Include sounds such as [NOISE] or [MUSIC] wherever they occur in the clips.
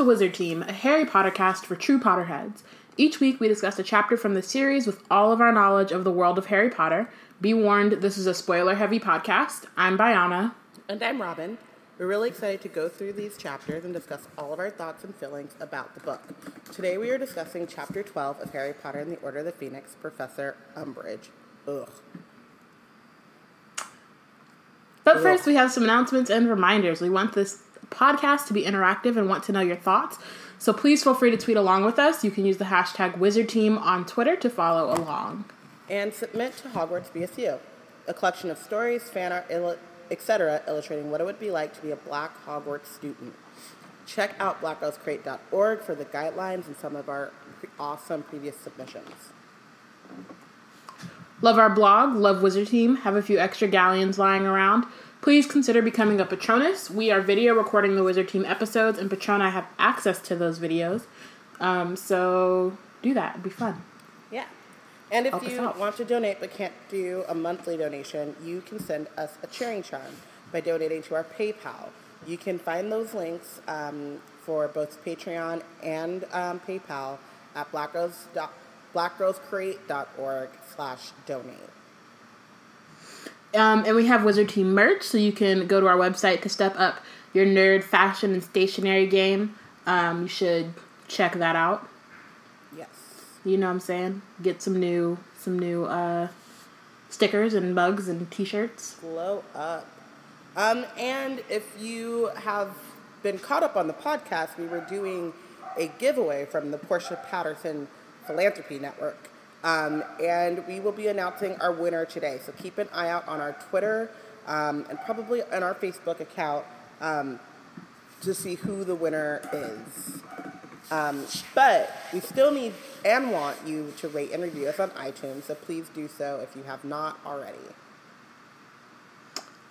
To Wizard Team, a Harry Potter cast for true Potterheads. Each week we discuss a chapter from the series with all of our knowledge of the world of Harry Potter. Be warned, this is a spoiler heavy podcast. I'm Biana. And I'm Robin. We're really excited to go through these chapters and discuss all of our thoughts and feelings about the book. Today we are discussing Chapter 12 of Harry Potter and the Order of the Phoenix, Professor Umbridge. Ugh. But first, we have some announcements and reminders. We want this podcast to be interactive and want to know your thoughts. So please feel free to tweet along with us. You can use the hashtag WizardTeam on Twitter to follow along. And submit to Hogwarts BSU, a collection of stories, fan art, il- etc., illustrating what it would be like to be a black Hogwarts student. Check out blackgirlscreate.org for the guidelines and some of our awesome previous submissions. Love our blog, love Wizard Team, have a few extra galleons lying around. Please consider becoming a Patronus. We are video recording the Wizard Team episodes, and Patrona have access to those videos. Um, so do that; it'd be fun. Yeah. And if Help you want to donate but can't do a monthly donation, you can send us a cheering charm by donating to our PayPal. You can find those links um, for both Patreon and um, PayPal at blackgirlscreate.org slash donate. Um, and we have Wizard Team merch, so you can go to our website to step up your nerd fashion and stationery game. Um, you should check that out. Yes. You know what I'm saying? Get some new some new uh, stickers and mugs and T-shirts. Glow up. Um, and if you have been caught up on the podcast, we were doing a giveaway from the Portia Patterson Philanthropy Network. Um, and we will be announcing our winner today. So keep an eye out on our Twitter um, and probably on our Facebook account um, to see who the winner is. Um, but we still need and want you to rate and review us on iTunes, so please do so if you have not already.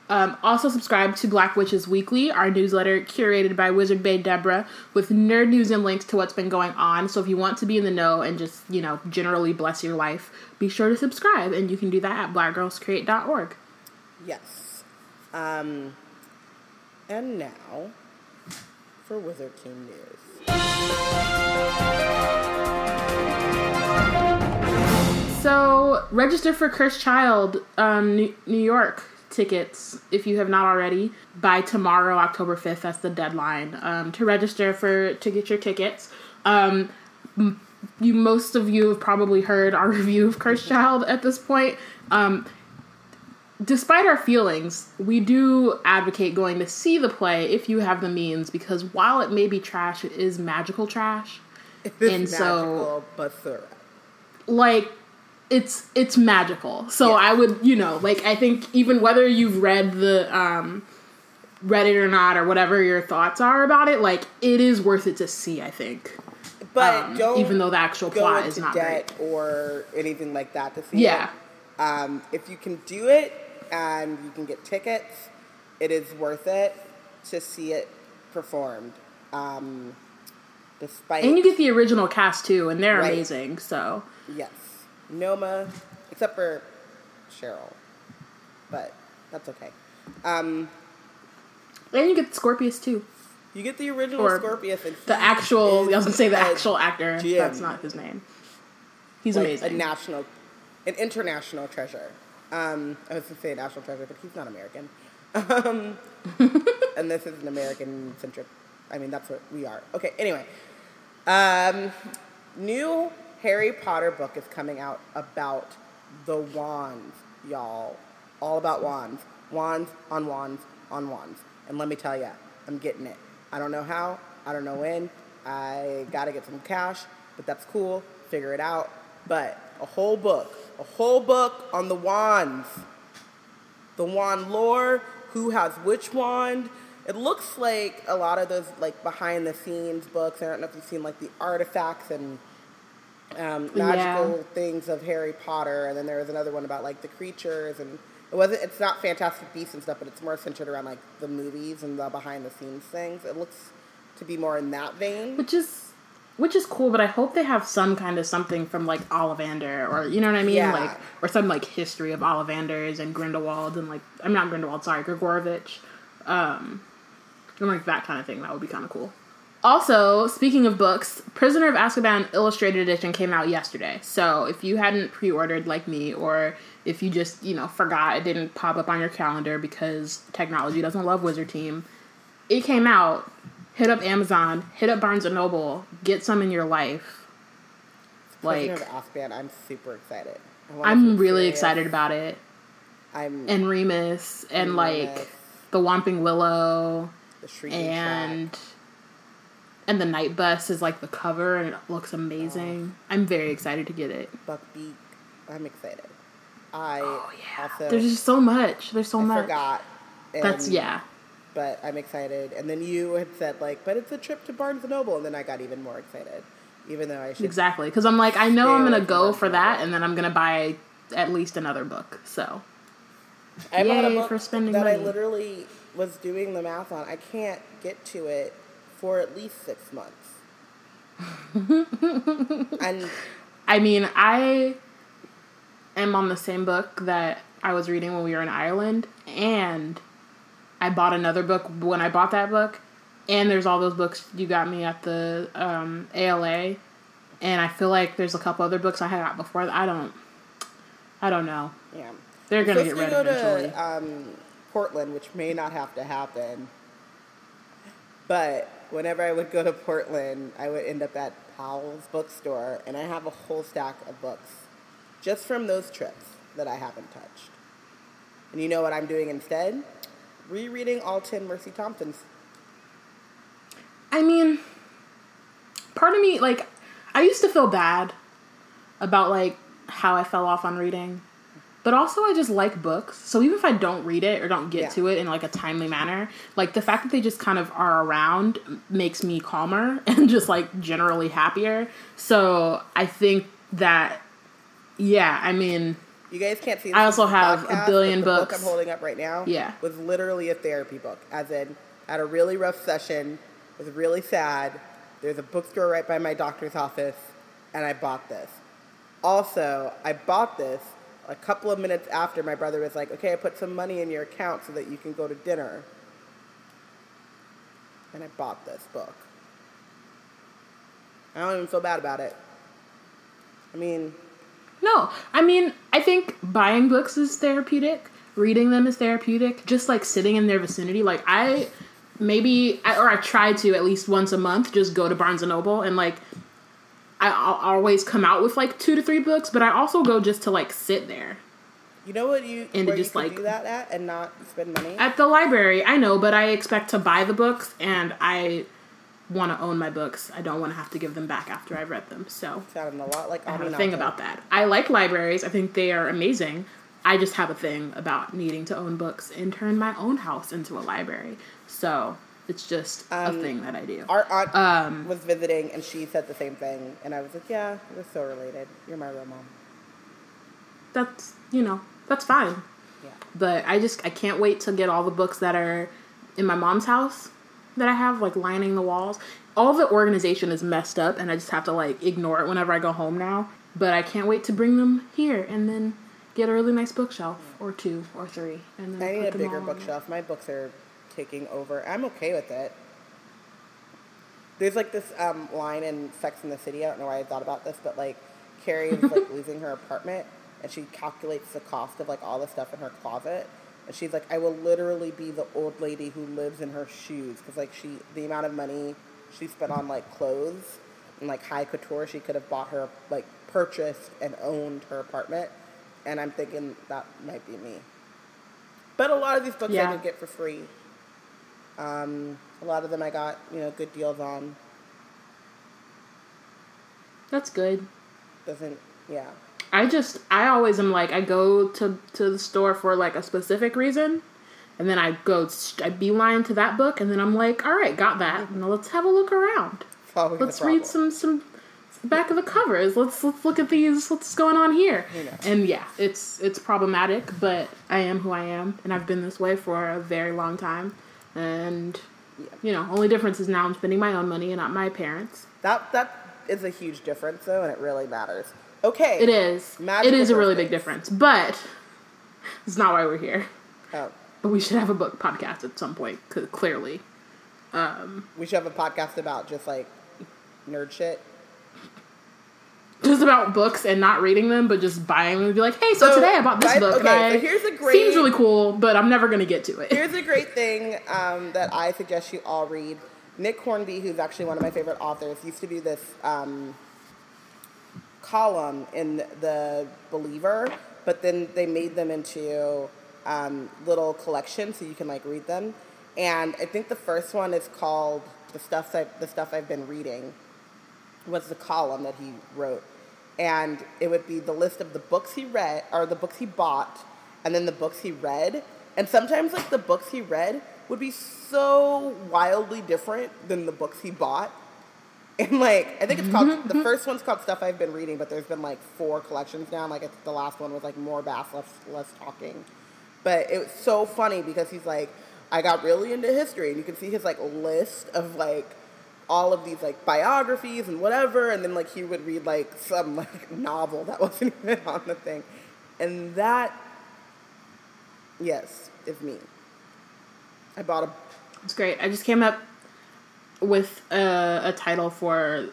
Um, also, subscribe to Black Witches Weekly, our newsletter curated by Wizard Bay Deborah, with nerd news and links to what's been going on. So, if you want to be in the know and just, you know, generally bless your life, be sure to subscribe. And you can do that at blackgirlscreate.org. Yes. Um, and now for Wizard Team News. So, register for Cursed Child um, New York tickets if you have not already by tomorrow, October 5th. That's the deadline um, to register for to get your tickets. Um, you most of you have probably heard our [LAUGHS] review of Cursed Child at this point. Um, despite our feelings, we do advocate going to see the play if you have the means because while it may be trash, it is magical trash. This And so- magical but thorough. like it's it's magical so Yeah. i would you know like i think even whether you've read the um read it or not or whatever your thoughts are about it like it is worth it to see i think But um, don't even though the actual plot is not debt or anything like that to see Yeah. it. Um, if you can do it and you can get tickets, it is worth it to see it performed. Um, despite and you get the original cast too and they're Right. amazing so yes, Noma, except for Cheryl, but that's okay. Um, and you get scorpius too you get the original Or Scorpius and the actual i was gonna say the actual actor that's not his name he's like amazing a national, an international treasure. Um, I was gonna say a national treasure, but he's not American. Um, [LAUGHS] and this is an American centric. I mean, that's what we are. Okay. Anyway, um, new Harry Potter book is coming out about the wands, y'all. All about wands, wands on wands on wands. And let me tell you, I'm getting it. I don't know how. I don't know when. I gotta get some cash, but that's cool. Figure it out. But a whole book, a whole book on the wands the wand lore, who has which wand. It looks like a lot of those like behind the scenes books. I don't know if you've seen like the artifacts and um, magical Yeah. things of Harry Potter, and then there was another one about like the creatures and it wasn't. It's not Fantastic Beasts and stuff, but it's more centered around like the movies and the behind the scenes things. It looks to be more in that vein. which is which is cool but i hope they have some kind of something from like ollivander or you know what i mean Yeah. like or some like history of ollivanders and grindelwald and like i'm not grindelwald sorry Gregorovitch um and like that kind of thing that would be kind of cool Also, speaking of books, Prisoner of Azkaban Illustrated Edition came out yesterday. So if you hadn't pre-ordered like me, or if you just you know forgot it didn't pop up on your calendar because technology doesn't love Wizard Team, it came out. Hit up Amazon, hit up Barnes and Noble, get some in your life. Prisoner Like of Azkaban, I'm super excited. I'm really serious. excited about it. I'm And Remus and And like the Whomping Willow the shrieking and Shack. And the night bus is like the cover and it looks amazing. Oh. I'm very excited to get it. Buckbeak. I'm excited. I Oh yeah. also There's just so much. There's so I much. forgot. That's yeah. But I'm excited. And then you had said like, but it's a trip to Barnes and Noble, and then I got even more excited, even though I should. Exactly. Cuz I'm like I know I'm going to go for and that and then I'm going to buy at least another book. So, I bought a Yay book for spending that I literally was doing the math on. I can't get to it for at least six months. [LAUGHS] and I mean, I am on the same book that I was reading when we were in Ireland, and I bought another book when I bought that book, and there's all those books you got me at the um, ALA, and I feel like there's a couple other books I had got before. that I don't, I don't know. yeah, They're gonna get rid to eventually. go to um, Portland, which may not have to happen. But whenever I would go to Portland, I would end up at Powell's bookstore, and I have a whole stack of books just from those trips that I haven't touched. And you know what I'm doing instead? Rereading all 10 Mercy Thompsons. I mean, part of me like I used to feel bad about like how I fell off on reading. But also I just like books. So even if I don't read it or don't get Yeah. to it in like a timely manner, like the fact that they just kind of are around makes me calmer [LAUGHS] and just like generally happier. So I think that yeah, I mean, You guys can't see. I also have a billion the book books. I'm holding up right now. Yeah. was literally a therapy book. As in, had a really rough session, was really sad. There's a bookstore right by my doctor's office, and I bought this. Also, I bought this a couple of minutes after my brother was like, "Okay, I put some money in your account so that you can go to dinner." And I bought this book. I don't even feel bad about it. I mean, No, I mean, I think buying books is therapeutic. Reading them is therapeutic. Just like sitting in their vicinity, like I maybe or I try to at least once a month just go to Barnes and Noble and like I, I'll always come out with like two to three books, but I also go just to like sit there You know what you And where just, you like- do that at and not spend money? at the library. I know, but I expect to buy the books and I want to own my books. I don't want to have to give them back after I've read them. So Sounding a lot like I have a thing about that. I like libraries. I think they are amazing. I just have a thing about needing to own books and turn my own house into a library. So it's just a Um, thing that I do. Our aunt Um, was visiting and she said the same thing, and I was like, "Yeah, we're so related. You're my real mom." That's you know that's fine. Yeah. But I just I can't wait to get all the books that are in my mom's house that I have like lining the walls. All the organization is messed up, and I just have to like ignore it whenever I go home now. But I can't wait to bring them here and then get a really nice bookshelf or two or three, and then I need a bigger bookshelf. My books are taking over. I'm okay with it. There's like this um, line in Sex in the City. I don't know why I thought about this, but like Carrie is like [LAUGHS] losing her apartment, and she calculates the cost of like all the stuff in her closet, and she's like, "I will literally be the old lady who lives in her shoes because like she the amount of money she spent on like clothes and like high couture she could have bought her like purchased and owned her apartment." And I'm thinking that might be me. But a lot of these books Yeah. I did get for free. Um, a lot of them I got, you know, good deals on. That's good. Doesn't, yeah. I just I always am like I go to to the store for like a specific reason, and then I go I beeline to that book, and then I'm like, all right, got that. Now let's have a look around. Following Let's read some some back of the covers. Let's let's look at these. What's going on here? You know. And yeah, it's it's problematic, but I am who I am, and I've been this way for a very long time. And Yeah. you know, only difference is now I'm spending my own money and not my parents. That that is a huge difference though, and it really matters. Okay. It is. Magical it is a really big difference, but it's not why we're here. Oh, But we should have a book podcast at some point, clearly. Um, we should have a podcast about just like nerd shit. Just about books and not reading them, but just buying them and be like, hey, so, So, today I bought this right, book. and okay, so here's a great- Seems really cool, but I'm never going to get to it. Here's a great [LAUGHS] thing um, that I suggest you all read. Nick Hornby, who's actually one of my favorite authors, used to do this um, column in the Believer, but then they made them into um, little collections so you can like read them. And I think the first one is called the stuff I, the stuff I've been reading was the column that he wrote. And it would be the list of the books he read, or the books he bought, and then the books he read. And sometimes, like, the books he read would be so wildly different than the books he bought. [LAUGHS] And, like, I think it's called, the mm-hmm. first one's called Stuff I've Been Reading, but there's been, like, four collections now. Like, the last one was, like, more baths, less, less talking. But it was so funny because he's like, I got really into history, and you can see his, like, list of, like, all of these like biographies and whatever and then like he would read like some like [LAUGHS] novel that wasn't [LAUGHS] even on the thing and that yes is me i bought a It's great. I just came up with a, a title for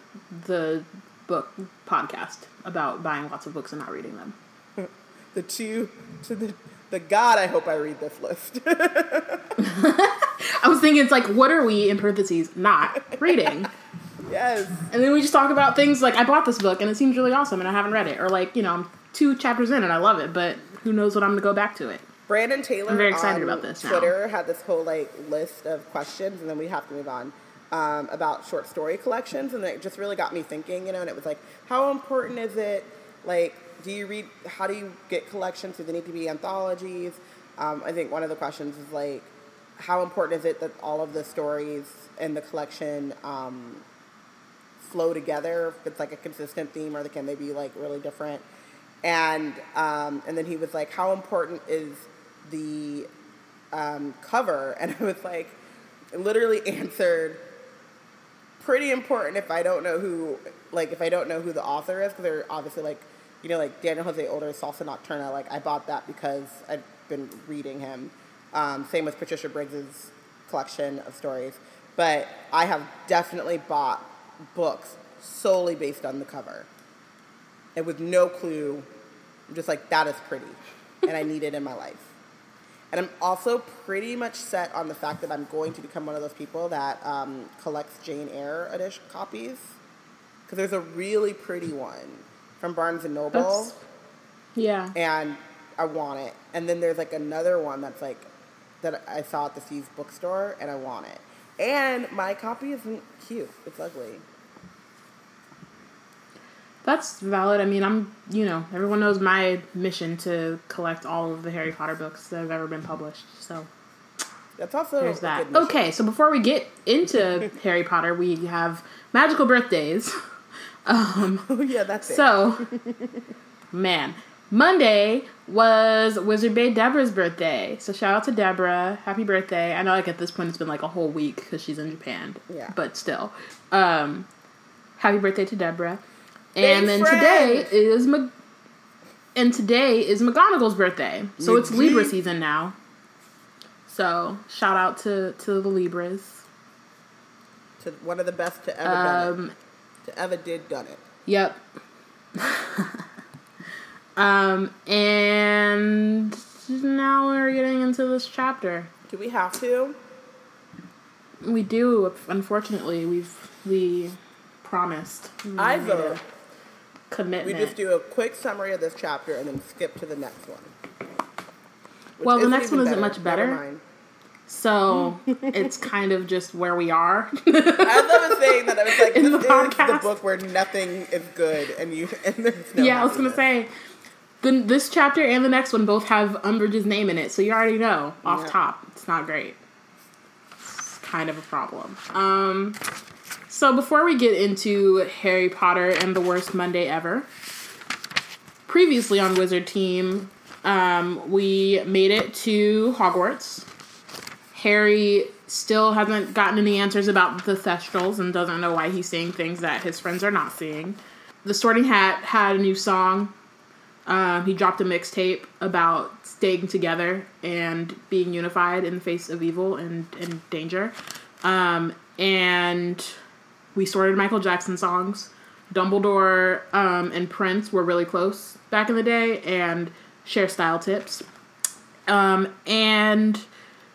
the book podcast about buying lots of books and not reading them. [LAUGHS] the two to the the god i hope i read this list I was thinking, it's like, what are we, in parentheses, not reading? [LAUGHS] yes And then we just talk about things like, I bought this book and it seems really awesome and I haven't read it. Or like, you know, I'm two chapters in and I love it, but who knows when I'm going to go back to it. Brandon Taylor I'm very excited on about this now. Twitter had this whole like list of questions, and then we have to move on um, about short story collections, and it just really got me thinking, you know. And it was like, how important is it? Like, do you read? How do you get collections? Do they need to be anthologies? Um, I think one of the questions is like, how important is it that all of the stories in the collection um, flow together? If it's like a consistent theme, or can they be like really different? And um, and then he was like, how important is the um, cover? [LAUGHS] And I was like, literally answered, pretty important if I don't know who, like if I don't know who the author is, because they're obviously like, you know, like Daniel Jose Older's Salsa Nocturna. Like I bought that because I've been reading him. Um, same with Patricia Briggs's collection of stories. But I have definitely bought books solely based on the cover and with no clue. I'm just like, that is pretty, and I need it in my life. And I'm also pretty much set on the fact that I'm going to become one of those people that um, collects Jane Eyre edition copies. Because there's a really pretty one from Barnes and Noble, That's, yeah. and I want it. And then there's like another one that's like that I saw at the Seas bookstore, and I want it. And my copy isn't cute; it's ugly. That's valid. I mean, I'm, you know, everyone knows my mission to collect all of the Harry Potter books that have ever been published. So That's also there's a that. Okay, so before we get into [LAUGHS] Harry Potter, we have magical birthdays. [LAUGHS] Um, Oh yeah, that's it. so, [LAUGHS] man, Monday was Wizard Bay Deborah's birthday. So shout out to Deborah. Happy birthday. I know like at this point it's been like a whole week because she's in Japan. Yeah. But still. Um, happy birthday to Deborah. And Big then friend. today is Mag- and today is McGonagall's birthday. So it's Libra season now. So shout out to, to the Libras. to one of the best to ever done Um, it. To ever did done it. Yep. [LAUGHS] um, and now we're getting into this chapter. Do we have to? We do, unfortunately. We've we promised. We I vote we just do a quick summary of this chapter and then skip to the next one. Well, the next one isn't better. much better. So [LAUGHS] it's kind of just where we are. As I was saying that, I was like, [LAUGHS] In this the is the book where nothing is good, and you [LAUGHS] and there's no. yeah, I was gonna say. This chapter and the next one both have Umbridge's name in it, so you already know off top it's not great. It's kind of a problem. Um, so before we get into Harry Potter and the worst Monday ever, previously on Wizard Team, um, we made it to Hogwarts. Harry still hasn't gotten any answers about the Thestrals and doesn't know why he's seeing things that his friends are not seeing. The Sorting Hat had a new song. Um, he dropped a mixtape about staying together and being unified in the face of evil and, and danger. Um, and we sorted Michael Jackson songs. Dumbledore um, and Prince were really close back in the day and share style tips. Um, and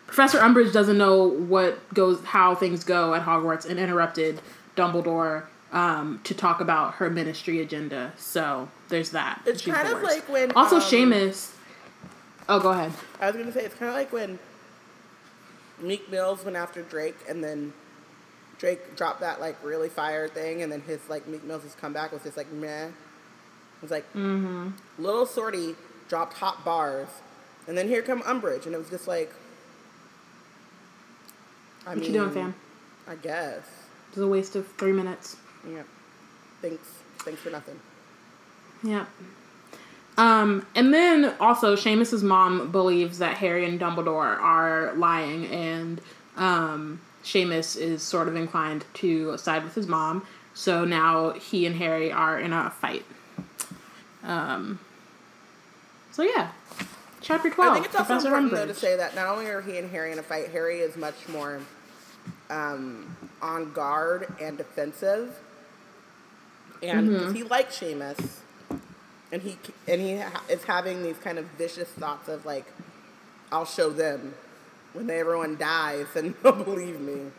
Professor Umbridge doesn't know what goes, how things go at Hogwarts, and interrupted Dumbledore um, to talk about her ministry agenda. So there's that. It's She's kind of like when, Also, um, Seamus. Oh, go ahead. I was gonna say it's kind of like when Meek Mills went after Drake, and then Drake dropped that like really fire thing, and then his like Meek Mill's comeback was just like meh. It was like Mm-hmm. little sorty dropped hot bars, and then here come Umbridge, and it was just like. I What you doing, fam? I guess. It's a waste of three minutes. Yeah. Thanks. Thanks for nothing. Yeah. Um, and then also, Seamus's mom believes that Harry and Dumbledore are lying, and um, Seamus is sort of inclined to side with his mom. So now he and Harry are in a fight. Um, so yeah, chapter twelve. I think it's also Professor important though to say that not only are he and Harry in a fight, Harry is much more um, on guard and defensive, and Mm-hmm. he likes Seamus, and he and he ha- is having these kind of vicious thoughts of like, I'll show them when everyone dies, and [LAUGHS] they'll believe me.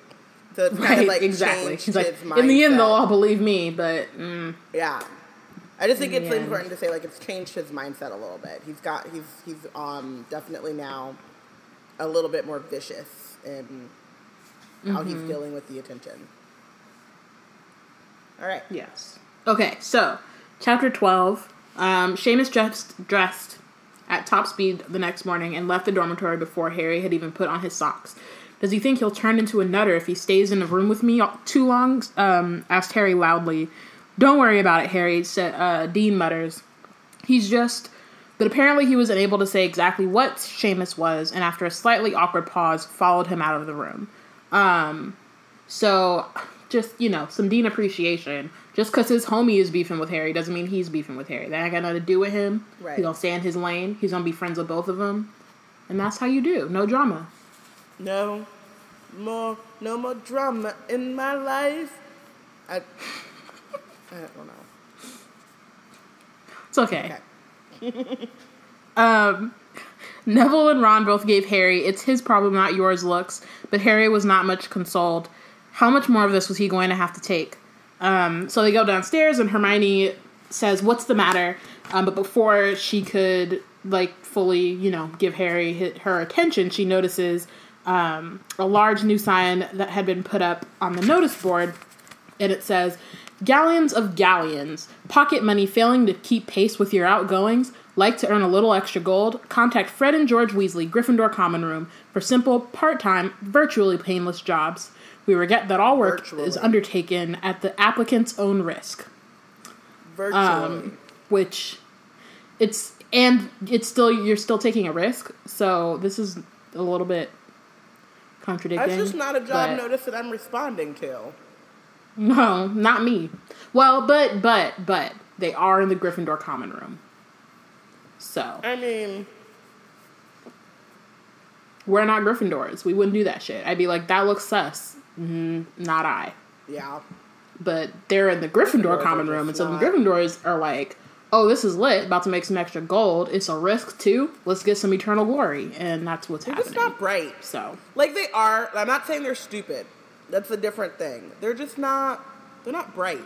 So it's kind right, of like exactly. changed He's like, in the end, they'll all believe me, but mm, Yeah. I just think In it's important to say like it's changed his mindset a little bit. He's got he's he's um definitely now a little bit more vicious in how Mm-hmm. he's dealing with the attention. All right. Yes. Okay, so chapter twelve. Um, Seamus dressed dressed at top speed the next morning and left the dormitory before Harry had even put on his socks. Does he think he'll turn into a nutter if he stays in the room with me too long? Um, asked Harry loudly. Don't worry about it, Harry. Said uh, Dean mutters. He's just. But apparently he was unable to say exactly what Seamus was, and after a slightly awkward pause, followed him out of the room. Um, so, just, you know, some Dean appreciation. Just because his homie is beefing with Harry doesn't mean he's beefing with Harry. That ain't got nothing to do with him. Right. He's gonna stay in his lane. He's gonna be friends with both of them. And that's how you do. No drama. No more no more drama in my life. I I don't know. It's okay. Okay. [LAUGHS] Um, Neville and Ron both gave Harry, it's his problem, not yours, looks, but Harry was not much consoled. How much more of this was he going to have to take? Um, so they go downstairs, and Hermione says, What's the matter? Um, but before she could, like, fully, you know, give Harry her attention, she notices um, a large new sign that had been put up on the notice board and it says galleons of galleons. Pocket money failing to keep pace with your outgoings. Like to earn a little extra gold? Contact fred and george weasley gryffindor common room for simple part-time virtually painless jobs we regret that all work Virtually. is undertaken at the applicant's own risk Virtually. um, which it's and it's still you're still taking a risk so this is a little bit contradicting That's just not a job notice that I'm responding to. No, not me. Well, but but but they are in the Gryffindor common room. So I mean, we're not Gryffindors. We wouldn't do that shit. I'd be like, that looks sus. Mm, not I. yeah. But they're in the Gryffindor common room, and so the Gryffindors are like, oh, this is lit. About to make some extra gold. It's a risk too. Let's get some eternal glory, and that's what's They're happening. just not bright. so Like they are. I'm not saying they're stupid. That's a different thing. They're just not. They're not bright.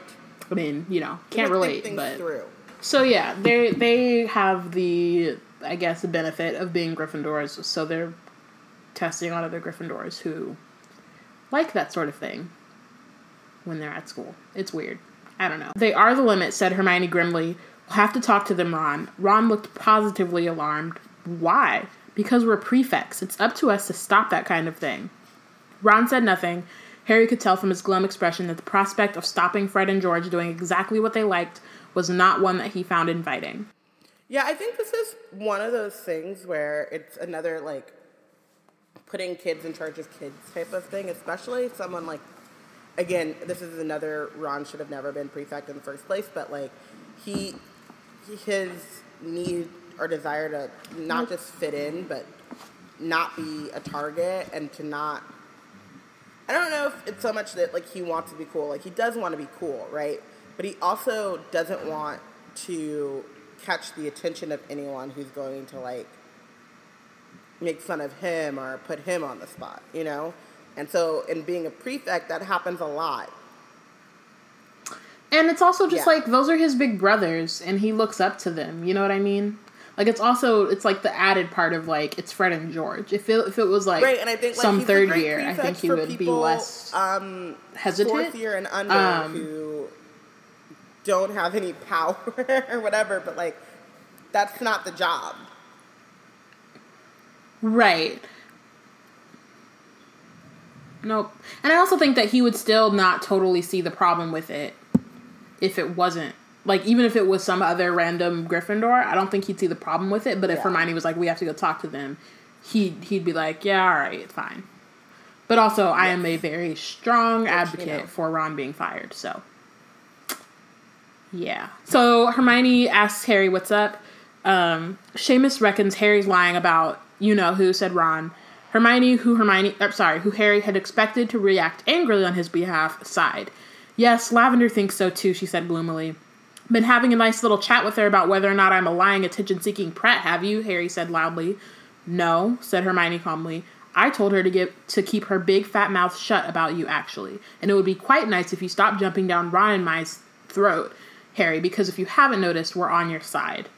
I mean, you know, can't relate, things but through. So yeah, they they have the I guess the benefit of being Gryffindors, so they're testing on other Gryffindors who like that sort of thing when they're at school. It's weird. I don't know. They are the limit, said Hermione grimly. We'll have to talk to them, Ron. Ron looked positively alarmed. Why? Because we're prefects. It's up to us to stop that kind of thing. Ron said nothing. Harry could tell from his glum expression that the prospect of stopping Fred and George doing exactly what they liked was not one that he found inviting. Yeah, I think this is one of those things where it's another like putting kids in charge of kids type of thing, especially someone like again, this is another Ron should have never been prefect in the first place, but like he his need or desire to not mm. just fit in, but not be a target and to not I don't know if it's so much that like he wants to be cool. Like he does want to be cool, right? But he also doesn't want to catch the attention of anyone who's going to like make fun of him or put him on the spot, you know? And so in being a prefect, that happens a lot. And it's also just Yeah. like those are his big brothers and he looks up to them. You know what I mean? Like it's also it's like the added part of like it's Fred and George. If it if it was like Right, and I think like, some third year, I think he would be less um, hesitant. fourth year and under Um, who don't have any power [LAUGHS] or whatever. But like, that's not the job. Right. Nope. And I also think that he would still not totally see the problem with it if it wasn't like even if it was some other random Gryffindor, I don't think he'd see the problem with it. But if Yeah. Hermione was like, "We have to go talk to them," he'd he'd be like, "Yeah, all right, it's fine." But also, I am a very strong Which, you advocate know. for Ron being fired. So, yeah. So Hermione asks Harry, "What's up?" Um, Seamus reckons Harry's lying about you know who said Ron. Hermione, who Hermione, uh, sorry, who Harry had expected to react angrily on his behalf, sighed. Yes, Lavender thinks so too. She said gloomily. Been having a nice little chat with her about whether or not I'm a lying, attention seeking prat, have you? Harry said loudly. No, said Hermione calmly. I told her to get to keep her big fat mouth shut about you, actually. And it would be quite nice if you stopped jumping down Ron and my throat, Harry, because if you haven't noticed, we're on your side.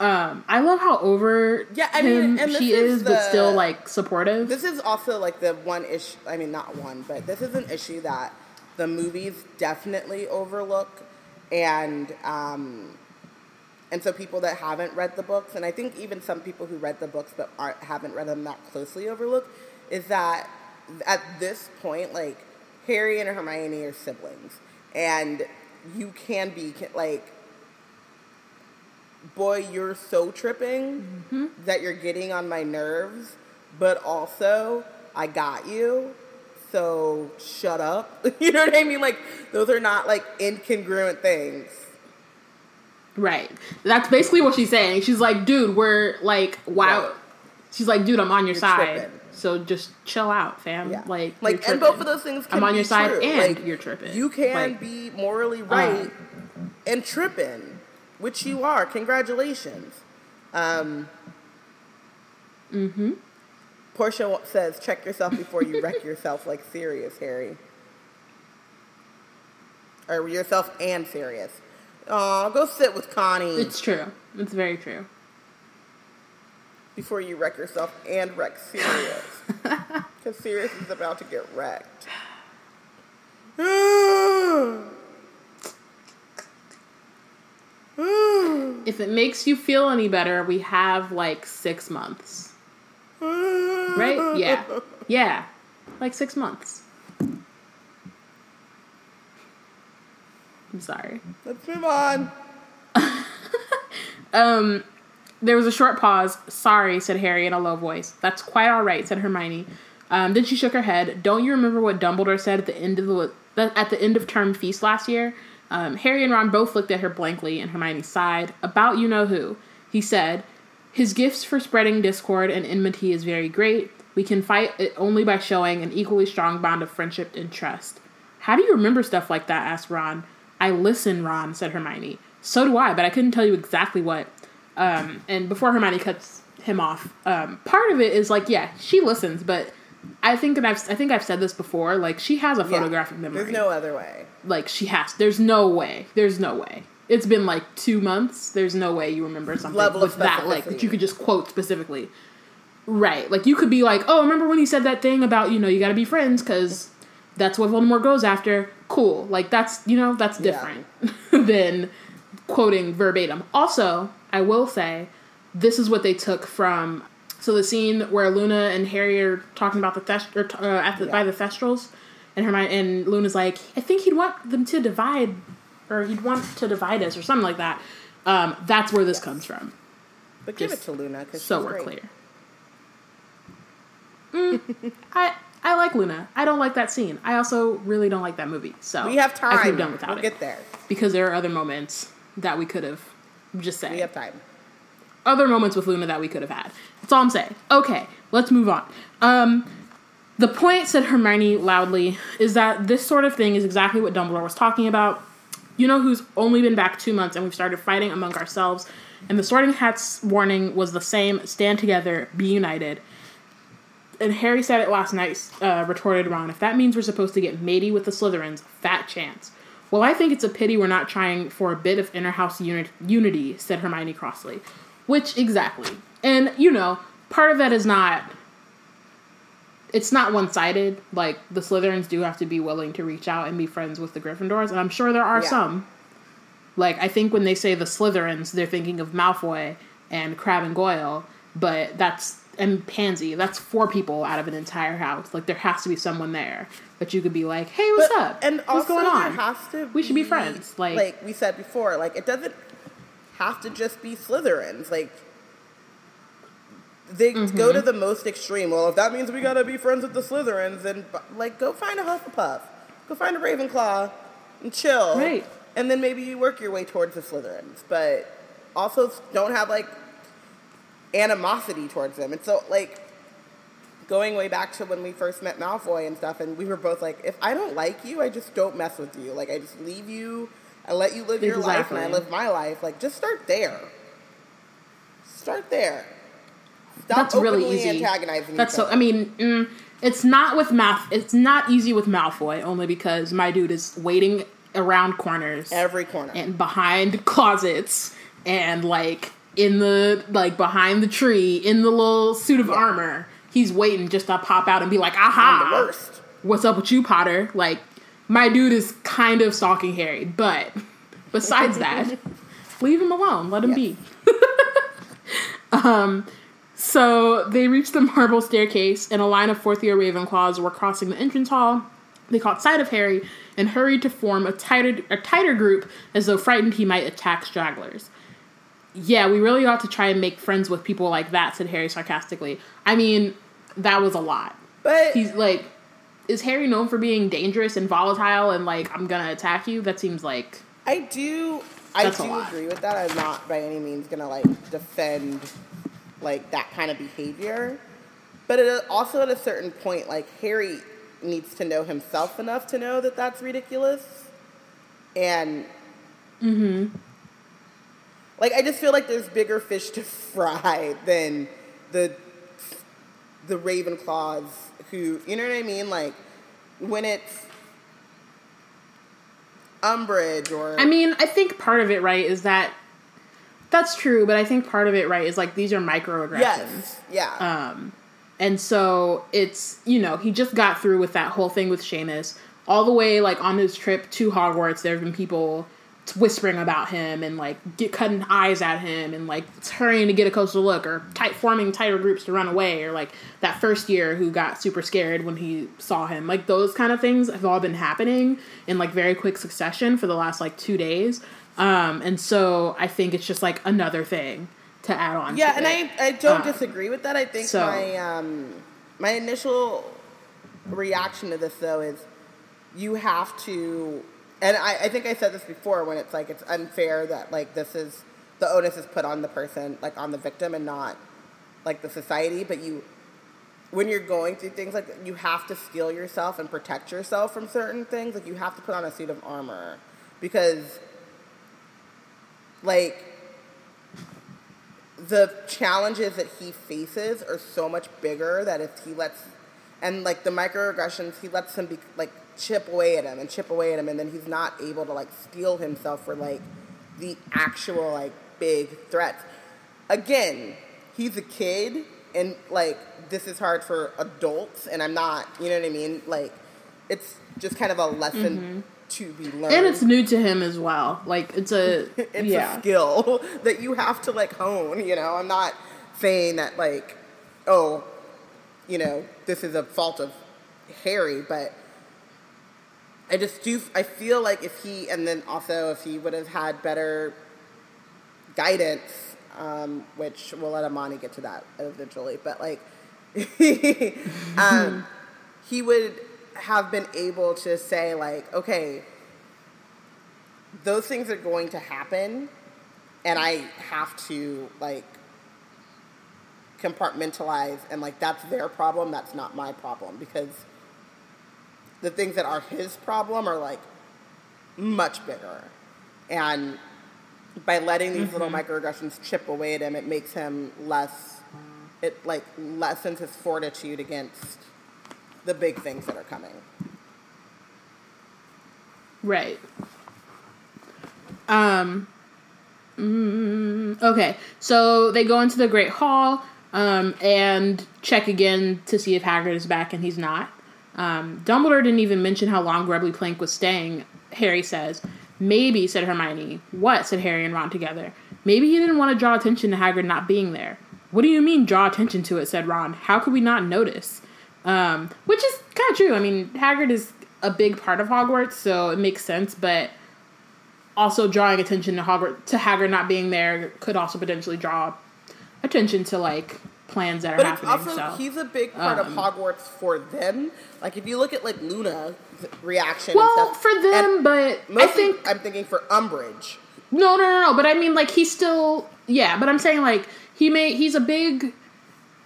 Um, I love how over Yeah, I mean, him she is is, but still like supportive. This is also like the one issue. I mean, not one, but this is an issue that the movies definitely overlook, and um, and so people that haven't read the books, and I think even some people who read the books but aren't haven't read them that closely overlook, is that at this point, like Harry and Hermione are siblings, and you can be like boy, you're so tripping that you're getting on my nerves, but also I got you. So shut up. [LAUGHS] you know what I mean? Like those are not like incongruent things. Right. That's basically what she's saying. She's like, dude, we're like, wow. Right. She's like, dude, I'm on your You're side. tripping. So just chill out, fam. Yeah. Like, like and both of those things can I'm on your side true. and Like, you're tripping. You can Like, uh. be morally right and tripping, which you are. Congratulations. Um, Mm-hmm. Portia says, "Check yourself before you wreck yourself." Like serious, Harry, or yourself and serious. Oh, go sit with Connie It's true. It's very true. before you wreck yourself and wreck Sirius, because Sirius is about to get wrecked. If it makes you feel any better, we have like six months. Right? Yeah. Yeah. Like six months. I'm sorry. Let's move on. [LAUGHS] Um, there was a short pause. Sorry, said Harry in a low voice. That's quite all right, said Hermione. Um, then she shook her head. Don't you remember what Dumbledore said at the end of the at the end of term feast last year? Um, Harry and Ron both looked at her blankly, and Hermione sighed. About you know who. He said, "His gifts for spreading discord and enmity is very great. We can fight it only by showing an equally strong bond of friendship and trust." How do you remember stuff like that? asked Ron. I listen, Ron, said Hermione. So do I, but I couldn't tell you exactly what. Um, and before Hermione cuts him off, um, part of it is like, yeah, she listens, but I think and I've I think I've said this before. Like, she has a Yeah. photographic memory. There's no other way. like she has. There's no way. There's no way. It's been like two months. There's no way you remember something Level with that. Like that you could just quote specifically. Right. Like you could be like, oh, remember when he said that thing about you know you got to be friends because that's what Voldemort goes after. Cool. Like that's you know that's Yeah. different [LAUGHS] than quoting verbatim. Also, I will say this is what they took from. So the scene where Luna and Harry are talking about the thest- or, uh, at the, by Yeah. the Thestrals, and Hermione and Luna's like, I think he'd want them to divide, or he'd want to divide us, or something like that. Um, that's where this comes from. But give Just it to Luna because So we're clear. Mm, [LAUGHS] I I like Luna. I don't like that scene. I also really don't like that movie. So We have I time. could have done without we'll it get there. because there are other moments that we could have just said We have time. Other moments with Luna that we could have had. That's all I'm saying. Okay, let's move on. Um, The point, said Hermione loudly, is that this sort of thing is exactly what Dumbledore was talking about. You know who's only been back two months and we've started fighting among ourselves, and the Sorting Hat's warning was the same stand together, be united. And Harry said it last night, uh, retorted Ron. If that means we're supposed to get matey with the Slytherins, fat chance. Well, I think it's a pity we're not trying for a bit of inner house uni- unity, said Hermione crossly. Which, exactly. And, you know, part of that is not. It's not one sided. Like, the Slytherins do have to be willing to reach out and be friends with the Gryffindors, and I'm sure there are Yeah. some. Like, I think when they say the Slytherins, they're thinking of Malfoy and Crabbe and Goyle, but that's. And Pansy, that's four people out of an entire house. Like, there has to be someone there that you could be like, hey, what's But- up? And what's also going on? there has to We should be friends, like- like we said before, like it doesn't have to just be Slytherins. Like they Mm-hmm. go to the most extreme. Well, if that means we gotta be friends with the Slytherins, then like go find a Hufflepuff, go find a Ravenclaw, and chill. Right. And then maybe you work your way towards the Slytherins, but also don't have like animosity towards them. And so like going way back to when we first met Malfoy and stuff, and we were both like, if I don't like you, I just don't mess with you. Like, I just leave you, I let you live your life, and I live my life. Like, just start there. Start there. Stop That's really easy. antagonizing That's so. I mean, mm, it's not with Malf. It's not easy with Malfoy only because my dude is waiting around corners Every corner. and behind closets and like in the like behind the tree in the little suit of armor. He's waiting just to pop out and be like, "Aha!" I'm the worst. What's up with you, Potter? Like, my dude is kind of stalking Harry, but besides [LAUGHS] that, leave him alone. Let him Yes. be. [LAUGHS] Um, So they reached the marble staircase, and a line of fourth year Ravenclaws were crossing the entrance hall. They caught sight of Harry and hurried to form a tighter, a tighter group as though frightened he might attack stragglers. Yeah, we really ought to try and make friends with people like that, said Harry sarcastically. I mean, that was a lot. But He's like, is Harry known for being dangerous and volatile and like, I'm gonna attack you? That seems like. I do, I do agree with that. I'm not by any means gonna like defend like that kind of behavior, but it, also at a certain point, like Harry needs to know himself enough to know that that's ridiculous, and hmm like I just feel like there's bigger fish to [LAUGHS] fry than the the Ravenclaws who you know what I mean, like when it's Umbridge or I mean, I think part of it, right, is that. That's true, but I think part of it, right, is like these are microaggressions. Yes. Yeah. Um, and so it's you know he just got through with that whole thing with Seamus all the way like on his trip to Hogwarts. There have been people whispering about him and like get cutting eyes at him and like hurrying to get a closer look or tight forming tighter groups to run away or like that first year who got super scared when he saw him. Like those kind of things have all been happening in like very quick succession for the last like two days. Um, and so I think it's just like another thing to add on. yeah, and it. I, I don't Um, disagree with that. I think so- my um, my initial reaction to this though is you have to and I, I think I said this before when it's like it's unfair that like this is the onus is put on the person, like on the victim and not like the society, but you when you're going through things like you have to steel yourself and protect yourself from certain things. Like you have to put on a suit of armor because like the challenges that he faces are so much bigger that if he lets and like the microaggressions he lets him be like chip away at him and chip away at him and then he's not able to like steel himself for like the actual like big threats. Again he's a kid and like this is hard for adults and i'm not you know what i mean? Like it's just kind of a lesson mm-hmm. to be learned. and it's new to him as well. Like it's a [LAUGHS] it's yeah. a skill [LAUGHS] that you have to like hone you know? I'm not saying that like oh you know this is a fault of harry but i just do i feel like if he and then also if he would have had better guidance um, which we'll let amani get to that eventually but like [LAUGHS] um, he would have been able to say like okay those things are going to happen and i have to like compartmentalize and like that's their problem, that's not my problem because the things that are his problem are like much bigger. And by letting these little microaggressions chip away at him, it makes him less, it like lessens his fortitude against the big things that are coming. Right. Um. mm, okay, so they go into the Great Hall um, and check again to see if Hagrid is back, and he's not. Um, Dumbledore didn't even mention how long Grubbly Plank was staying. Harry says, "Maybe," said Hermione. "What?" said Harry and Ron together. Maybe he didn't want to draw attention to Hagrid not being there. What do you mean, draw attention to it? said Ron. How could we not notice? Um, which is kind of true. I mean, Hagrid is a big part of Hogwarts, so it makes sense. But also, drawing attention to Hogwarts to Hagrid not being there could also potentially draw attention to like plans that are But it's happening. also so. he's a big part um, of Hogwarts for them. Like if you look at like Luna's reaction, well, and stuff, for them, but I think I'm thinking for Umbridge. No, no, no, no. But I mean, like, he's still, yeah. But I'm saying, like, he may, he's a big,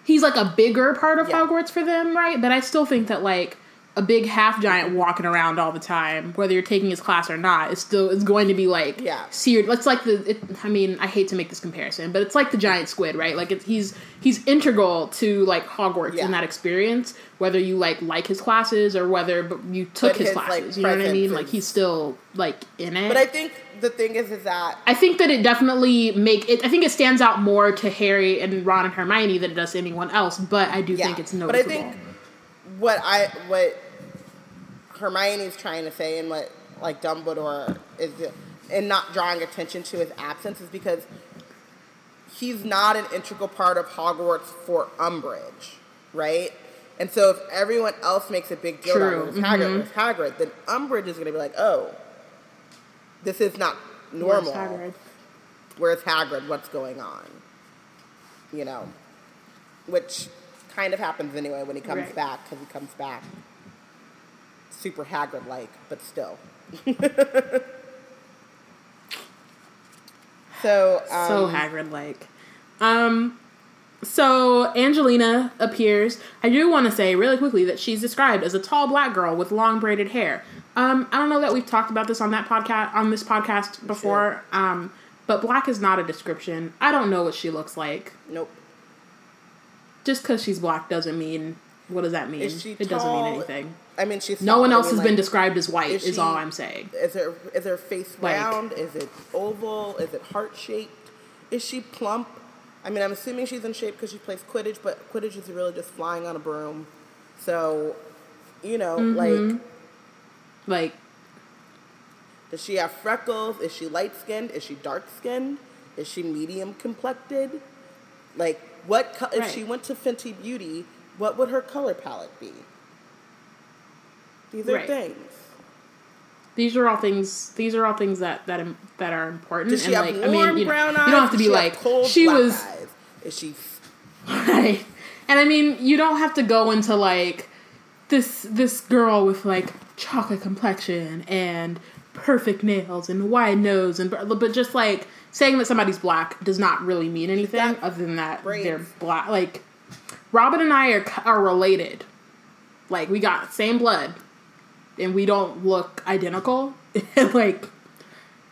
he's like a bigger part of Yeah. Hogwarts for them, right? But I still think that like a big half giant walking around all the time, whether you're taking his class or not, it's still it's going to be like Yeah. seared. It's like the, it, I mean, I hate to make this comparison, but it's like the giant squid, right? Like it's, he's he's integral to like Hogwarts Yeah. in that experience, whether you like like his classes or whether you took But his, his, like, classes. you know what I mean? Like he's still like in it. But I think the thing is, is that I think that it definitely make it. I think it stands out more to Harry and Ron and Hermione than it does to anyone else. But I do yeah. think it's noticeable. but I think what I what Hermione's trying to say and what like Dumbledore is and not drawing attention to his absence is because he's not an integral part of Hogwarts for Umbridge, right? And so if everyone else makes a big deal True, about Hagrid, mhm. it's Hagrid, then Umbridge is going to be like, oh, this is not normal. Where's. Hagrid? Where's Hagrid? What's going on? You know, which kind of happens anyway when he comes Right. back because he comes back super Hagrid like, but still. [LAUGHS] so, um, so Hagrid like. Um, so Angelina appears. I do want to say really quickly that she's described as a tall black girl with long braided hair. Um, I don't know that we've talked about this on that podcast on this podcast before. Um, but black is not a description. I don't know what she looks like. nope. Just because she's black doesn't mean. What does that mean? It doesn't mean anything. I mean, she's No one I else mean, has been described as white. is Is, she- all I'm saying. Is her is her face Like- round? Is it oval? Is it heart shaped? Is she plump? I mean, I'm assuming she's in shape because she plays Quidditch, but Quidditch is really just flying on a broom. So, you know, Mm-hmm. like, Like does she have freckles? Is she light skinned? Is she dark skinned? Is she medium complected? Like, what co- if she went to Fenty Beauty? What would her color palette be? These are Right. things. these are all things. These are all things that that that are important. Does she and have like, warm I mean, you, know, brown eyes? you don't have to be like cold she was eyes? Is she [LAUGHS] right. And I mean, you don't have to go into like this this girl with like chocolate complexion and perfect nails and wide nose and but just like saying that somebody's black does not really mean anything got other than that braids. they're black. Like Robin and I are are related. Like we got same blood and we don't look identical. [LAUGHS] like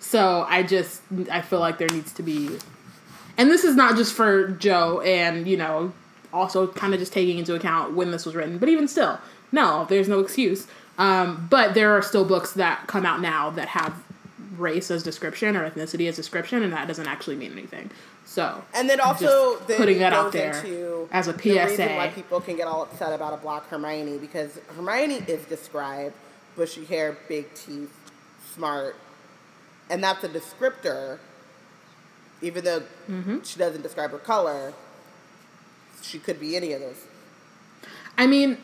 so I just I feel like there needs to be and this is not just for Joe and, you know, also kind of just taking into account when this was written, but even still, no, there's no excuse. Um, but there are still books that come out now that have race as description or ethnicity as description, and that doesn't actually mean anything. So, And then also then putting that out there as a The reason PSA. why people can get all upset about a black Hermione because Hermione is described bushy hair, big teeth, smart, and that's a descriptor. Even though Mm-hmm. she doesn't describe her color, she could be any of those. I mean,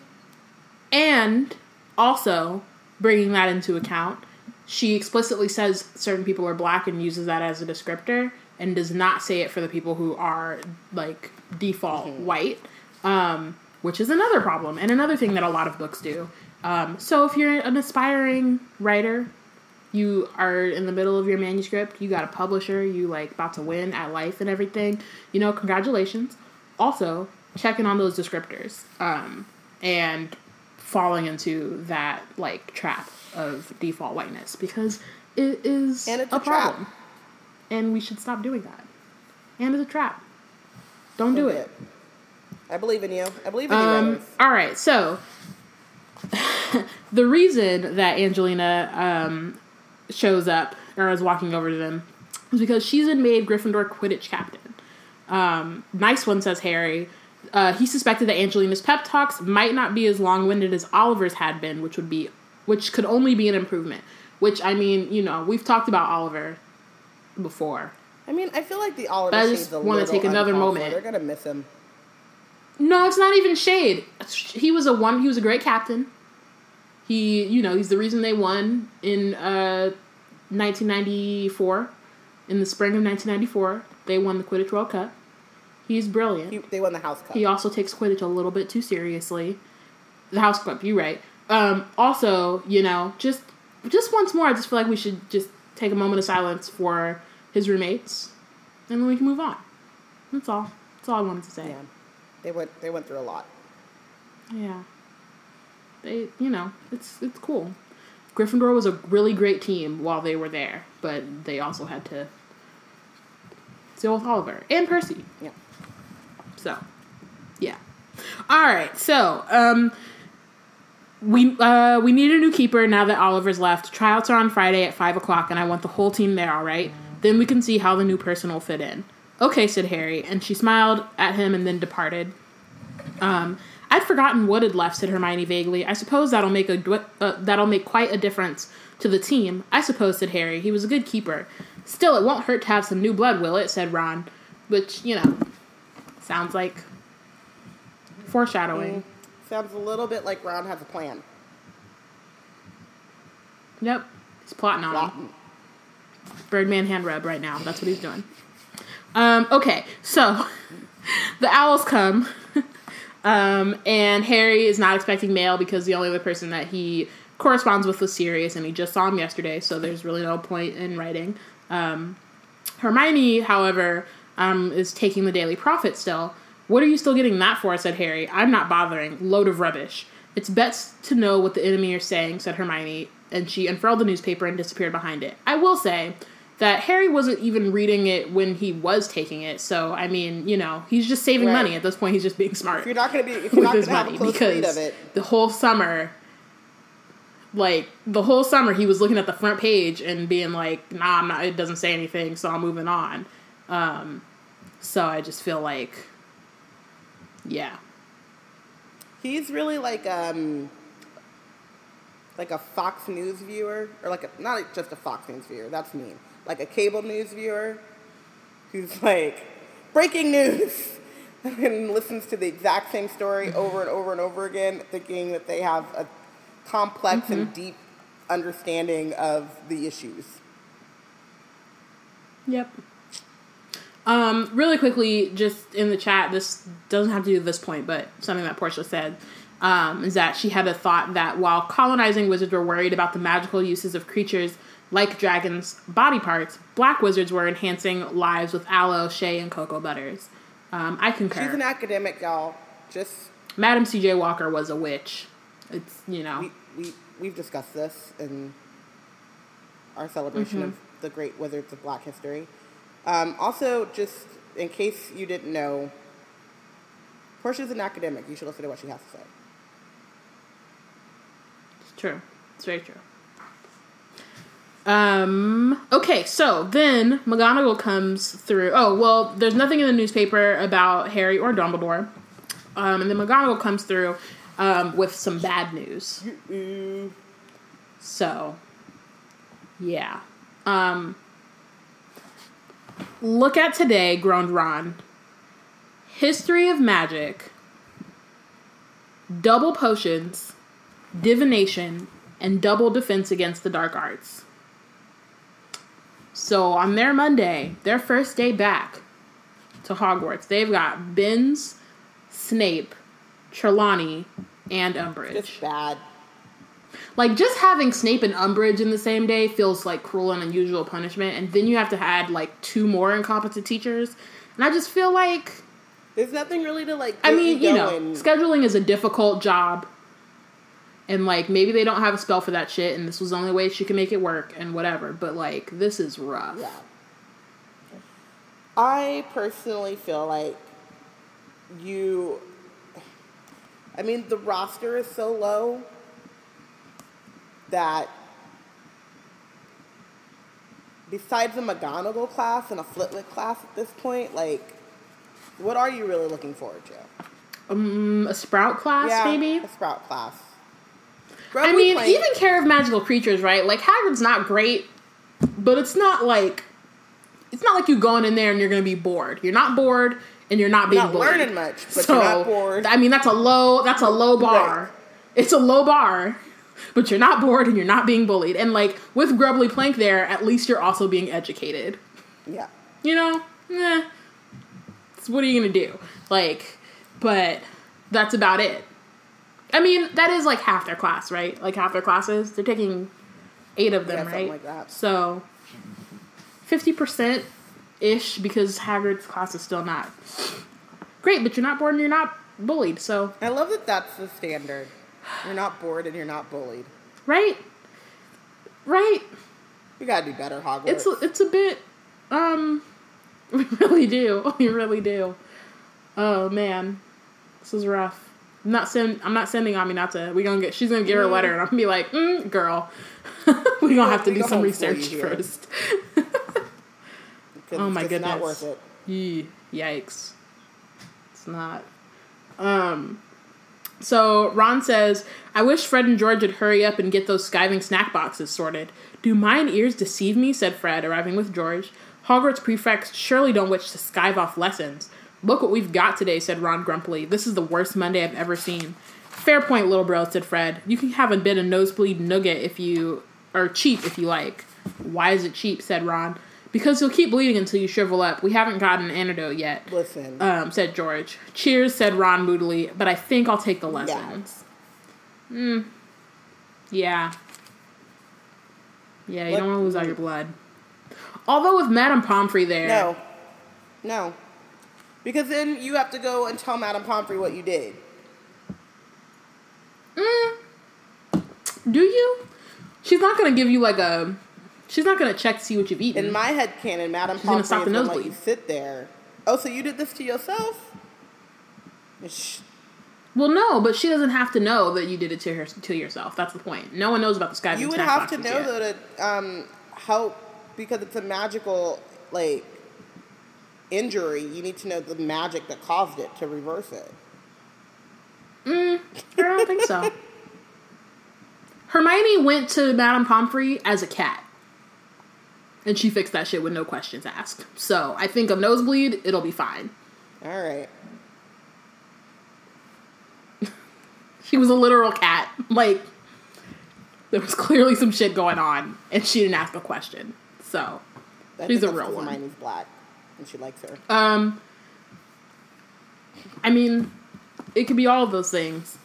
and also bringing that into account, she explicitly says certain people are black and uses that as a descriptor and does not say it for the people who are like default white, um, which is another problem and another thing that a lot of books do. Um, so if you're an aspiring writer, you are in the middle of your manuscript, you got a publisher, you like about to win at life and everything, you know, congratulations. also checking on those descriptors um, and falling into that like trap of default whiteness because it is And it's a, a trap. problem, and we should stop doing that. And it's a trap. Don't do it. I believe in you. I believe in you. Um, all right, so the reason that Angelina um, shows up or is walking over to them is because she's been made Gryffindor Quidditch captain. Um, nice one, says Harry. Uh, he suspected that Angelina's pep talks might not be as long-winded as Oliver's had been, which would be, which could only be an improvement. Which I mean, you know, we've talked about Oliver before. I mean, I feel like the Oliver I just wanna take another moment. They're gonna miss him. No, it's not even shade. He was a one. He was a great captain. He, you know, he's the reason they won in uh, 1994. In the spring of 1994, they won the Quidditch World Cup. He's brilliant. He, they won the House Cup. He also takes Quidditch a little bit too seriously. The House Cup, you're right. Um, also, you know, just just once more, I just feel like we should just take a moment of silence for his roommates, and then we can move on. That's all. That's all I wanted to say. yeah, they went. They went through a lot. Yeah. They, you know, it's it's cool. Gryffindor was a really great team while they were there, but they also had to deal with Oliver and Percy. Yeah. So, yeah. All right. So, um, we uh we need a new keeper now that Oliver's left. Tryouts are on Friday at five o'clock, and I want the whole team there. All right. Then we can see how the new person will fit in. Okay, said Harry, and she smiled at him and then departed. Um, I'd forgotten what had left," said Hermione vaguely. "I suppose that'll make a dw- uh, that'll make quite a difference to the team." "I suppose," said Harry. "He was a good keeper. Still, it won't hurt to have some new blood, will it?" said Ron. Which you know, sounds like foreshadowing. Sounds a little bit like Ron has a plan. Yep, he's plotting on. Plotting. Birdman hand rub right now. That's what he's doing. Um, okay, so [LAUGHS] the owls come, [LAUGHS] um, and Harry is not expecting mail because the only other person that he corresponds with was Sirius, and he just saw him yesterday, so there's really no point in writing. Um, Hermione, however, um, is taking the Daily Prophet still. What are you still getting that for? said Harry. I'm not bothering. Load of rubbish. It's best to know what the enemy are saying, said Hermione, and she unfurled the newspaper and disappeared behind it. I will say that Harry wasn't even reading it when he was taking it, so I mean, you know, he's just saving Right. money at this point. He's just being smart If you're not gonna be, if you're [LAUGHS] with not his gonna have a money close read of it, the whole summer like the whole summer he was looking at the front page and being like nah I'm not it doesn't say anything so I'm moving on um so I just feel like yeah he's really like um, like a Fox News viewer, or like a, not just a Fox News viewer. That's mean. Like a cable news viewer, who's like breaking news. [LAUGHS] And listens to the exact same story over and over and over again, thinking that they have a complex and deep understanding of the issues. Yep. Um, really quickly, just in the chat, this doesn't have to do with this point, but something that Portia said um, is that she had a thought that while colonizing wizards were worried about the magical uses of creatures like dragons' body parts, black wizards were enhancing lives with aloe, shea, and cocoa butters. Um, I concur. She's an academic, y'all. Just Madam C.J. Walker was a witch. It's you know. we we we've discussed this in our celebration of the great wizards of Black history. Um, also, just in case you didn't know, Portia's an academic. You should listen to what she has to say. It's true. It's very true. Um. Okay, so then McGonagall comes through. Oh well, there's nothing in the newspaper about Harry or Dumbledore. Um, and then McGonagall comes through um, with some bad news. So, yeah. Um, look at today, groaned Ron. History of magic, double potions, divination, and double defense against the dark arts. So on their Monday, their first day back to Hogwarts, they've got Binns, Snape, Trelawney, and Umbridge. It's bad. Like just having Snape and Umbridge in the same day feels like cruel and unusual punishment, and then you have to add like two more incompetent teachers, and I just feel like There's nothing really to like. I mean, you know, scheduling is a difficult job. And like maybe they don't have a spell for that shit and this was the only way she can make it work and whatever, but like this is rough. Yeah. I personally feel like you. I mean, the roster is so low that besides a McGonagall class and a Flitwick class at this point, like, what are you really looking forward to? Um, a sprout class maybe? a Sprout class. I mean, playing- even care of magical creatures, right? Like Hagrid's not great, but it's not like it's not like you going in there and you're gonna be bored. You're not bored and you're not being not bullied. learning much, but you're not bored. I mean, that's a low that's a low bar. Right. It's a low bar, but you're not bored and you're not being bullied. And like with Grubbly Plank there, at least you're also being educated. yeah. You know, eh. So what are you gonna do? Like, but that's about it. I mean, that is like half their class, right? Like half their classes. They're taking eight of them, Yeah, right? something like that. So fifty percent ish because Hagrid's class is still not great, but you're not bored and you're not bullied. So I love that that's the standard. You're not bored and you're not bullied. right, right. We gotta do better, Hogwarts. It's a, it's a bit. Um, [LAUGHS] we really do. We really do. Oh man, this is rough. I'm not send. I'm not sending Aminata. We gonna get. She's gonna get her a letter, and I'm gonna be like, mm, "Girl, [LAUGHS] we gonna have to do some research first. [LAUGHS] oh my goodness. not worth it. Yee, yikes. It's not. Um. So Ron says, "I wish Fred and George would hurry up and get those skiving snack boxes sorted." Do mine ears deceive me? said Fred, arriving with George. Hogwarts prefects surely don't wish to skive off lessons. Look what we've got today, said Ron grumpily. This is the worst Monday I've ever seen. Fair point, little bro, said Fred. You can have a bit of nosebleed nougat if you or cheap if you like. Why is it cheap? said Ron. Because you'll keep bleeding until you shrivel up. We haven't got an antidote yet. Listen. Um, said George. Cheers, said Ron moodily, but I think I'll take the lessons. Hmm. Yeah. Yeah, you What- don't want to lose all your blood. Although with Madame Pomfrey there. no. No. Because then you have to go and tell Madame Pomfrey what you did. Do you? She's not going to give you like a. She's not going to check to see what you've eaten. In my head canon, Madame gonna Pomfrey stop is the let nosebleed. you sit there. Oh, so you did this to yourself? Sh- well, no, but she doesn't have to know that you did it to her to yourself. That's the point. No one knows about the sky. You would have to know yet. though to um, help because it's a magical like injury. You need to know the magic that caused it to reverse it. Mm, I don't think so. Hermione went to Madame Pomfrey as a cat. And she fixed that shit with no questions asked. So I think a nosebleed, it'll be fine. All right. [LAUGHS] She was a literal cat. Like, there was clearly some shit going on, and she didn't ask a question. So, I She's a real one. Hermione's black, and she likes her. um, I mean, it could be all of those things.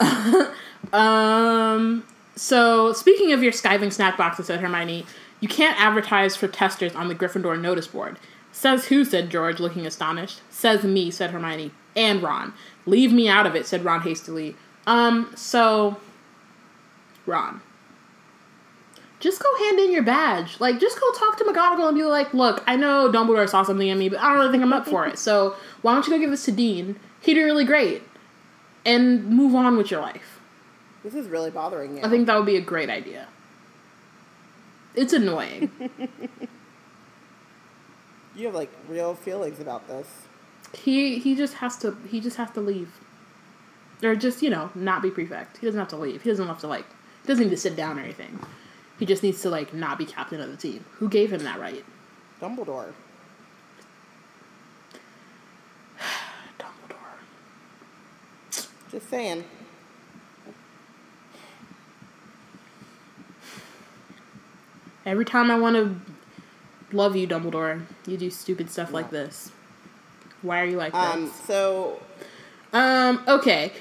[LAUGHS] um, so speaking of your skiving snack boxes, said Hermione, you can't advertise for testers on the Gryffindor notice board. Says who? said George, looking astonished. Says me, said Hermione, and Ron. Leave me out of it, said Ron hastily. Um, so, Ron. Just go hand in your badge. Like, just go talk to McGonagall and be like, look, I know Dumbledore saw something in me, but I don't really think I'm up for it. So, why don't you go give this to Dean? He'd be really great. And move on with your life. This is really bothering you. I think that would be a great idea. It's annoying. [LAUGHS] you have like real feelings about this. he he just has to he just has to leave. Or just, you know, not be prefect. He doesn't have to leave. He doesn't have to like he doesn't need to sit down or anything. He just needs to like not be captain of the team. Who gave him that right? Dumbledore. Dumbledore. Just saying. Every time I want to love you, Dumbledore, you do stupid stuff like this. Why are you like that? Um. this? So. Um, okay.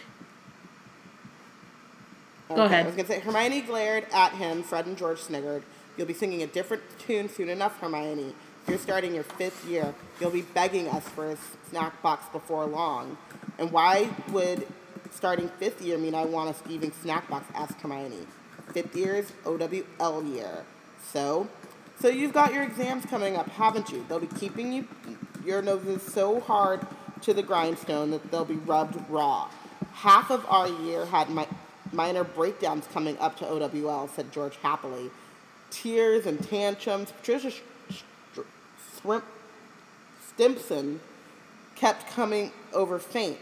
Okay, ahead. I was gonna say Hermione glared at him. Fred and George sniggered. You'll be singing a different tune soon enough, Hermione. You're starting your fifth year. You'll be begging us for a snack box before long. And why would starting fifth year mean I want a skiving snack box? Asked Hermione. Fifth year is OWL year. So, so you've got your exams coming up, haven't you? They'll be keeping you your noses so hard to the grindstone that they'll be rubbed raw. Half of our year had mi- minor breakdowns coming up to OWL, said George happily. Tears and tantrums. Patricia Stimpson kept coming over faint.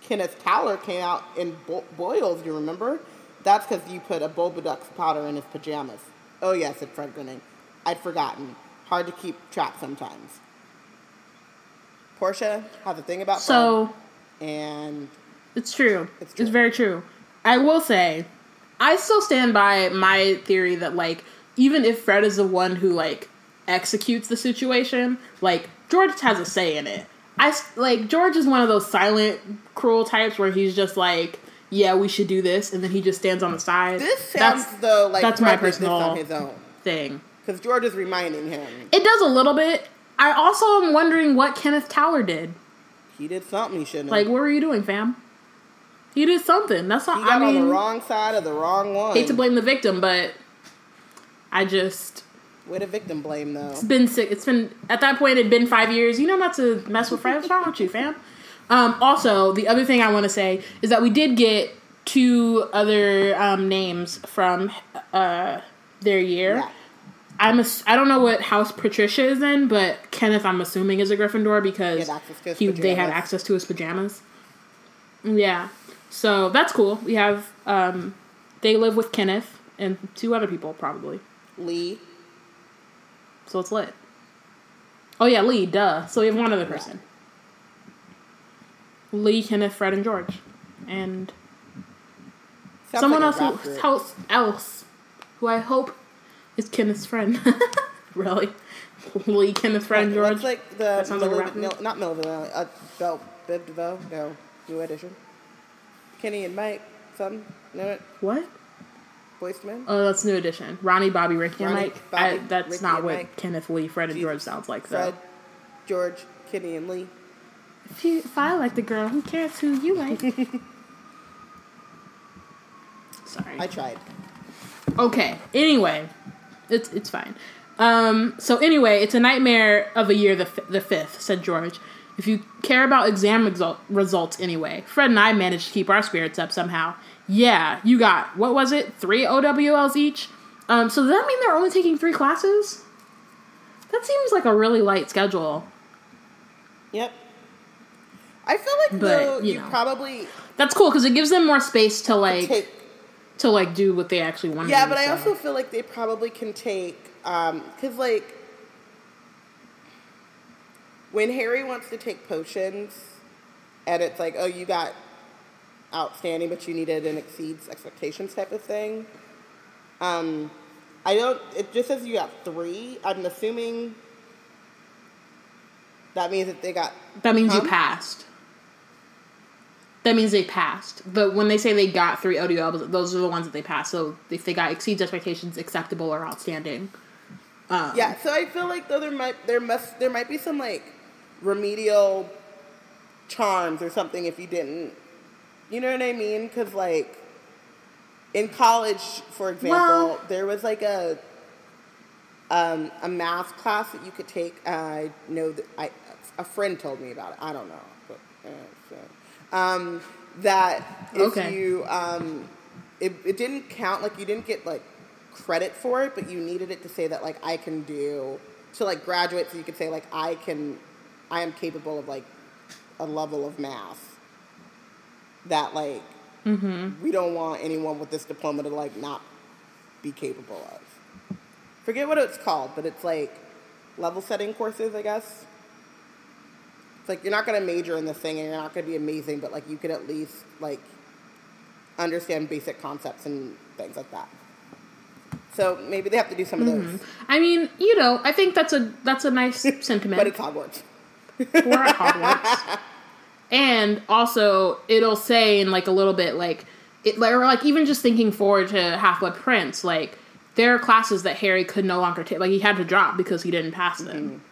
Kenneth Towler came out in bo- boils, you remember? That's because you put a Bulbadox powder in his pajamas. Oh, yes, said Fred grinning. I'd forgotten. Hard to keep track sometimes. Portia has a thing about So Fred, and it's true. It's It's, very true. I will say, I still stand by my theory that like even if Fred is the one who like executes the situation, like George has a say in it. I like George is one of those silent, cruel types where he's just like, "Yeah, we should do this," and then he just stands on the side. this sounds That's though like that's my Fred personal- on his own thing. because George is reminding him It does a little bit. I also am wondering what Kenneth Towler did. he did something he shouldn't. Like, what were you doing, fam? He did something. That's not. he got I mean, on the wrong side of the wrong one. hate to blame the victim, but I just Way the victim blame though. it's been sick. It's been at that point. It'd been five years. You know not to mess with friends. What's wrong with you, fam? Um, also, the other thing I want to say is that we did get two other um, names from uh, their year. Yeah. I'm a, I don't know what house Patricia is in, but Kenneth I'm assuming is a Gryffindor because He had access to his he, they had access to his pajamas. Yeah, so that's cool. We have um, they live with Kenneth and two other people probably. Lee. So it's lit. Oh yeah, Lee. Duh. So we have one other person. Lee, Kenneth, Fred, and George, and Sounds someone like else who, else else who I hope is Kenneth's friend. [LAUGHS] really, Lee, Kenneth, Fred, and George. What's like the That sounds like a rap Mil- not Milli uh, Bell Biv DeVoe? No, New Edition. Kenny and Mike, something. Know it? what? Boyz II Men. Oh, that's New Edition. Ronnie, Bobby, Ricky, and Mike. Bobby, I, that's Ricky, not and what Mike. Kenneth, Lee, Fred, and George sounds like. Fred, Though. George, Kenny, and Lee. If, you, if I like the girl, who cares who you like? [LAUGHS] Sorry. I tried. Okay. Anyway, it's it's fine. Um. So anyway, it's a nightmare of a year. The f- the fifth," said George. If you care about exam result- results anyway, Fred and I managed to keep our spirits up somehow. Yeah, you got what was it? Three OWLs each. Um. So does that mean they're only taking three classes? That seems like a really light schedule. Yep. I feel like But, though you you, know. probably That's cool because it gives them more space to like take. to like do what they actually want. Yeah, to do, but I also feel like they probably can take because like when Harry wants to take potions, and it's like, oh, you got outstanding, but you needed an exceeds expectations type of thing. Um, I don't. It just says you got three. I'm assuming that means that they got. That means Huh? you passed. That means they passed. But when they say they got three OWLs, those are the ones that they passed. So if they got exceeds expectations, acceptable or outstanding. Um, Yeah, so I feel like though there might there must there might be some like remedial charms or something if you didn't, you know what I mean? Because like in college, for example, Well- there was like a um, a math class that you could take. I know that I a friend told me about it. I don't know, but uh, so, um, that if Okay. you um, it, it didn't count like you didn't get like credit for it, but you needed it to say that like I can do to like graduate, so you could say like I can, I am capable of like a level of math that like mm-hmm. we don't want anyone with this diploma to like not be capable of. Forget what it's called, but it's like level setting courses, I guess. It's like you're not gonna major in this thing and you're not gonna be amazing, but like you could at least like understand basic concepts and things like that. So maybe they have to do some of mm-hmm. those. I mean, you know, I think that's a that's a nice sentiment. [LAUGHS] But it's Hogwarts. We're at Hogwarts. and also, it'll say in like a little bit, like it, or like even just thinking forward to Half Blood Prince, like there are classes that Harry could no longer take, like he had to drop because he didn't pass them.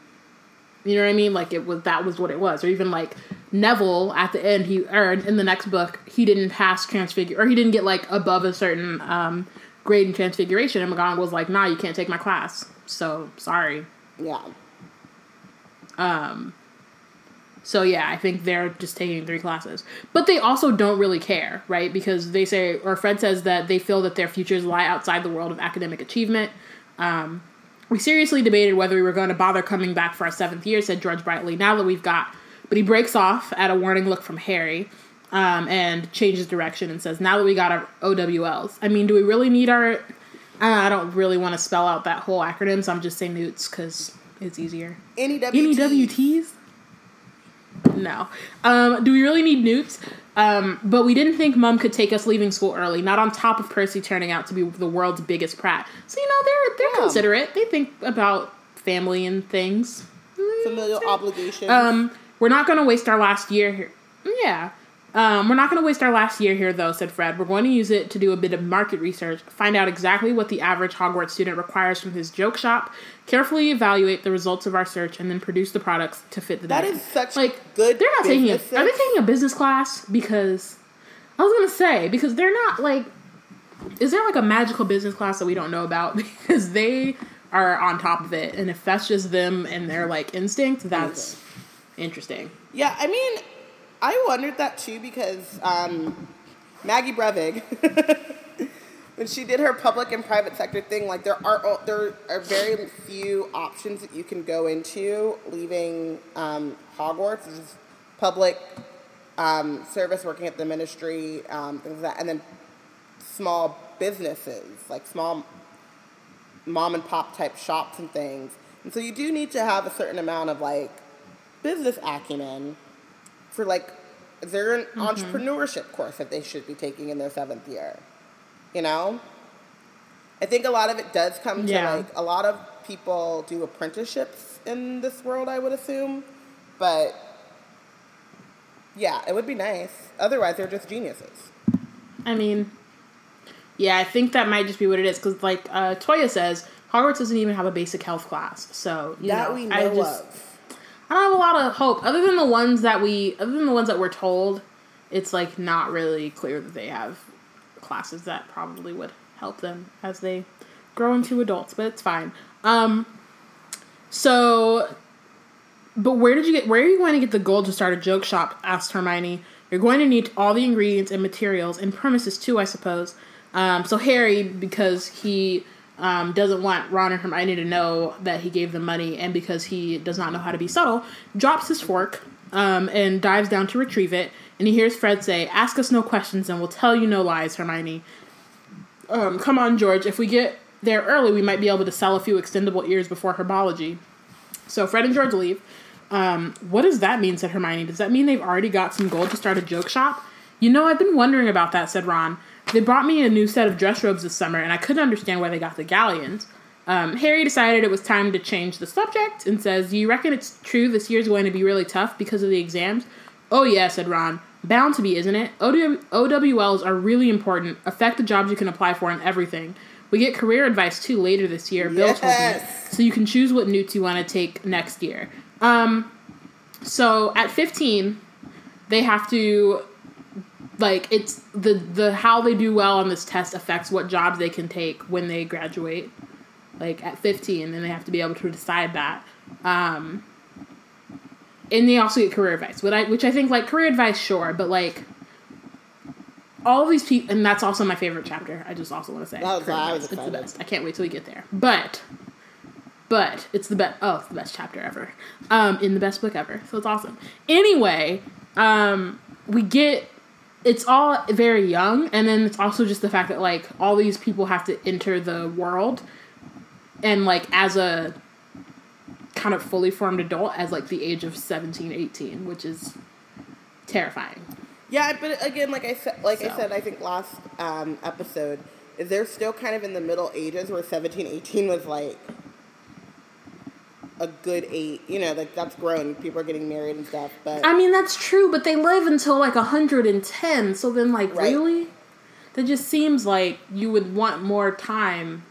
You know what I mean? Like it was that was what it was. Or even like Neville at the end, he or in the next book, he didn't pass transfigure or he didn't get like above a certain um, grade in transfiguration, and McGonagall was like, "Nah, you can't take my class." So sorry. Yeah. Um. So yeah, I think they're just taking three classes, but they also don't really care, right? Because they say, or Fred says that they feel that their futures lie outside the world of academic achievement. Um, we seriously debated whether we were going to bother coming back for our seventh year, said George brightly. Now that we've got, but he breaks off at a warning look from Harry, um, and changes direction and says, "Now that we got our OWLs, I mean, do we really need our?" I don't really want to spell out that whole acronym, so I'm just saying newts because it's easier. Any Any WTs? No. Um, do we really need newts? Um, but we didn't think mom could take us leaving school early, not on top of Percy turning out to be the world's biggest prat. So, you know, they're they're Yeah. considerate. They think about family and things. familial obligations. Um, we're not going to waste our last year here. Yeah. Um, we're not going to waste our last year here, though, said Fred. We're going to use it to do a bit of market research, find out exactly what the average Hogwarts student requires from his joke shop, carefully evaluate the results of our search, and then produce the products to fit the That demand. is such like good They're not taking a. business Are they taking a business class? Because I was going to say because they're not like. Is there like a magical business class that we don't know about? [LAUGHS] Because they are on top of it, and if that's just them and their like instinct, that's interesting. Yeah, I mean, I wondered that too because um, Maggie Brevig, [LAUGHS] when she did her public and private sector thing, like there are there are very few options that you can go into leaving um, Hogwarts. There's public um, service, working at the ministry, um, things like that, and then small businesses like small mom and pop type shops and things. And so you do need to have a certain amount of like business acumen for like is there an Mm-hmm. entrepreneurship course that they should be taking in their seventh year? You know? I think a lot of it does come to like a lot of people do apprenticeships in this world, I would assume. But yeah, it would be nice. Otherwise they're just geniuses. I mean, yeah, I think that might just be what it is. Because, like uh, Toya says, Hogwarts doesn't even have a basic health class. So, you that know, we know I just, of. I don't have a lot of hope. Other than the ones that we, other than the ones that we're told, it's like not really clear that they have classes that probably would help them as they grow into adults. But it's fine. Um, so, but where did you get? Where are you going to get the gold to start a joke shop? asked Hermione. You're going to need all the ingredients and materials and premises too, I suppose. Um, so Harry, because he um, doesn't want Ron and Hermione to know that he gave them money, and because he does not know how to be subtle, drops his fork um, and dives down to retrieve it. And he hears Fred say, "Ask us no questions, and we'll tell you no lies, Hermione." Um, come on, George. If we get there early, we might be able to sell a few extendable ears before herbology. So Fred and George leave. Um, what does that mean? said Hermione. Does that mean they've already got some gold to start a joke shop? You know, I've been wondering about that, said Ron. They brought me a new set of dress robes this summer, and I couldn't understand why they got the galleons. Um, Harry decided it was time to change the subject and says, Do you reckon it's true this year's going to be really tough because of the exams? Oh, yeah, said Ron. Bound to be, isn't it? OW- OWLs are really important, affect the jobs you can apply for and everything. We get career advice too later this year, Bill told me. So you can choose what newts you want to take next year. Um, so at 15, they have to like it's the the how they do well on this test affects what jobs they can take when they graduate. Like at 15, and they have to be able to decide that. Um, and they also get career advice, which I which I think like career advice, sure, but like all these people, and that's also my favorite chapter. I just also want to say That was- I was. It's the best. I can't wait till we get there. But but it's the best. Oh, it's the best chapter ever, um, in the best book ever. So it's awesome. Anyway, um, we get it's all very young, and then it's also just the fact that like all these people have to enter the world, and like as a kind of fully formed adult as like the age of 17 18 which is terrifying. Yeah, but again, like I said, like I said, I think last um, episode, is they're still kind of in the middle ages where 17, 18 was like a good eight. You know, like that's grown. People are getting married and stuff. But i mean that's true but they live until like 110 so then like Right. really that just seems like you would want more time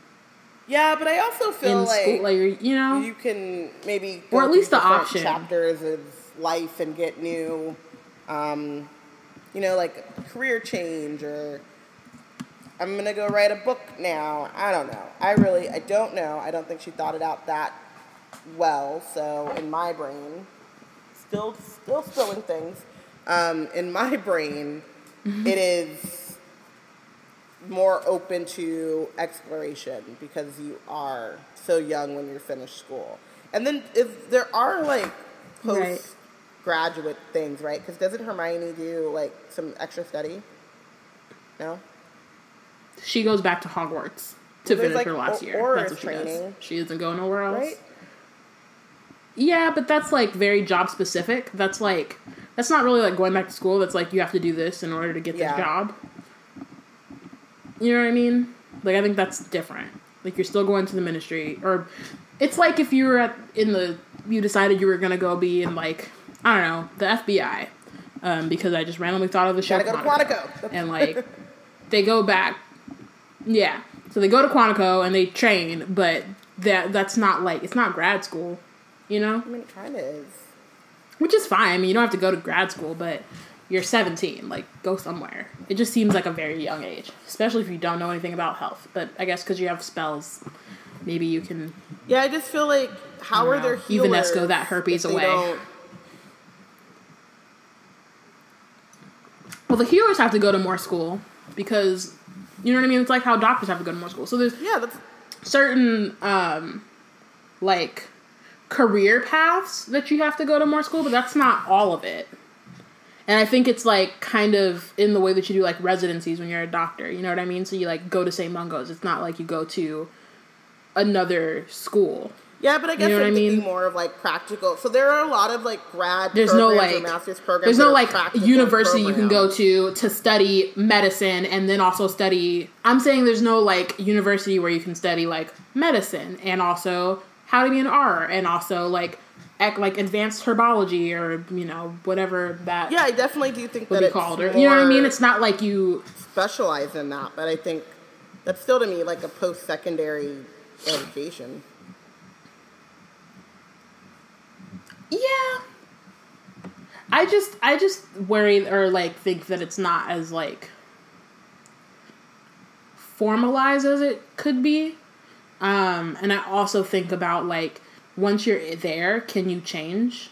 Yeah, but I also feel in like, school, like you're- know, you can maybe Or at least the option. chapters of life and get new, um, you know, like career change or I'm gonna go write a book now. I don't know. I really, I don't know. I don't think she thought it out that well. So in my brain, still, still spilling things. Um, in my [LAUGHS] brain, it is more open to exploration because you are so young when you're finished school. And then if there are like post graduate things, right? Because doesn't Hermione do like some extra study? No. she goes back to Hogwarts to Well, finish like, her last o- year. That's what she does. She doesn't go nowhere else. Right? Yeah, but that's like very job specific. That's like that's not really like going back to school. That's like you have to do this in order to get Yeah. this job. You know what I mean? Like I think that's different. Like you're still going to the ministry, or it's like if you were at in the you decided you were gonna go be in like I don't know the FBI, um, because I just randomly thought of the show Gotta go to. Quantico. and [LAUGHS] like they go back, yeah. So they go to Quantico and they train, but that that's not like it's not grad school, you know I mean, it kind of is. which is fine. I mean, you don't have to go to grad school, but you're 17. Like, go somewhere. It just seems like a very young age, especially if you don't know anything about health. But I guess because you have spells, maybe you can. Yeah, I just feel like how are don't there know, healers? Evanesco that herpes away. don't- Well, the healers have to go to more school because you know what I mean. It's like how doctors have to go to more school. So there's Yeah, that's certain um, like career paths that you have to go to more school, but that's not all of it. And I think it's like kind of in the way that you do like residencies when you're a doctor. You know what I mean? So you like go to St. Mungo's. It's not like you go to another school. yeah, but I guess know what I mean? more of like practical. So there are a lot of like grad. There's no programs like master's programs. there's no like university you can go to to study medicine and then also study I'm saying there's no like university where you can study like medicine and also how to be an Auror and also like ec- like advanced herbology or you know whatever that Yeah, I definitely do think would that be called or you know what I mean it's not like you specialize in that, but I think that's still to me like a post secondary education. Yeah. I just I just worry or like think that it's not as like formalized as it could be. Um and I also think about like once you're there, can you change?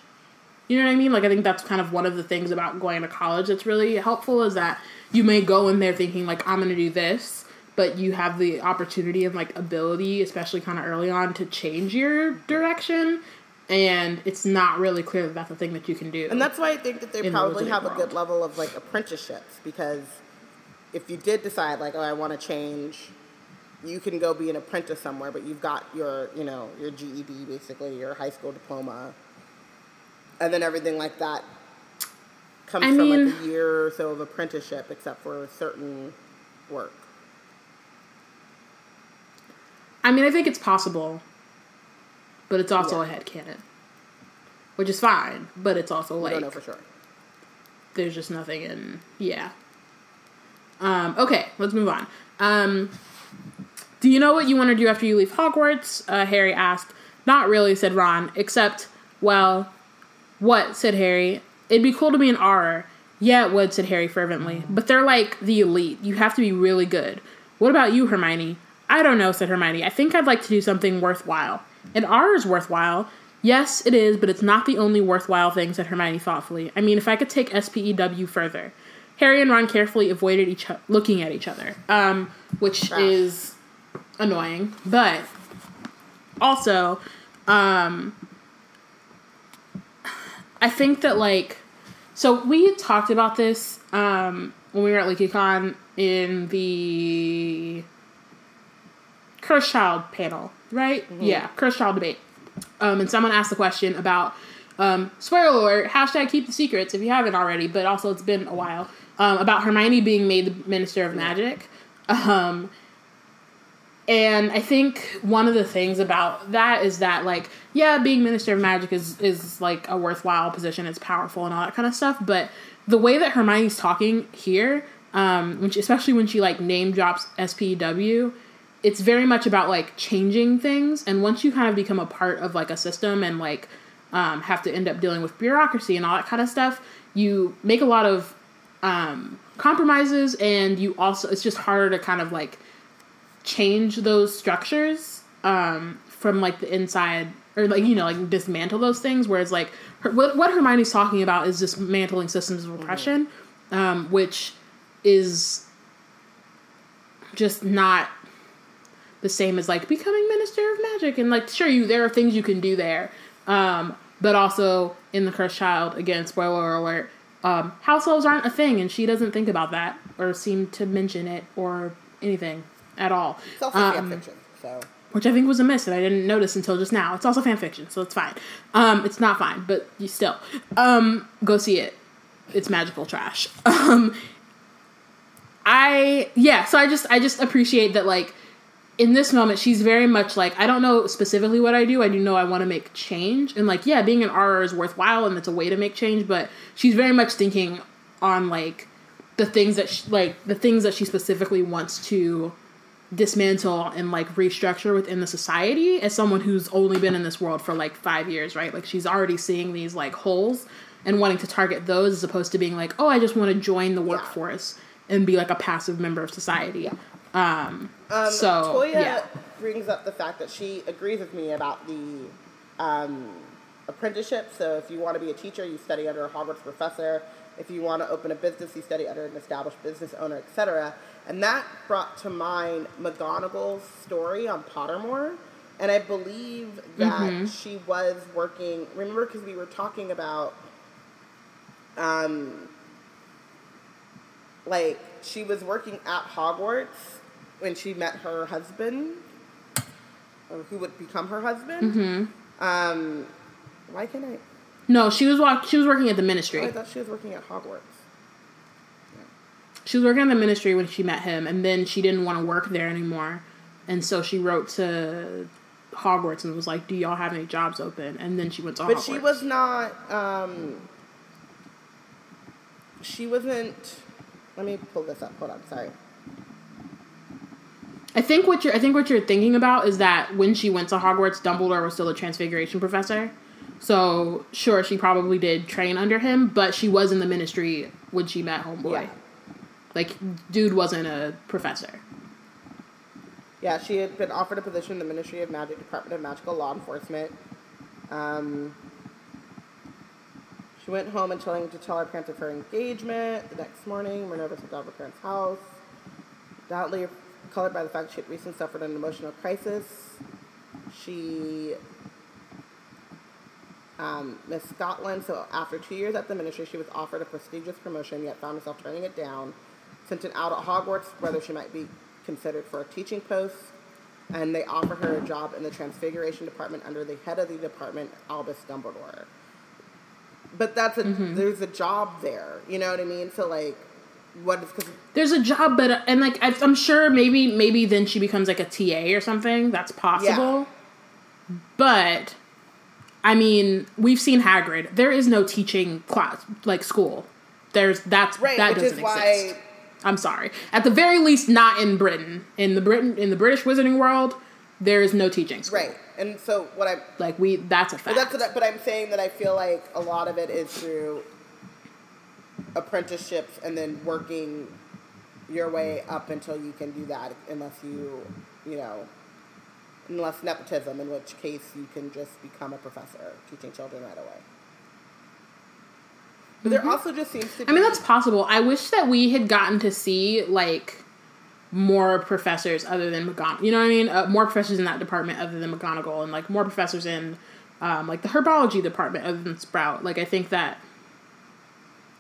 You know what I mean? Like I think that's kind of one of the things about going to college that's really helpful is that you may go in there thinking like I'm going to do this, but you have the opportunity and like ability, especially kind of early on to change your direction and it's not really clear that that's a thing that you can do. And that's why I think that they the probably legitimate have a good level of like apprenticeships because if you did decide like, oh, I want to change, you can go be an apprentice somewhere, but you've got your, you know, your GED basically, your high school diploma, and then everything like that comes I from mean- like a year or so of apprenticeship, except for a certain work. I mean, I think it's possible, but it's also Yeah. a headcanon. Which is fine, but it's also like. I don't know for sure. there's just nothing in yeah. Um, okay, let's move on. Um, do you know what you want to do after you leave Hogwarts? Uh, Harry asked. Not really, said Ron. Except, well, what? said Harry. It'd be cool to be an Auror. Yeah, it would, said Harry fervently. But they're like the elite. You have to be really good. What about you, Hermione? I don't know, said Hermione. I think I'd like to do something worthwhile. An Auror is worthwhile. Yes, it is, but it's not the only worthwhile thing, said Hermione thoughtfully. I mean, if I could take SPEW further. Harry and Ron carefully avoided each looking at each other, um, which is annoying. But also, um, I think that like, so we talked about this um, when we were at LeakyCon in the Cursed Child panel, right? Yeah, Cursed Child debate. Um, and someone asked the question about um, spoiler alert, hashtag keep the secrets if you haven't already, but also it's been a while um, about Hermione being made the Minister of Magic. Um, and I think one of the things about that is that like yeah, being Minister of Magic is is like a worthwhile position. It's powerful and all that kind of stuff. But the way that Hermione's talking here, um, she, especially when she like name drops SPEW, it's very much about like changing things and once you kind of become a part of like a system and like um, have to end up dealing with bureaucracy and all that kind of stuff you make a lot of um, compromises and you also it's just harder to kind of like change those structures um, from like the inside or like you know like dismantle those things whereas like her, what, what hermione's talking about is dismantling systems of oppression um, which is just not the same as like becoming minister of magic and like sure you there are things you can do there um, but also in the cursed child again spoiler alert um, house elves aren't a thing and she doesn't think about that or seem to mention it or anything at all It's also Um, fan fiction, so which I think was a miss that I didn't notice until just now. It's also fan fiction, so it's fine. Um, it's not fine, but you still um, go see it. It's magical trash. [LAUGHS] Um, I yeah, so I just I just appreciate that like in this moment she's very much like I don't know specifically what I do. I do know I want to make change and like yeah, being an Auror is worthwhile and it's a way to make change, but she's very much thinking on like the things that she, like the things that she specifically wants to dismantle and like restructure within the society as someone who's only been in this world for like five years, right? Like she's already seeing these like holes and wanting to target those as opposed to being like, oh, I just want to join the workforce and be like a passive member of society. Um, Um, so Toya yeah, brings up the fact that she agrees with me about the um, apprenticeship. So if you want to be a teacher, you study under a Hogwarts professor. If you want to open a business, you study under an established business owner, etc. And that brought to mind McGonagall's story on Pottermore. And I believe that Mm-hmm. she was working. Remember, because we were talking about, um, like she was working at Hogwarts when she met her husband, or who would become her husband. Mm-hmm. Um, why can't I? no, she was walk- she was working at the Oh, I thought she was working at Hogwarts. She was working in the ministry when she met him, and then she didn't want to work there anymore, and so she wrote to Hogwarts and was like, "Do y'all have any jobs open?" And then she went to But Hogwarts. she was not. Um, she wasn't. Let me pull this up. Hold on. Sorry. I think what you're I think what you're thinking about is that when she went to Hogwarts, Dumbledore was still a transfiguration professor. So sure, she probably did train under him, but she was in the ministry when she met Homeboy. Yeah. Like, dude wasn't a professor. Yeah, she had been offered a position in the Ministry of Magic, Department of Magical Law Enforcement. Um, she went home and telling to tell her parents of her engagement. The next morning, Minerva out of her parents' house. Doubtly colored by the fact she had recently suffered an emotional crisis. She um, Scotland. So after two years at the ministry, she was offered a prestigious promotion, yet found herself turning it down. Sent out at Hogwarts whether she might be considered for a teaching post, and they offer her a job in the Transfiguration department under the head of the department, Albus Dumbledore. But that's a mm-hmm. there's a job there, you know what I mean? So like, what is because There's a job, but uh, and like I, I'm sure maybe maybe then she becomes like a TA or something. That's possible. But I mean, we've seen Hagrid. There is no teaching class like school. There's that's right, that which doesn't is why exist. I'm sorry. At the very least, not in Britain. In the Britain in the British wizarding world, there is no teaching school. right. And so what I'm Like we, that's a But fact. that's what I, but I'm saying that I feel like a lot of it is through apprenticeships and then working your way up until you can do that unless you you know unless nepotism in which case you can just become a professor teaching children right away but there also just seems to be Mm-hmm. I mean, that's possible. I wish that we had gotten to see like more professors other than McGonagall. You know what I mean? Uh, more professors in that department other than McGonagall, and like more professors in um, like the herbology department other than Sprout. Like I think that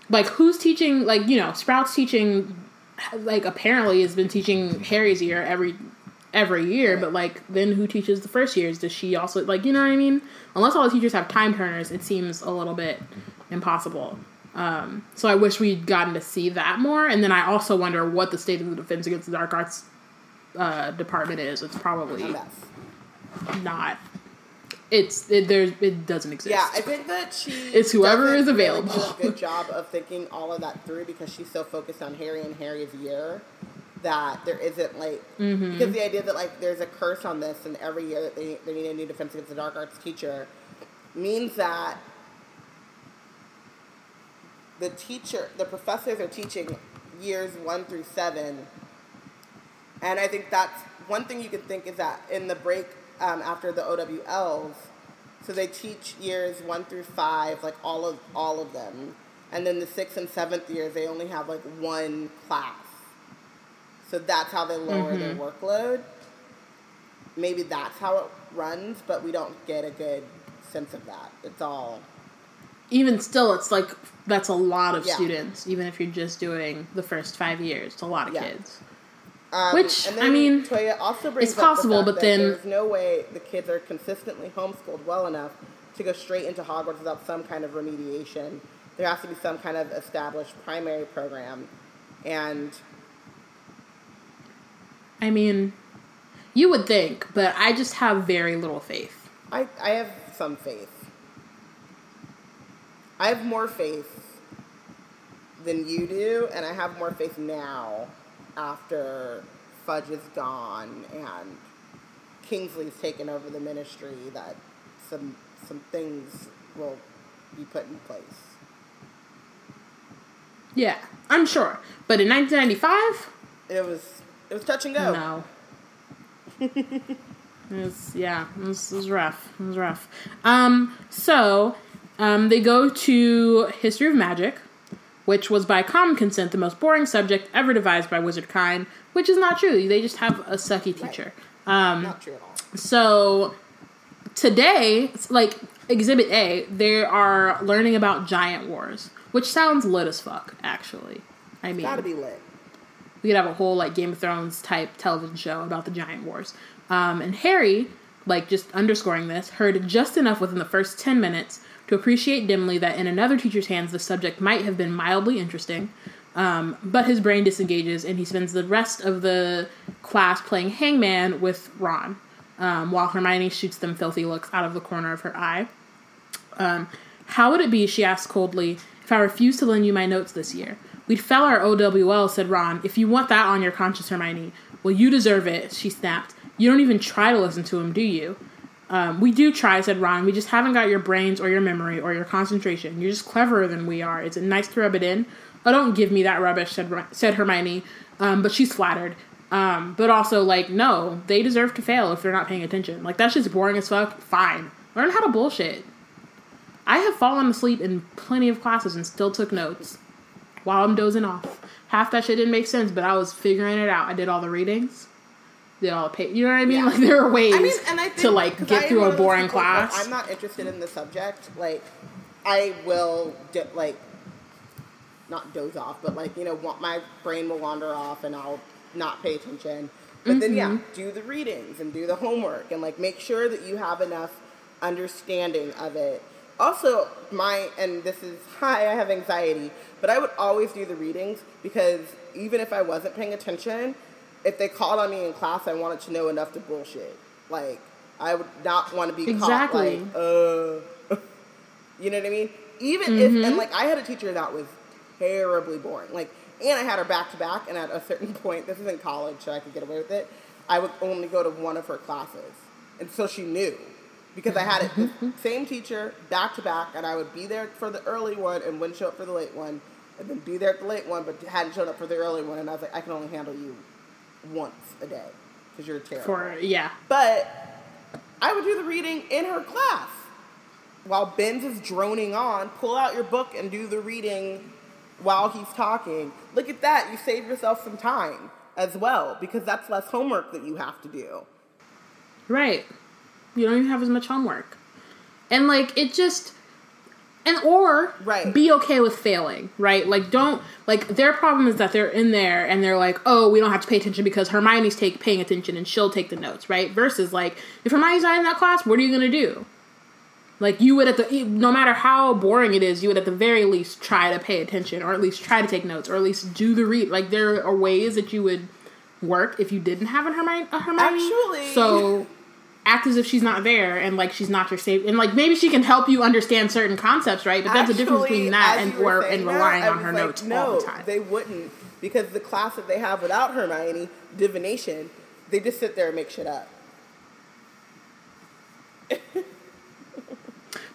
like who's teaching? Like you know, Sprout's teaching. Like apparently has been teaching Harry's year every every year, but like then who teaches the first years? Does she also like you know what I mean? Unless all the teachers have time turners, it seems a little bit impossible. Um, so I wish we'd gotten to see that more. And then I also wonder what the state of the Defense Against the Dark Arts uh, department is. It's probably not. It's it, there's it doesn't exist. yeah i think that she It's whoever is really available. do [LAUGHS] a good job of thinking all of that through because she's so focused on harry and harry's year that there isn't like Mm-hmm. because the idea that like there's a curse on this and every year that they, they need a new defense against the dark arts teacher means that the teacher the professors are teaching years one through seven and I think that's one thing you can think is that in the break um, after the OWLs, so they teach years one through five, like all of all of them, and then the sixth and seventh years they only have like one class. So that's how they lower their workload. Maybe that's how it runs, but we don't get a good sense of that. It's all Even still, it's like that's a lot of Yeah. students. Even if you're just doing the first five years, it's a lot of Yeah. kids. Um, Which, I mean, Toya also brings it's the possible, fact but then- there's no way the kids are consistently homeschooled well enough to go straight into Hogwarts without some kind of remediation. There has to be some kind of established primary program, and I mean, you would think, but I just have very little faith. I I have some faith. I have more faith than you do, and I have more faith now after Fudge is gone and Kingsley's taken over the ministry that some some things will be put in place. Yeah, I'm sure. But in 1995, It was it was touch and go. no. [LAUGHS] it was, yeah, it was, was rough. It was rough. Um, so, um, they go to History of Magic, which was by common consent the most boring subject ever devised by Wizard Kind, which is not true. They just have a sucky teacher. Um, Not true at all. So today, like Exhibit A, they are learning about giant wars, which sounds lit as fuck. Actually, I mean, Gotta be lit. we could have a whole like Game of Thrones type television show about the giant wars. Um, and Harry, like just underscoring this, heard just enough within the first ten minutes to appreciate dimly that in another teacher's hands the subject might have been mildly interesting. Um, but his brain disengages and he spends the rest of the class playing hangman with Ron, um, while Hermione shoots them filthy looks out of the corner of her eye. Um, how would it be, she asked coldly, if I refused to lend you my notes this year? We'd fell our OWL, said Ron. If you want that on your conscience, Hermione. Well, you deserve it, she snapped. You don't even try to listen to him, do you? Um, we do try, said Ron. We just haven't got your brains or your memory or your concentration. You're just cleverer than we are. Is it nice to rub it in? Oh, don't give me that rubbish, said, said Hermione. Um, but she's flattered. Um, but also, like, no, they deserve to fail if they're not paying attention. Like, that's just boring as fuck. Fine. Learn how to bullshit. I have fallen asleep in plenty of classes and still took notes while I'm dozing off. Half that shit didn't make sense, but I was figuring it out. I did all the readings, did all the pa- You know what I mean? Yeah. Like there are ways I mean, and I think to like get am through a boring people, like, class. I'm not interested in the subject. Like, I will di- like not doze off, but like you know, want my brain will wander off, and I'll not pay attention. But then, yeah, Mm-hmm. do the readings and do the homework, and like make sure that you have enough understanding of it. Also, my and this is [LAUGHS] hi, I have anxiety, but I would always do the readings because even if I wasn't paying attention, if they called on me in class, I wanted to know enough to bullshit. Like I would not want to be Exactly. caught like, uh, [LAUGHS] you know what I mean? Even if and like I had a teacher that was terribly boring. Like, and I had her back to back, and at a certain [LAUGHS] point, this is in college, so I could get away with it. I would only go to one of her classes, and so she knew because I had it the [LAUGHS] same teacher back to back, and I would be there for the early one and wouldn't show up for the late one, and then be there at the late one, but hadn't shown up for the early one, and I was like, I can only handle you once a day because you're terrible. For yeah, But I would do the reading in her class. While Ben's is droning on, pull out your book and do the reading while he's talking. Look at that. You save yourself some time as well because that's less homework that you have to do. right. You don't even have as much homework, and like it just. And or Right. be okay with failing, right? Like don't like their problem is that they're in there and they're like, oh, we don't have to pay attention because Hermione's take paying attention and she'll take the notes, right? Versus like if Hermione's not in that class, what are you gonna do? Like you would at the no matter how boring it is, you would at the very least try to pay attention, or at least try to take notes, or at least do the read. Like there are ways that you would work if you didn't have a Hermione. A Hermione. Actually- so act as if she's not there and like she's not your safe, and like maybe she can help you understand certain concepts, right? But that's the difference between that and or and relying I on her like, notes no, all the time. They wouldn't because the class that they have without Hermione, divination, they just sit there and make shit up. [LAUGHS]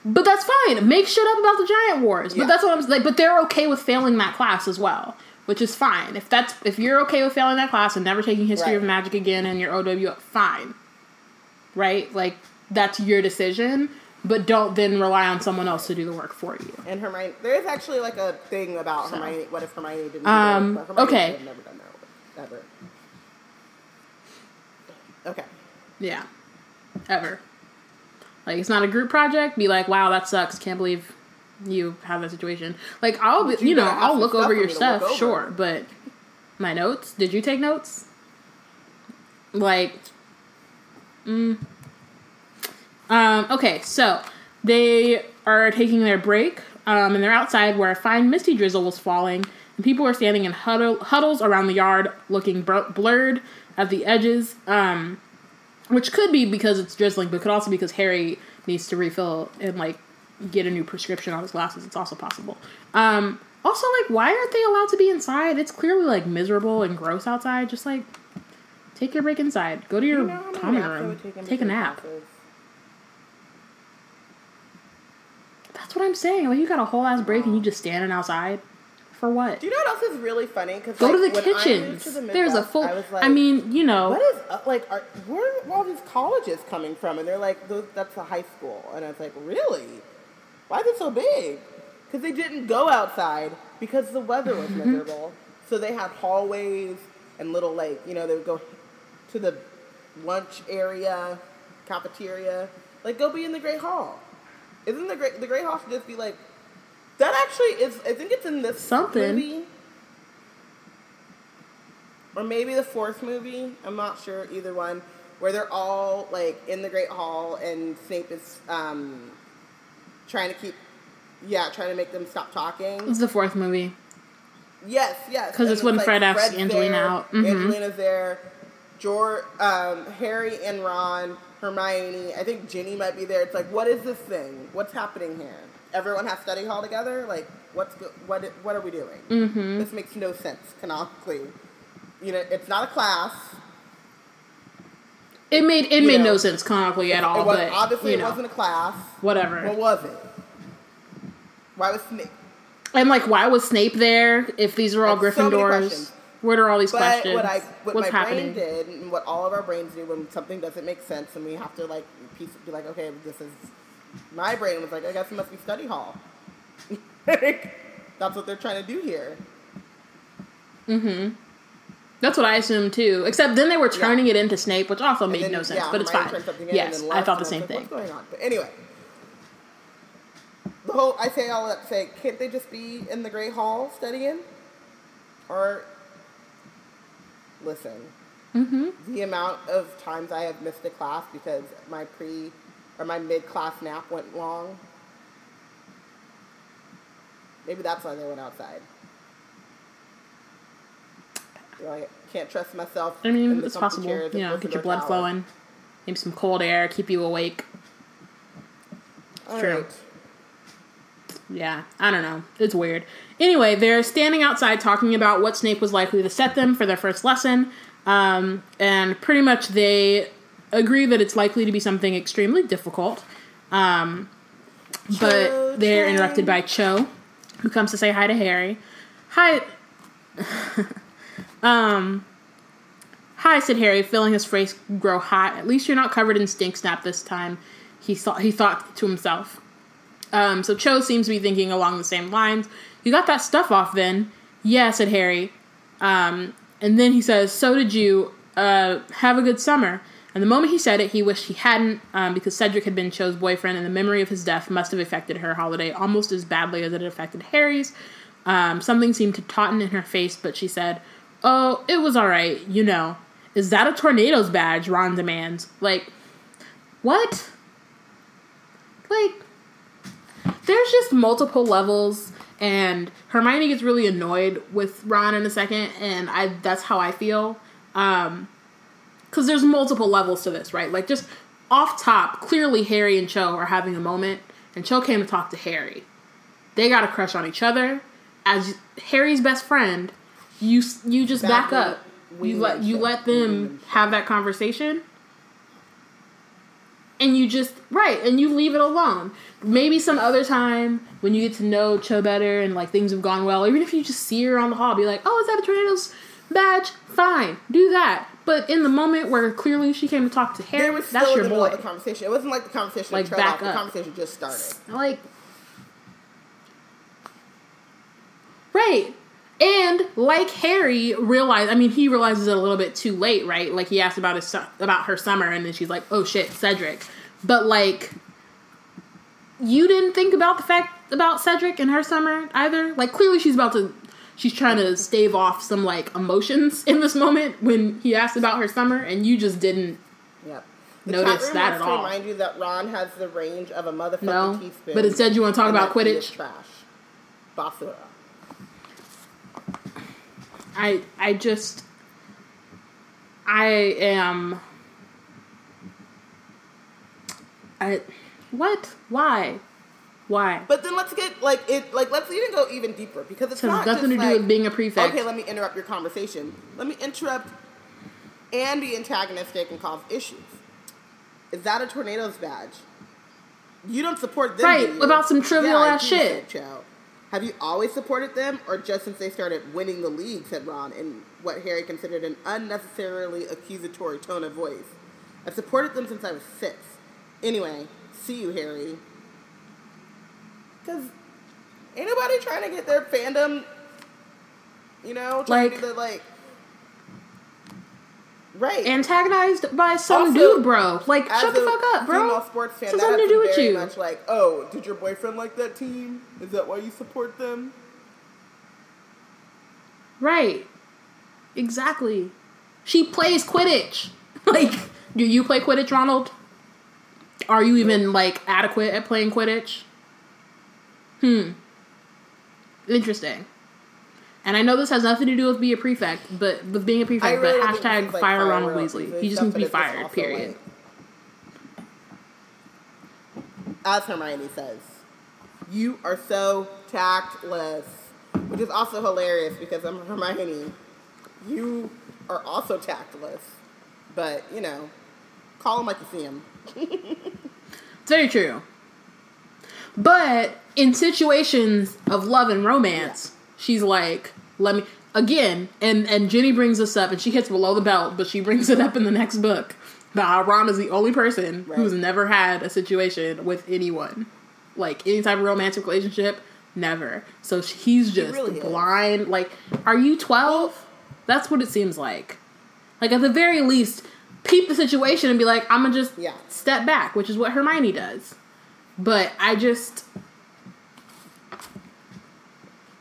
But that's fine. Make shit up about the giant wars. But Yeah. that's what I'm like. But they're okay with failing that class as well, which is fine. If that's if you're okay with failing that class and never taking history of magic again in your OW, up, fine. Right? Like that's your decision. But don't then rely on someone else to do the work for you. And Hermione, there is actually like a thing about So. Hermione. What if Hermione didn't? Um, do that? Hermione okay. have never done that. Ever. Okay. Yeah. Ever. Like it's not a group project. Be like, wow, that sucks. Can't believe you have that situation. Like I'll be, you you know, I'll look over your stuff, over. sure, but my notes. Did you take notes? Like, mm. um, okay, so they are taking their break, um, and they're outside where a fine misty drizzle was falling, and people are standing in huddle, huddles around the yard, looking br- blurred at the edges. Um, which could be because it's drizzling, but could also be because Harry needs to refill and like get a new prescription on his glasses. It's also possible. Um, also, like, why aren't they allowed to be inside? It's clearly like miserable and gross outside. Just like take your break inside. Go to your You know common room. take a nap. classes? That's what I'm saying. Like, you got a whole ass break and you just standing outside for what? Do you know what else is really funny? Because Go like, to the when I moved kitchens. to the There's a full. I, was like, I mean, you know. what is uh, like? Are, where are all these colleges coming from? And they're like, those, that's a high school. And I was like, really? Why is it so big? Because they didn't go outside because the weather was Mm-hmm. miserable. So they had hallways and little like you know they would go to the lunch area, cafeteria. Like go be in the Great Hall. Isn't the Great the Great Hall should just be like that? Actually, is I think it's in this Something. movie. Or maybe the fourth movie. I'm not sure either one. Where they're all like in the Great Hall and Snape is um, trying to keep, yeah, trying to make them stop talking. It's the fourth movie. Yes, yes. Because it's when Fred asks Fred's Angelina there, out. Mhm. Angelina's there. George, um, Harry and Ron, Hermione. I think Ginny might be there. It's like, what is this thing? What's happening here? Everyone has study hall together. Like, what's go- what? What are we doing? Mm-hmm. This makes no sense canonically. You know, it's not a class. It made it You made know, no sense canonically at all. was, but obviously it know, wasn't a class. whatever. What was it? Why was Snape? And like, why was Snape there? If these are all so many Gryffindors, questions. What are all these But questions? what I what What's my happening? brain did and what all of our brains do when something doesn't make sense and we have to like piece be like, okay, this is my brain was like, I guess it must be study hall. [LAUGHS] That's what they're trying to do here. Mm-hmm. That's what I assumed too. Except then they were turning it into Snape, which also made then, no sense. yeah, but it's fine. turned something in Yes, I thought the same like, thing. What's going on? But anyway, the whole I say all that to say, can't they just be in the Great Hall studying? Or listen, Mm-hmm. the amount of times I have missed a class because my pre or my mid class nap went long. Maybe that's why they went outside. Like, can't trust myself. I mean, it's possible. You know, get your blood Tower. flowing. Maybe some cold air, keep you awake. All True. right. Yeah, I don't know. It's weird. Anyway, they're standing outside talking about what Snape was likely to set them for their first lesson. Um, and pretty much they agree that it's likely to be something extremely difficult. Um, Cho but they're Chang. interrupted by Cho, who comes to say hi to Harry. Hi. [LAUGHS] um. Hi, said Harry, feeling his face grow hot. At least you're not covered in Stinksap this time. He thought he thought to himself. Um, so Cho seems to be thinking along the same lines. You got that stuff off then? Yeah, said Harry. Um, and then he says, So did you. Uh, have a good summer. And the moment he said it, he wished he hadn't, um, because Cedric had been Cho's boyfriend, and the memory of his death must have affected her holiday almost as badly as it affected Harry's. Um, something seemed to tauten in her face, but she said, Oh, it was alright, you know. Is that a tornado's badge? Ron demands. Like, what? Like, there's just multiple levels and Hermione gets really annoyed with Ron in a second and I that's how I feel um cuz there's multiple levels to this, right? Like just off top, clearly Harry and Cho are having a moment and Cho came to talk to Harry. They got a crush on each other as Harry's best friend. you you just Bad back up. wing- You let you let them have that conversation, and you just right, and you leave it alone. Maybe some other time when you get to know Cho better and like things have gone well, even if you just see her on the hall, be like, "Oh, is that a tornadoes badge?" Fine, do that. But in the moment where clearly she came to talk to Harry, still that's your boy. the conversation. It wasn't like the conversation Like, back off. The conversation just started. Like, right. And like Harry realized, I mean, he realizes it a little bit too late, right? Like he asked about his about her summer, and then she's like, "Oh shit, Cedric." But like, you didn't think about the fact about Cedric and her summer either. Like, clearly she's about to, she's trying to stave off some like emotions [LAUGHS] in this moment when he asked about her summer, and you just didn't Yep. The Notice that at to all. remind you that Ron has the range of a motherfucking know. teaspoon. But instead, you want to talk about that he is Quidditch. Trash. Basura. I I just I am I what? Why? Why? But then let's get like it. Like let's even go even deeper because it's not nothing to do like, with being a prefect. Okay, let me interrupt your conversation. Let me interrupt and be antagonistic and cause issues. Is that a tornado's badge? You don't support them, Right, do about some trivial Yeah, ass shit. Have you always supported them, or just since they started winning the league? Said Ron in what Harry considered an unnecessarily accusatory tone of voice. I've supported them since I was six. Anyway, see you, Harry. Because ain't nobody trying to get their fandom, you know, trying Like- to do the, like. Right. Antagonized by some Also, dude, bro. Like, shut the fuck up, bro. Female sports fan, that nothing to do with you. much like, oh, did your boyfriend like that team? Is that why you support them? Right. Exactly. She plays Quidditch. [LAUGHS] Like, do you play Quidditch, Ronald? Are you even like adequate at playing Quidditch? Hmm. Interesting. And I know this has nothing to do with being a prefect, but with being a prefect, really but hashtag like, fire fire Ronald Weasley. He just needs to be except that it's fired. Period. like- As Hermione says, you are so tactless, which is also hilarious because I'm Hermione. You are also tactless, but you know, call him like you see him. [LAUGHS] It's very true. But in situations of love and romance, she's like, let me again, and and Ginny brings this up, and she hits below the belt, but she brings it up in the next book That Ron is the only person Right. who's never had a situation with anyone, like any type of romantic relationship, never. So he's just really is. blind. Like, are you twelve? That's what it seems like. Like at the very least, peep the situation and be like, I'm gonna just Yeah. step back, which is what Hermione does. But I just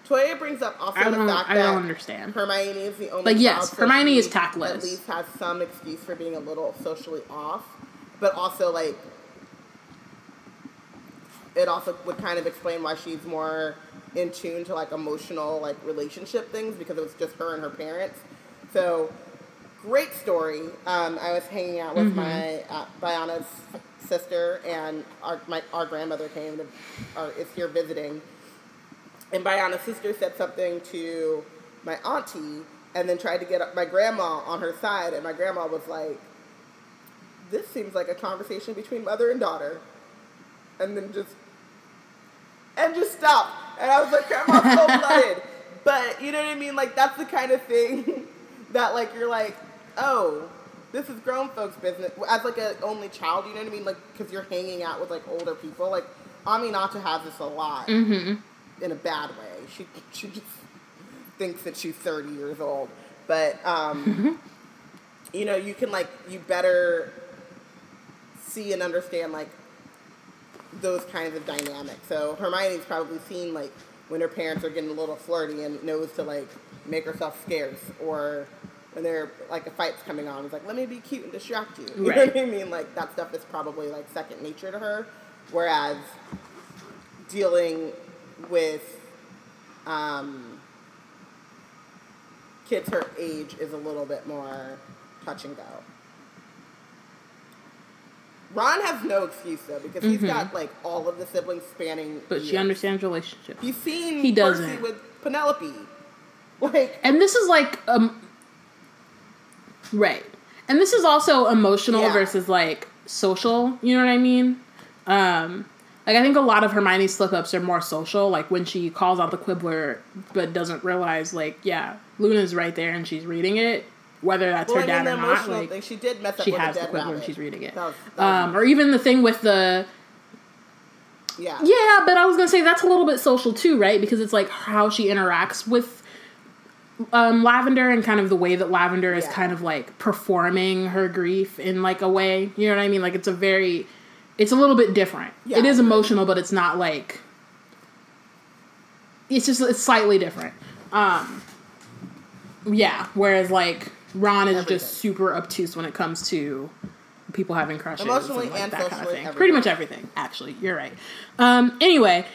Toya brings up also the fact I that don't understand. Hermione is the only one. Like, yes, child, so Hermione is tactless. At least has some excuse for being a little socially off, but also like it also would kind of explain why she's more in tune to like emotional like relationship things because it was just her and her parents. So great story. Um, I was hanging out with Mm-hmm. my uh, Biana's sister and our my our grandmother came to or is here visiting and Biana's sister said something to my auntie and then tried to get my grandma on her side. And my grandma was like this seems like a conversation between mother and daughter. And then just and just stopped. And i was like grandma's so [LAUGHS] blooded. But you know what i mean? Like that's the kind of thing [LAUGHS] that like you're like oh this is grown folks business. As like an only child you know what i mean? Like because you're hanging out with like older people. Like aminata has this a lot. Mm-hmm. In a bad way. She she just thinks that she's thirty years old, but um, [LAUGHS] you know, you can like you better see and understand like those kinds of dynamics. So Hermione's probably seen like when her parents are getting a little flirty and knows to like make herself scarce or when they're like a fight's coming on, it's like let me be cute and distract you. You know what I mean? Like that stuff is probably like second nature to her, whereas dealing with um, kids her age is a little bit more touch and go. Ron has no excuse though because he's got like all of the siblings spanning. Mm-hmm. But she understands relationships. He's seen He doesn't. with Penelope. Like, and this is like um right and this is also emotional Yeah. versus like social you know what i mean um like i think a lot of hermione's slip ups are more social like when she calls out the quibbler but doesn't realize like yeah luna's right there and she's reading it whether that's well, her dad the or not like thing, she did mess up she with has a the quibbler and she's reading it That was, that was- um or even the thing with the yeah. yeah, but I was gonna say that's a little bit social too, right? Because it's like how she interacts with um, Lavender and kind of the way that Lavender is Yeah. kind of like performing her grief in like a way. You know what I mean? Like it's a very, it's a little bit different. Yeah. It is emotional, but it's not like. It's just it's slightly different. Um, yeah. Whereas like Ron is Everything. just super obtuse when it comes to people having crushes, Emotionally like and that kind of thing. everything. Pretty much everything. Actually, you're right. Um, anyway,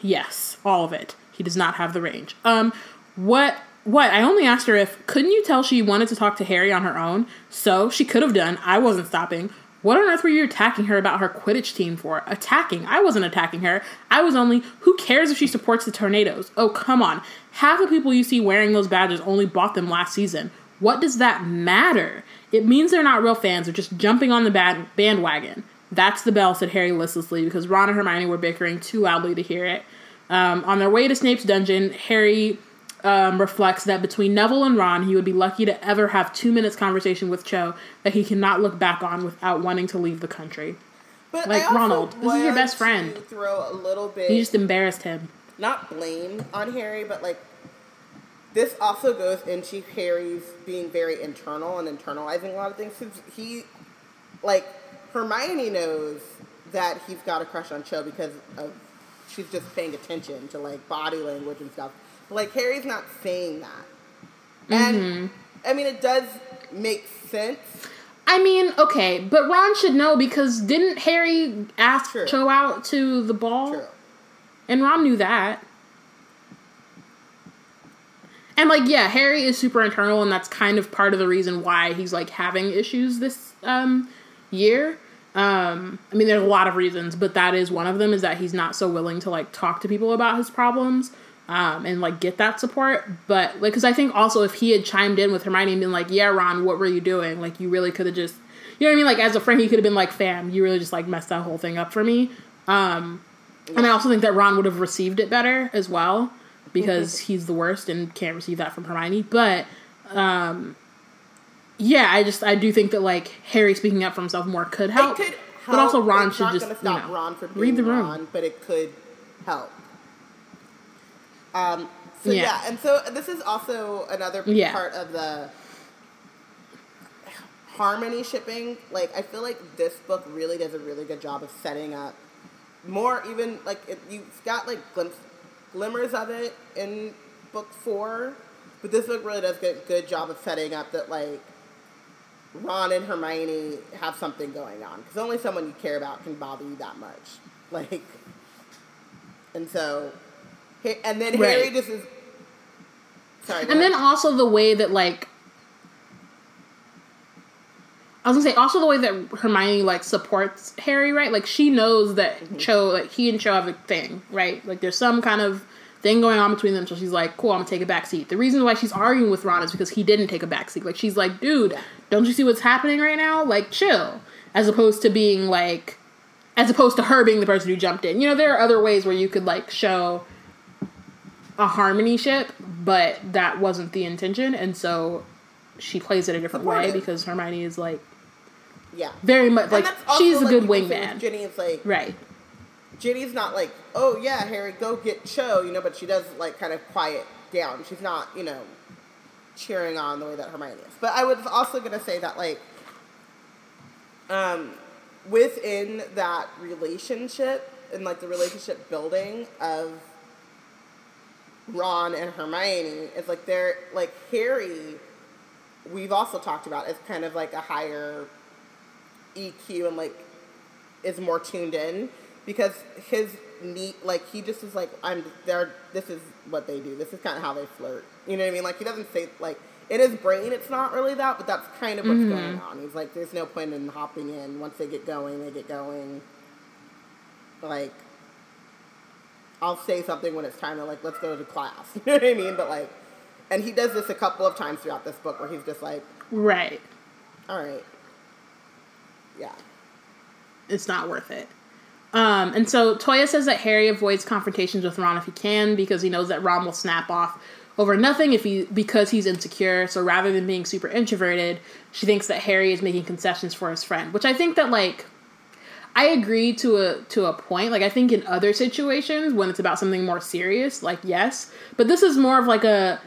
yes, all of it. He does not have the range. Um, what? What? I only asked her if couldn't you tell she wanted to talk to Harry on her own? So she could have done. I wasn't stopping. What on earth were you attacking her about her Quidditch team for? Attacking? I wasn't attacking her. I was only. Who cares if she supports the Tornadoes? Oh come on. Half the people you see wearing those badges only bought them last season. What does that matter? It means they're not real fans. They're just jumping on the bad bandwagon. That's the bell, said Harry listlessly, because Ron and Hermione were bickering too loudly to hear it. Um, on their way to Snape's dungeon, Harry um, reflects that between Neville and Ron, he would be lucky to ever have two minutes conversation with Cho that he cannot look back on without wanting to leave the country. But Like, Ronald, this is your best friend. Throw a little bit, He just embarrassed him. not blame on Harry, but like this also goes into Harry's being very internal and internalizing a lot of things. he, like, Hermione knows that he's got a crush on Cho because of she's just paying attention to like body language and stuff. Like Harry's not saying that, and Mm-hmm. I mean it does make sense. I mean, okay, but Ron should know because didn't Harry ask True. Cho out to the ball? True. And Ron knew that. And like, yeah, Harry is super internal, and that's kind of part of the reason why he's like having issues this um, year. Um, I mean, there's a lot of reasons, but that is one of them. Is that he's not so willing to like talk to people about his problems um, and like get that support. But like, because I think also if he had chimed in with Hermione and been like, "Yeah, Ron, what were you doing? Like, you really could have just." You know what I mean? Like as a friend, he could have been like, "Fam, you really just like messed that whole thing up for me." Um, and I also think that Ron would have received it better as well because he's the worst and can't receive that from Hermione. But um, yeah, I just I do think that like Harry speaking up for himself more could help. Could but also. Ron should just you stop know Ron read the being room. Ron, but it could help. Um. So Yeah. yeah. and so this is also another Yeah. part of the harmony shipping. Like I feel like this book really does a really good job of setting up more. Even like it, you've got like glimpse, glimmers of it in book four, but this book really does a good job of setting up that like Ron and Hermione have something going on because only someone you care about can bother you that much. Like, and so, and then Harry Right. just is. Sorry. And then also the way that like I was gonna say also the way that Hermione like supports Harry, right? Like she knows that Mm-hmm. Cho, like he and Cho have a thing, right? Like there's some kind of thing going on between them. So she's like, "Cool, I'm gonna take a back seat." The reason why she's arguing with Ron is because he didn't take a back seat. Like she's like, "Dude, don't you see what's happening right now? Like chill." As opposed to being like, as opposed to her being the person who jumped in. You know, there are other ways where you could like show a harmony ship, but that wasn't the intention, and so she plays it a different way because Hermione is like yeah. very much like she's a like, good you can say with wingman, Ginny is like right? Ginny's not like, oh yeah, Harry, go get Cho, you know, but she does like kind of quiet down. She's not, you know, cheering on the way that Hermione is. But I was also gonna say that like, um, within that relationship and like the relationship building of Ron and Hermione is like they're like Harry. We've also talked about is kind of like a higher EQ and like is more tuned in because his neat like he just is like I'm there. This is what they do. This is kind of how they flirt. You know what I mean? Like he doesn't say like in his brain it's not really that, but that's kind of what's going mm-hmm. on. He's like, there's no point in hopping in. Once they get going, they get going. Like I'll say something when it's time to like let's go to class. [LAUGHS] You know what I mean? But like, and he does this a couple of times throughout this book where he's just like, Right. all right, yeah, It's not worth it. Um, and so Toya says that Harry avoids confrontations with Ron if he can because he knows that Ron will snap off over nothing if he because he's insecure. So rather than being super introverted, she thinks that Harry is making concessions for his friend, which I think that like I agree to a to a point. Like I think in other situations when it's about something more serious, like yes, but this is more of like a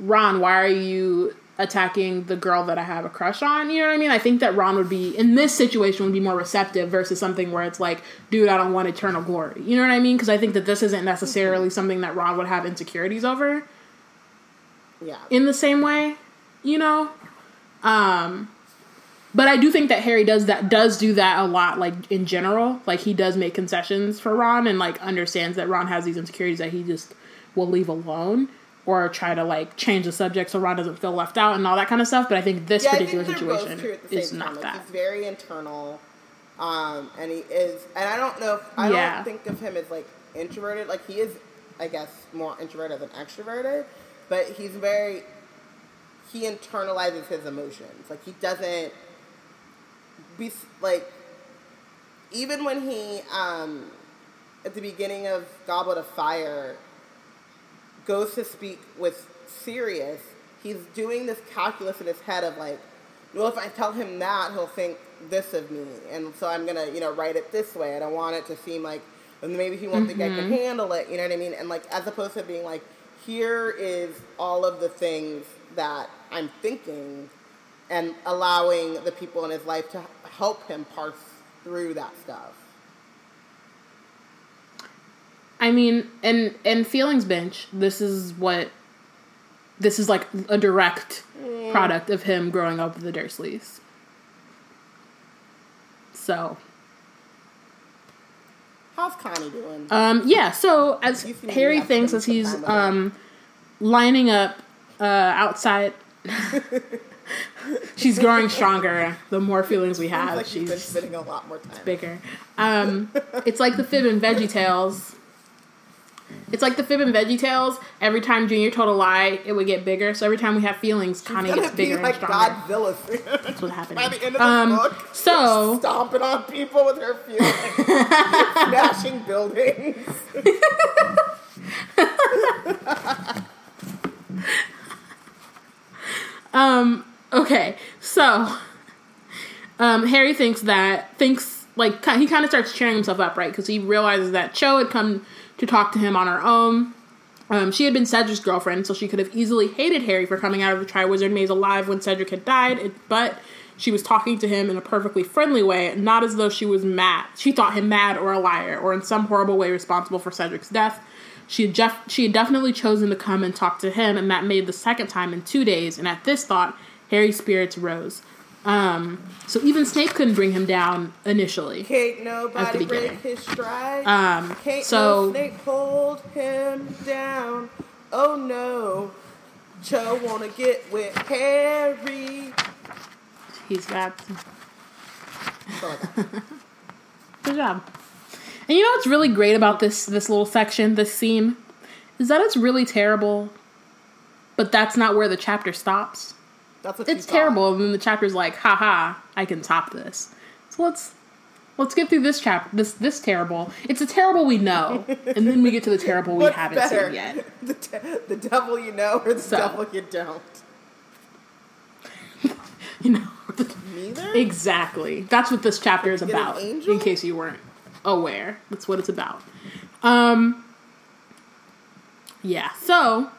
Ron, why are you attacking the girl that I have a crush on? You know what I mean? I think that Ron would be in this situation would be more receptive versus something where it's like, dude, I don't want eternal glory. You know what I mean? Because I think that this isn't necessarily something that Ron would have insecurities over yeah. in the same way, you know. Um, but I do think that Harry does that does do that a lot, like in general. Like he does make concessions for Ron and like understands that Ron has these insecurities that he just will leave alone or try to like change the subject so Ron doesn't feel left out and all that kind of stuff. But I think this yeah, particular think situation true at the is not time. Like, that. he's very internal, um, and he is. And I don't know. If, I Yeah. don't think of him as like introverted. Like he is, I guess, more introverted than extroverted. But he's very. He internalizes his emotions. Like he doesn't. Be like. Even when he, um, at the beginning of Goblet of Fire, goes to speak with Sirius, he's doing this calculus in his head of like, well, if I tell him that, he'll think this of me, and so I'm gonna, you know, write it this way. I don't want it to seem like, and maybe he won't think I can handle it. You know what I mean? And like, as opposed to being like, here is all of the things that I'm thinking, and allowing the people in his life to help him parse through that stuff. I mean, and and feelings bench. This is what. This is like a direct product of him growing up with the Dursleys. So, How's Connie doing? um, yeah. So as You seem to Harry thinks as he's time with her. um, lining up uh, outside, [LAUGHS] she's growing stronger. The more feelings we have, like you've been she's spending a lot more time. It's bigger. Um, it's like the Fib and Veggie Tales. It's like the Fib and Veggie Tales. Every time Junior told a lie, it would get bigger. So every time we have feelings, Connie gets be bigger and stronger. Godzilla That's what's happening. [LAUGHS] by the end of the Um, book. so- stomping on people with her feelings, [LAUGHS] smashing buildings. [LAUGHS] Um. Okay. So, um, Harry thinks that thinks like he kind of starts cheering himself up, right? Because he realizes that Cho had come to talk to him on her own. Um, she had been Cedric's girlfriend, so she could have easily hated Harry for coming out of the Triwizard Maze alive when Cedric had died. It, but she was talking to him in a perfectly friendly way, not as though she was mad. She thought him mad or a liar, or in some horrible way responsible for Cedric's death. She had, jef- she had definitely chosen to come and talk to him, and that made the second time in two days. And at this thought, Harry's spirits rose. Um, so even Snape couldn't bring him down initially. Can't nobody break his stride. Um, Can't so- no snake hold him down. Oh no. Cho wanna get with Harry. He's got that. [LAUGHS] Good job. And you know what's really great about this this little section, this scene, is that it's really terrible, but that's not where the chapter stops. That's It's you thought. terrible, and then the chapter's like, haha, I can top this. So let's let's get through this chapter. This this terrible. It's a terrible we know, [LAUGHS] and then we get to the terrible we haven't better, seen yet. [LAUGHS] The, de- the devil you know or the So. devil you don't? [LAUGHS] You know, Neither? exactly. That's what this chapter is an about. angel? In case you weren't aware, that's what it's about. Um, yeah. So,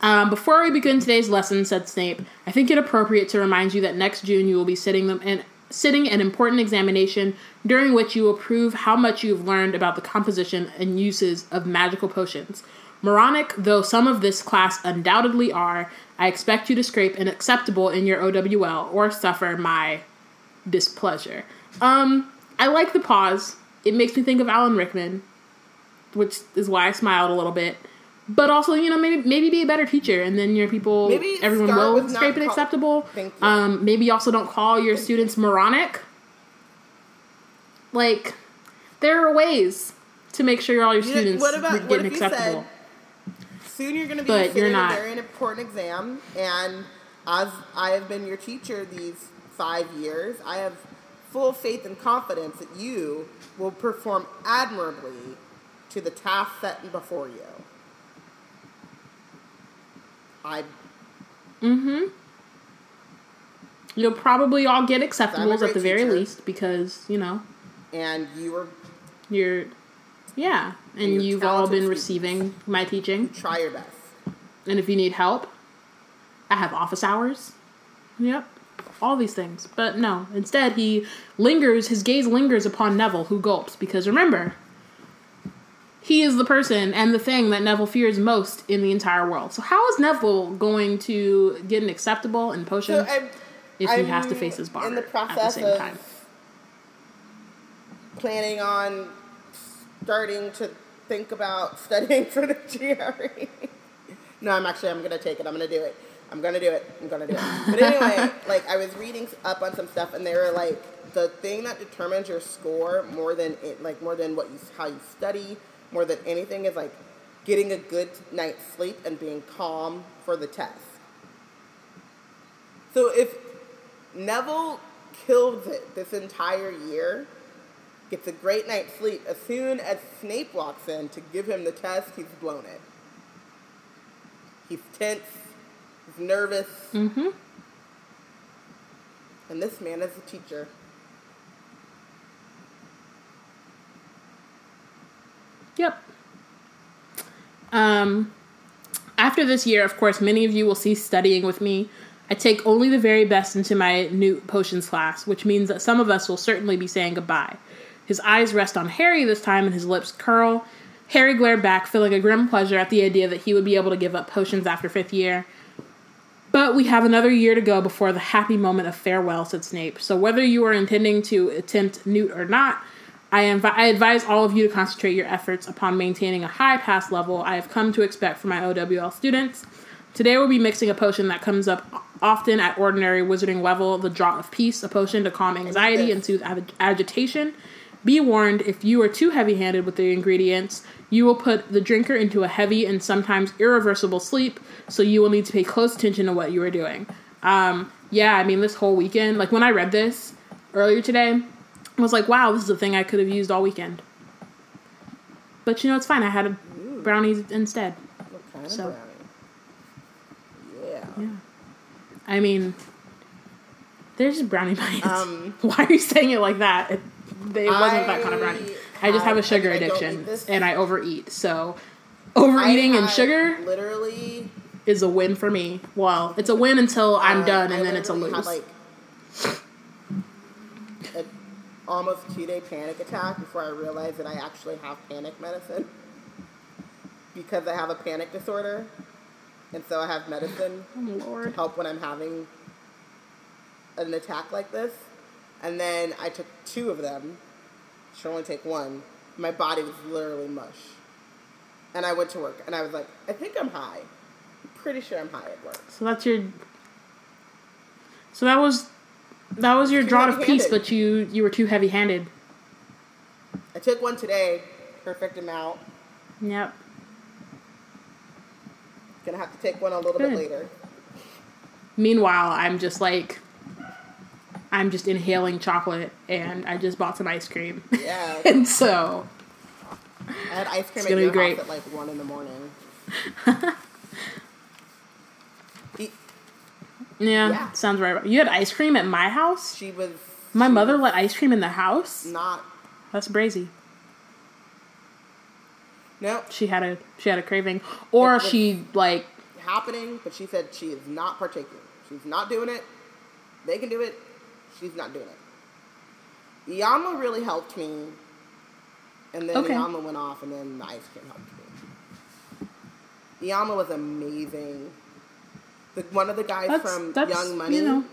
um, before we begin today's lesson, said Snape, I think it appropriate to remind you that next June you will be sitting them and sitting an important examination during which you will prove how much you have learned about the composition and uses of magical potions. Moronic though some of this class undoubtedly are, I expect you to scrape an acceptable in your OWL or suffer my displeasure. Um, I like the pause. It makes me think of Alan Rickman, which is why I smiled a little bit. But also, you know, maybe maybe be a better teacher, and then your people, Maybe everyone will scrape an call- acceptable. Thank you. Um, maybe also don't call your students moronic. Like, there are ways to make sure all your You- students what about- get what getting if you acceptable. Soon you're going to be But you're in not. a very important exam, and as I have been your teacher these five years, I have full faith and confidence that you will perform admirably to the task set before you. I Mm-hmm. You'll probably all get acceptables at the very teacher. least because you know and you were you're, yeah, and you're you've all been students. receiving my teaching. try your best. And if you need help, I have office hours. Yep. All these things. But no, instead he lingers, his gaze lingers upon Neville, who gulps, because remember, he is the person and the thing that Neville fears most in the entire world. So how is Neville going to get an acceptable in So potions I'm, if he has to face his bar in the at the same of time? planning on starting to think about [LAUGHS] studying for the GRE. no, I'm actually I'm gonna take it. I'm gonna do it. I'm gonna do it. I'm gonna do it. But anyway, [LAUGHS] like I was reading up on some stuff, and they were like the thing that determines your score more than it, like more than what you how you study, more than anything is like getting a good night's sleep and being calm for the test. So if Neville kills it this entire year, gets a great night's sleep, as soon as Snape walks in to give him the test, he's blown it. He's tense, he's nervous, Mm-hmm. and this man is a teacher. Yep. Um, after this year, of course, many of you will cease studying with me. I take only the very best into my new potions class, which means that some of us will certainly be saying goodbye. His eyes rest on Harry this time and his lips curl. Harry glared back, feeling a grim pleasure at the idea that he would be able to give up potions after fifth year. But we have another year to go before the happy moment of farewell, said Snape. So whether you are intending to attempt Newt or not, I, I advise all of you to concentrate your efforts upon maintaining a high pass level I have come to expect from my OWL students. Today we'll be mixing a potion that comes up often at ordinary wizarding level, the Draught of Peace, a potion to calm anxiety and soothe ag- agitation. Be warned, if you are too heavy handed with the ingredients, you will put the drinker into a heavy and sometimes irreversible sleep, so you will need to pay close attention to what you are doing. Um, yeah, I mean, this whole weekend, like when I read this earlier today, I was like, wow, this is a thing I could have used all weekend. But you know, it's fine. I had a brownies instead. What kind So- of brownie? Yeah. Yeah. I mean, there's just brownie bites. Um, [LAUGHS] Why are you saying it like that? It, it wasn't that kind of brownie. I just have a sugar I addiction and I overeat. So overeating and sugar Literally, is a win for me. Well, it's a win until I'm done I and then it's a lose. Had like almost two day panic attack before I realized that I actually have panic medicine because I have a panic disorder, and so I have medicine oh lord. help when I'm having an attack like this. And then I took two of them. Should only take one. My body was literally mush. And I went to work and I was like, I think I'm high. I'm pretty sure I'm high at work. So that's your. So that was, that was your draught of peace, but you you were too heavy handed. I took one today, perfect amount. Yep. Gonna have to take one a little Good. bit later. Meanwhile, I'm just like, I'm just inhaling chocolate, and I just bought some ice cream, Yeah. [LAUGHS] and so I had ice cream It's at gonna your be great. at like one in the morning. [LAUGHS] Yeah, Yeah. sounds right. You had ice cream at my house. she was My she mother was let ice cream in the house. not That's brazy. no She had a she had a craving, or she like happening, but she said she is not partaking. She's not doing it. They can do it. She's not doing it. Iyanla really helped me, and then Okay. Iyanla went off, and then the ice cream helped me. Iyanla was amazing. The, one of the guys that's from that's Young Money. you know.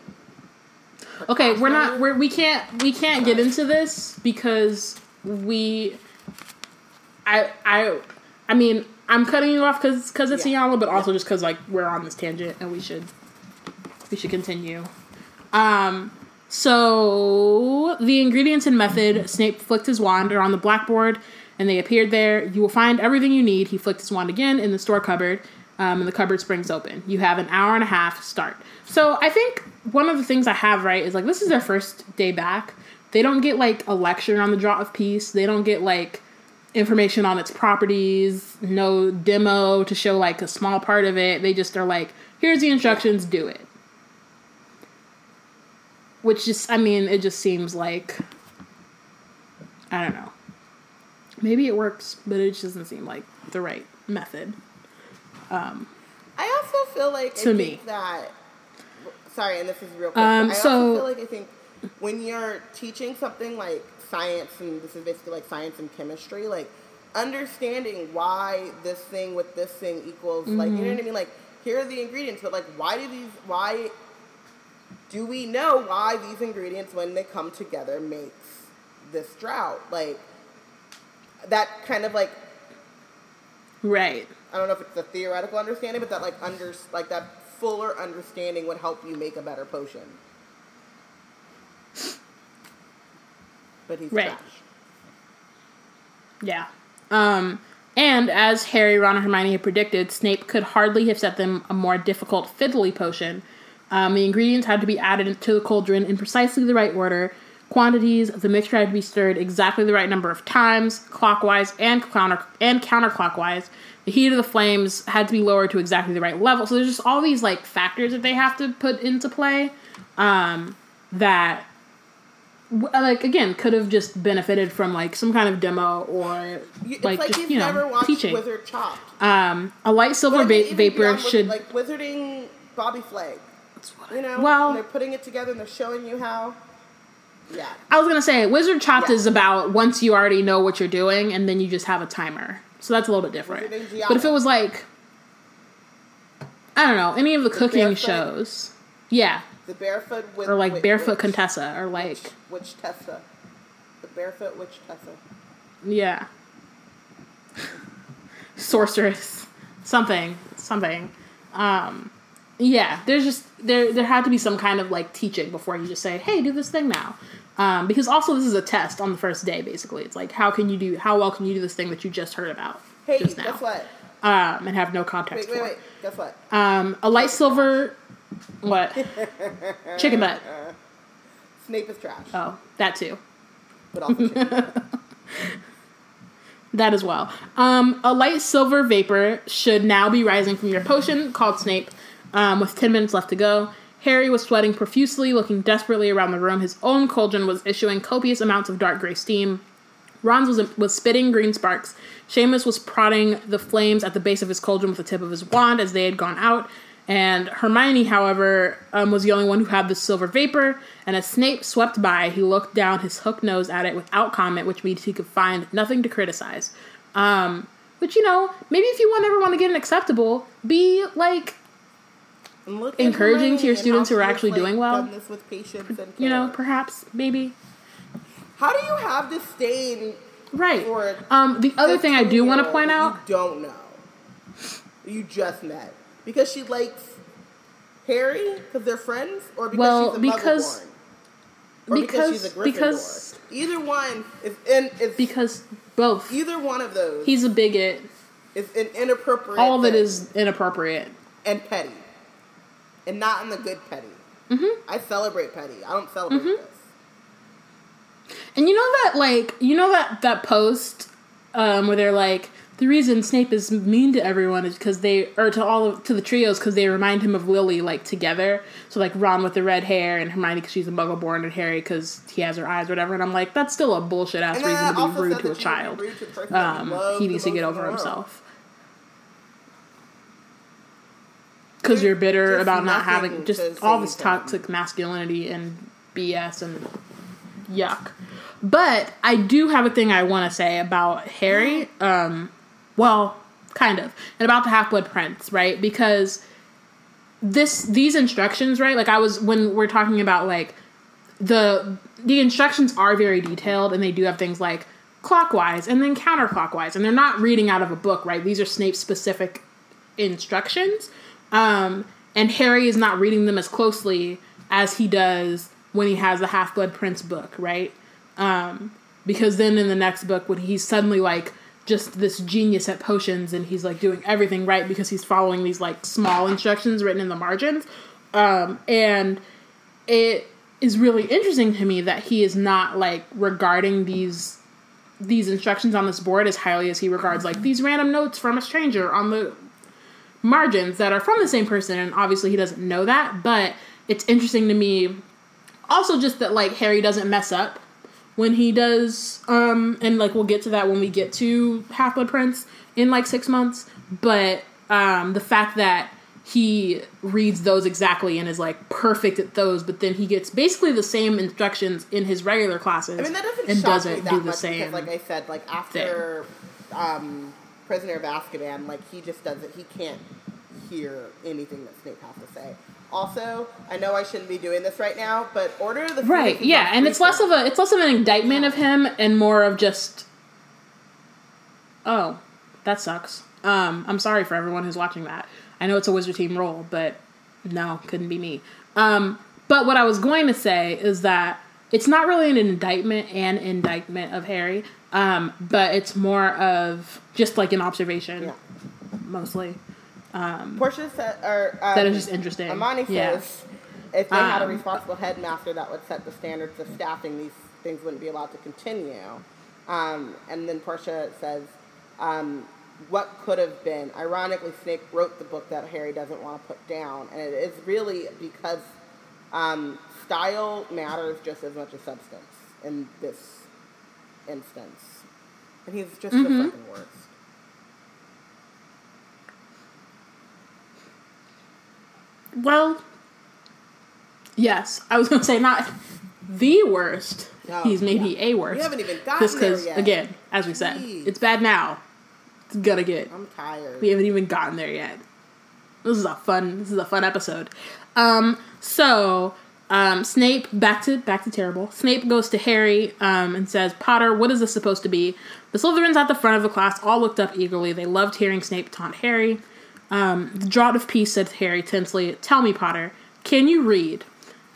Okay, we're not we're we can't we can't get into this because we. I I I mean I'm cutting you off because because it's Yeah. Iyanla, but also just because like we're on this tangent and we should we should continue. Um, So the ingredients and method: Snape flicked his wand are on the blackboard, and they appeared there. You will find everything you need. He flicked his wand again in the store cupboard, um, and the cupboard springs open. You have an hour and a half start. So I think one of the things I have right is like this is their first day back. They don't get like a lecture on the Draught of Peace. They don't get like information on its properties, no demo to show like a small part of it. They just are like, here's the instructions, do it. Which just, I mean, it just seems like, I don't know. Maybe it works, but it just doesn't seem like the right method. Um, I also feel like To I me. think that sorry, and this is real quick. Um, I so- also feel like I think when you're teaching something like science and this is basically like science and chemistry, like understanding why this thing with this thing equals like you know what I mean? Like here are the ingredients, but like why do these why do we know why these ingredients when they come together makes this drought? Like that kind of like right. I don't know if it's a theoretical understanding, but that like under like that fuller understanding would help you make a better potion. But he's Right. trash. Yeah. Um, and as Harry, Ron, and Hermione had predicted, Snape could hardly have set them a more difficult fiddly potion. Um, the ingredients had to be added to the cauldron in precisely the right order. Quantities, the mixture had to be stirred exactly the right number of times, clockwise and counter and counterclockwise. The heat of the flames had to be lowered to exactly the right level. So there's just all these like factors that they have to put into play um, that like again could have just benefited from like some kind of demo or like, like, just you've you know never watched teaching. Wizard Chopped. Um, a light silver va- vapor should. like wizarding Bobby Flay. You know, Well- And they're putting it together and they're showing you how. Yeah, I was gonna say Wizard Chopped Yeah. is about once you already know what you're doing and then you just have a timer. So that's a little bit different. But if it was like, I don't know, any of the cooking Barefoot- shows, yeah, the barefoot with or like Barefoot witch, Contessa, or like witch Tessa, the barefoot witch Tessa. yeah, sorceress, something, something. Um, yeah, there's just there there had to be some kind of like teaching before you just say, hey, do this thing now. Um, because also this is a test on the first day. Basically, it's like how can you do how well can you do this thing that you just heard about Hey, just now, guess what? um, and have no context Wait, wait, wait. Guess what? Um, a light silver, what? [LAUGHS] Chicken butt. Snape is trash, Oh, that too. but also. [LAUGHS] That as well. Um, a light silver vapor should now be rising from your potion called Snape. Um, with ten minutes left to go, Harry was sweating profusely, looking desperately around the room. His own cauldron was issuing copious amounts of dark gray steam. Ron's was was spitting green sparks. Seamus was prodding the flames at the base of his cauldron with the tip of his wand as they had gone out. And Hermione, however, um, was the only one who had the silver vapor. And as Snape swept by, he looked down his hooked nose at it without comment, which means he could find nothing to criticize. Um, which you know, maybe if you want ever want to get an acceptable, be like Encouraging to your students who are actually like, doing well. done this with patience and you know, perhaps maybe How do you have disdain right. for Um, the other thing I do want to point out You don't know. You just met. Because she likes Harry? Because they're friends? Or because Well, she's a because-? Or because, she's a because- Gryffindor? because- either one is in is because both either one of those he's a bigot. is an inappropriate All of it thing is inappropriate. and petty. And not in the good petty. Mm-hmm. I celebrate petty. I don't celebrate Mm-hmm. this. And you know that like you know that that post um, where they're like the reason Snape is mean to everyone is because they or to all of, to the trios because they remind him of Lily like together. So like Ron with the red hair and Hermione because she's a Muggle-born and Harry because he has her eyes, or whatever. And I'm like, that's still a bullshit ass reason to be rude to a that you would be child. rude to the person that you Um, he needs to get over himself. Because you're bitter about not having just all this toxic masculinity and BS and yuck. But I do have a thing I want to say about Harry. Um, well, kind of, and about the Half Blood Prince, right? Because this these instructions, right? Like I was when we're talking about like the the instructions are very detailed, and they do have things like clockwise and then counterclockwise, and they're not reading out of a book, right? These are Snape specific instructions, um, and Harry is not reading them as closely as he does when he has the Half Blood Prince book, right? Um, because then in the next book, when he's suddenly like just this genius at potions and he's like doing everything right because he's following these like small instructions written in the margins. Um, and it is really interesting to me that he is not like regarding these these instructions on this board as highly as he regards like these random notes from a stranger on the margins that are from the same person and obviously he doesn't know that but it's interesting to me also just that like harry doesn't mess up when he does um and like we'll get to that when we get to half blood prince in like six months but um the fact that he reads those exactly and is like perfect at those but then he gets basically the same instructions in his regular classes I mean, that doesn't and doesn't do the same because, like I said, like after um, Prisoner of Azkaban, like he just doesn't, he can't hear anything that Snape has to say. Also, I know I shouldn't be doing this right now, but Order of the right yeah and it's less of a it's less of an indictment of him and more of just oh that sucks. Um i'm sorry for everyone who's watching that. I know it's a wizard team role but no couldn't be me. Um but what i was going to say is that it's not really an indictment and indictment of harry um but it's more of just like an observation Yeah. mostly Portia said, or um, That is just interesting. Amani Yeah. says, if they had a Um, responsible headmaster that would set the standards of staffing, these things wouldn't be allowed to continue. Um, and then Portia says, um, what could have been? Ironically, Snape wrote the book that Harry doesn't want to put down, and it is really because um, style matters just as much as substance in this instance. And he's just Mm-hmm. the fucking worst. Well, yes, I was gonna say not the worst. No, He's maybe yeah. a worst. We haven't even gotten Just there yet. again, as we said, Jeez. it's bad now. It's gonna get. I'm tired. We haven't even gotten there yet. This is a fun. This is a fun episode. Um. So. Um, Snape back to back to terrible. Snape goes to Harry um, and says, "Potter, what is this supposed to be?" The Slytherins at the front of the class all looked up eagerly. They loved hearing Snape taunt Harry. Um, the draught of peace said Harry tensely, "Tell me, Potter, can you read?"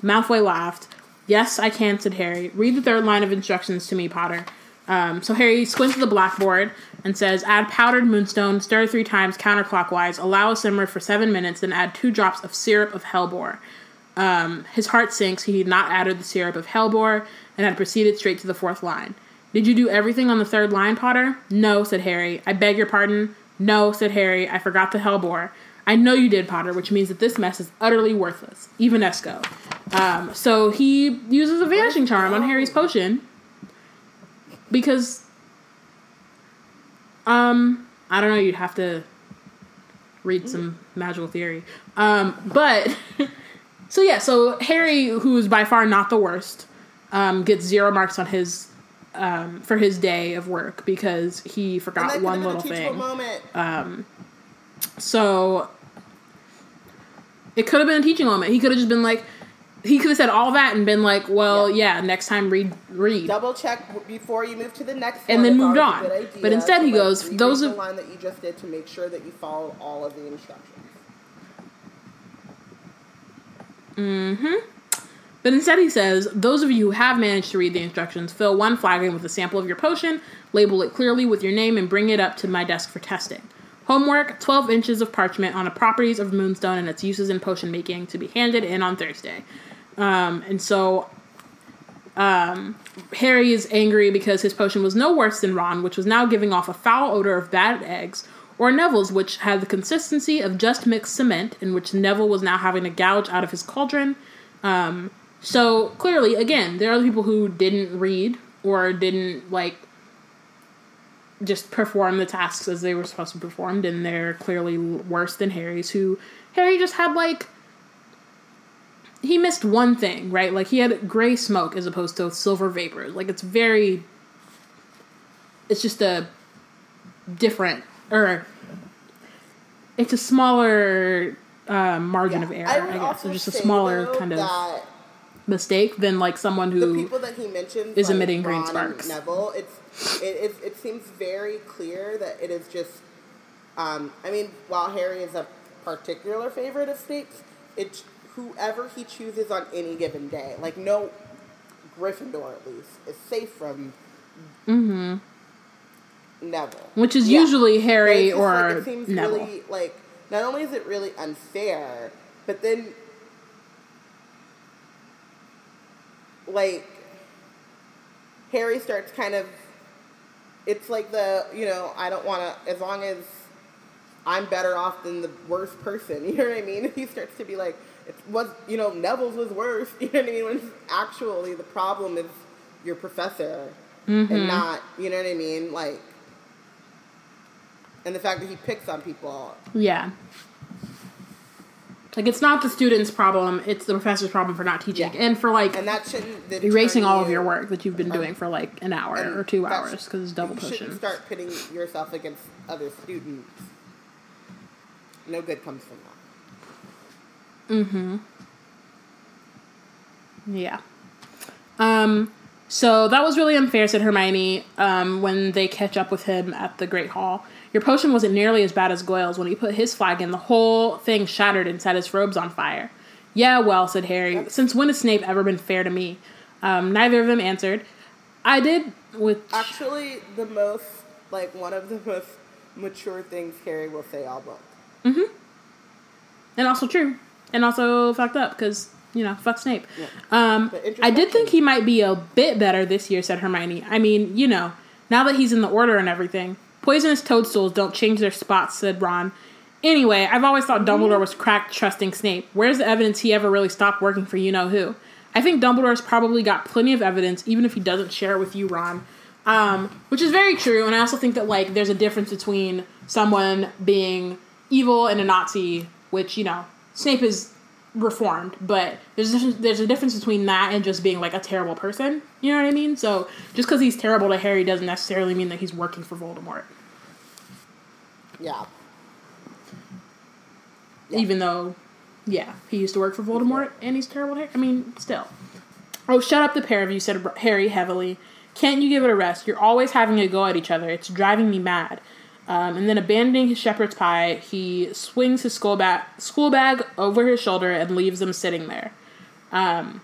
Malfoy laughed. Yes, I can," said Harry. "Read the third line of instructions to me, Potter." Um, so Harry squints at the blackboard and says, "Add powdered moonstone, stir three times counterclockwise, allow a simmer for seven minutes, then add two drops of syrup of hellebore." Um, his heart sinks. He had not added the syrup of hellebore and had proceeded straight to the fourth line. Did you do everything on the third line, Potter? No, said Harry. I beg your pardon. No, said Harry. I forgot the hellebore. I know you did, Potter, which means that this mess is utterly worthless. Evanesco. Um, so he uses a vanishing charm on Harry's potion because, um, I don't know. You'd have to read some magical theory. Um, but [LAUGHS] so yeah, so Harry, who is by far not the worst, um, gets zero marks on his um, for his day of work because he forgot one little thing. moment. So it could have been a teaching moment. He could have just been like, he could have said all that and been like, well, yeah, next time read read. Double check before you move to the next And then moved on. But instead he goes, those the of- line that you just did to make sure that you follow all of the instructions. But instead, he says, Those of you who have managed to read the instructions, fill one flagon with a sample of your potion, label it clearly with your name, and bring it up to my desk for testing. Homework 12 inches of parchment on the properties of Moonstone and its uses in potion making to be handed in on Thursday. Um, and so um, Harry is angry because his potion was no worse than Ron, which was now giving off a foul odor of bad eggs, or Neville's, which had the consistency of just mixed cement, in which Neville was now having to gouge out of his cauldron. Um, so clearly, again, there are people who didn't read or didn't like just perform the tasks as they were supposed to be performed, and they're clearly worse than Harry's. Who Harry just had like he missed one thing, right? Like he had gray smoke as opposed to silver vapor. Like it's very, it's just a different or it's a smaller uh, margin of error, I I, guess. So just a smaller though, kind of mistake than like someone who the people that he mentions is like emitting green Ron and sparks. Neville, it's it, it, it seems very clear that it is just. Um, I mean, while Harry is a particular favorite of Snape's, it's whoever he chooses on any given day, like no Gryffindor at least, is safe from Mm-hmm. Neville. Which is Yeah. usually Harry or like, it seems Neville. really like not only is it really unfair, but then like Harry starts kind of it's like the you know I don't want to as long as I'm better off than the worst person. [LAUGHS] You know what I mean? He starts to be like it was you know Neville's was worse. [LAUGHS] You know what I mean? When actually the problem is your professor Mm-hmm. and not you know what I mean like and the fact that he picks on people. Yeah. Like it's not the student's problem; it's the professor's problem for not teaching Yeah. and for like And that shouldn't erasing all of your work that you've been doing for like an hour or two hours because it's double you shouldn't start pitting yourself against other students. No good comes from that. Mm-hmm. Yeah. Um. So that was really unfair, said Hermione. Um, when they catch up with him at the Great Hall, your potion wasn't nearly as bad as Goyle's. When he put his flag in, the whole thing shattered and set his robes on fire. Yeah, well, said Harry. Since when has Snape ever been fair to me? Um, neither of them answered. I did with Actually, the most like one of the most mature things Harry will say all book. Mm-hmm. And also true, and also fucked up because you know fuck Snape. Yeah. Um, I did think he might be a bit better this year, said Hermione. I mean, you know, now that he's in the Order and everything, poisonous toadstools don't change their spots, said Ron. Anyway, I've always thought Dumbledore was cracked trusting Snape. Where's the evidence he ever really stopped working for you know who? I think Dumbledore's probably got plenty of evidence, even if he doesn't share it with you, Ron. Um, which is very true, and I also think that like there's a difference between someone being evil and a Nazi, which you know Snape is reformed, but there's a, there's a difference between that and just being like a terrible person. You know what I mean? So just because he's terrible to Harry doesn't necessarily mean that he's working for Voldemort, Yeah. even though, yeah, he used to work for Voldemort and he's terrible to Harry. I mean, still. Oh, shut up, the pair of you," said Harry heavily. "Can't you give it a rest? You're always having a go at each other. It's driving me mad." Um, and then, abandoning his shepherd's pie, he swings his school, ba- school bag over his shoulder and leaves them sitting there. Um,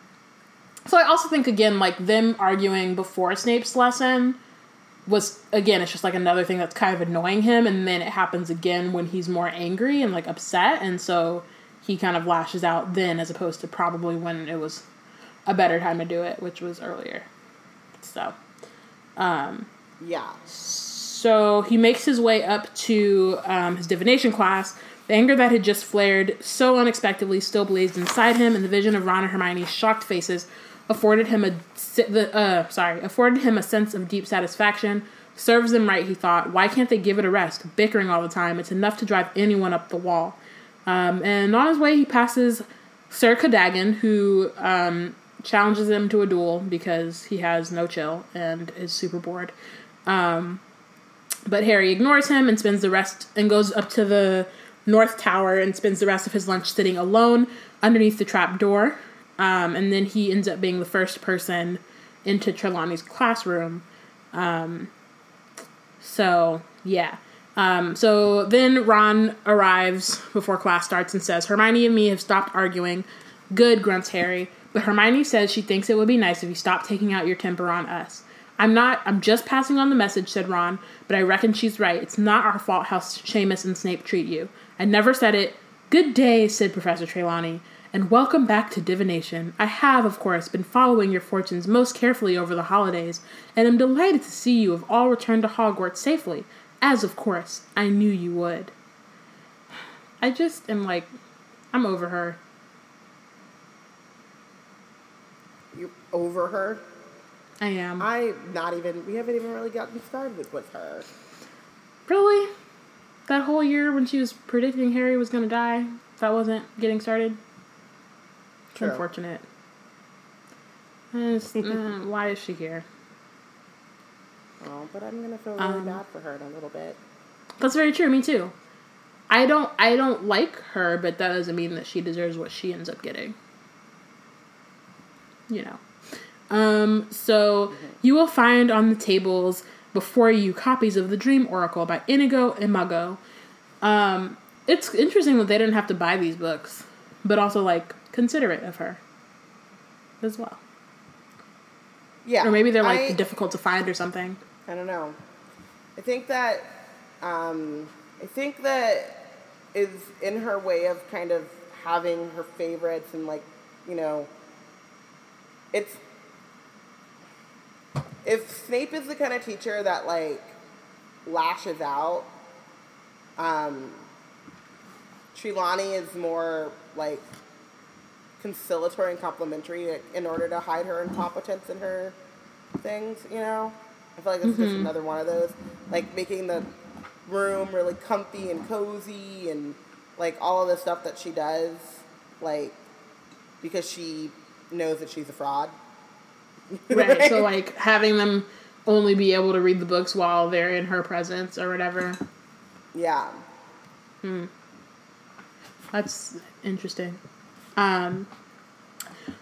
so I also think again, like them arguing before Snape's lesson was again, it's just like another thing that's kind of annoying him, and then it happens again when he's more angry and like upset, and so he kind of lashes out then, as opposed to probably when it was a better time to do it, which was earlier. So. Yeah. So he makes his way up to um, his divination class. The anger that had just flared so unexpectedly still blazed inside him, and the vision of Ron and Hermione's shocked faces afforded him a uh, sorry afforded him a sense of deep satisfaction. Serves them right, he thought. Why can't they give it a rest? Bickering all the time, it's enough to drive anyone up the wall. Um, and on his way, he passes Sir Cadogan, who um, challenges him to a duel because he has no chill and is super bored. Um, but Harry ignores him and spends the rest and goes up to the North Tower and spends the rest of his lunch sitting alone underneath the trap door. Um, and then he ends up being the first person into Trelawney's classroom. Um, so yeah. Um, so then Ron arrives before class starts and says, Hermione and me have stopped arguing. Good, grunts Harry. But Hermione says she thinks it would be nice if you stopped taking out your temper on us. I'm not, I'm just passing on the message, said Ron, but I reckon she's right. It's not our fault how Seamus and Snape treat you. I never said it. Good day, said Professor Trelawney, and welcome back to divination. I have, of course, been following your fortunes most carefully over the holidays, and am delighted to see you have all returned to Hogwarts safely, as, of course, I knew you would. I just am like, I'm over her. You over her? I am. I not even. We haven't even really gotten started with, her. Really? That whole year when she was predicting Harry was gonna die, that wasn't getting started? It's True. unfortunate. [LAUGHS] Uh, why is she here? Oh, but I'm gonna feel really Um, bad for her in a little bit. That's very true. Me too. I don't. I don't like her, but that doesn't mean that she deserves what she ends up getting. You know. Um. So you will find on the tables before you copies of the Dream Oracle by Inigo Imago. Um. It's interesting that they didn't have to buy these books, but also like considerate of her as well. Yeah. Or maybe they're like I- difficult to find or something. I don't know. I think that um, I think that is in her way of kind of having her favorites and like you know it's if Snape is the kind of teacher that like lashes out, um, Trelawney is more like conciliatory and complimentary in order to hide her incompetence in her things, you know? I feel like it's just another one of those. Like making the room really comfy and cozy and like all of the stuff that she does, like because she knows that she's a fraud. [LAUGHS] Right. so like having them only be able to read the books while they're in her presence or whatever. Yeah. That's interesting. Um,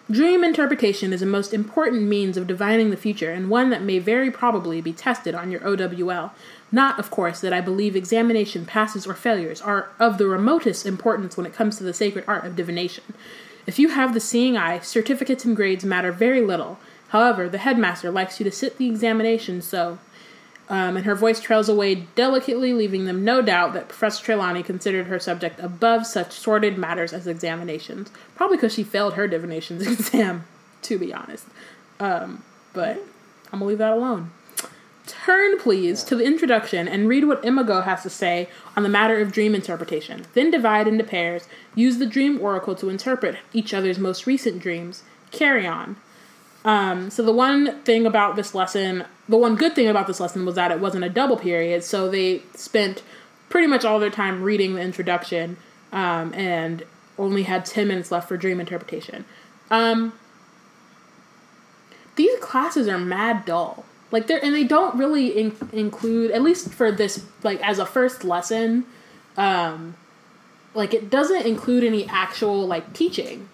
dream interpretation is a most important means of divining the future and one that may very probably be tested on your OWL. Not, of course, that I believe examination passes or failures are of the remotest importance when it comes to the sacred art of divination. If you have the seeing eye, certificates and grades matter very little. However, the headmaster likes you to sit the examination so um, and her voice trails away delicately, leaving them no doubt that Professor Trelawney considered her subject above such sordid matters as examinations. Probably because she failed her divinations [LAUGHS] exam, to be honest. Um, but I'm gonna leave that alone. Turn, please, to the introduction and read what Imago has to say on the matter of dream interpretation. Then divide into pairs. Use the dream oracle to interpret each other's most recent dreams. Carry on. Um, so the one thing about this lesson, the one good thing about this lesson was that it wasn't a double period, so they spent pretty much all their time reading the introduction um, and only had 10 minutes left for dream interpretation. Um, these classes are mad dull. Like they're and they don't really in- include at least for this like as a first lesson um like it doesn't include any actual like teaching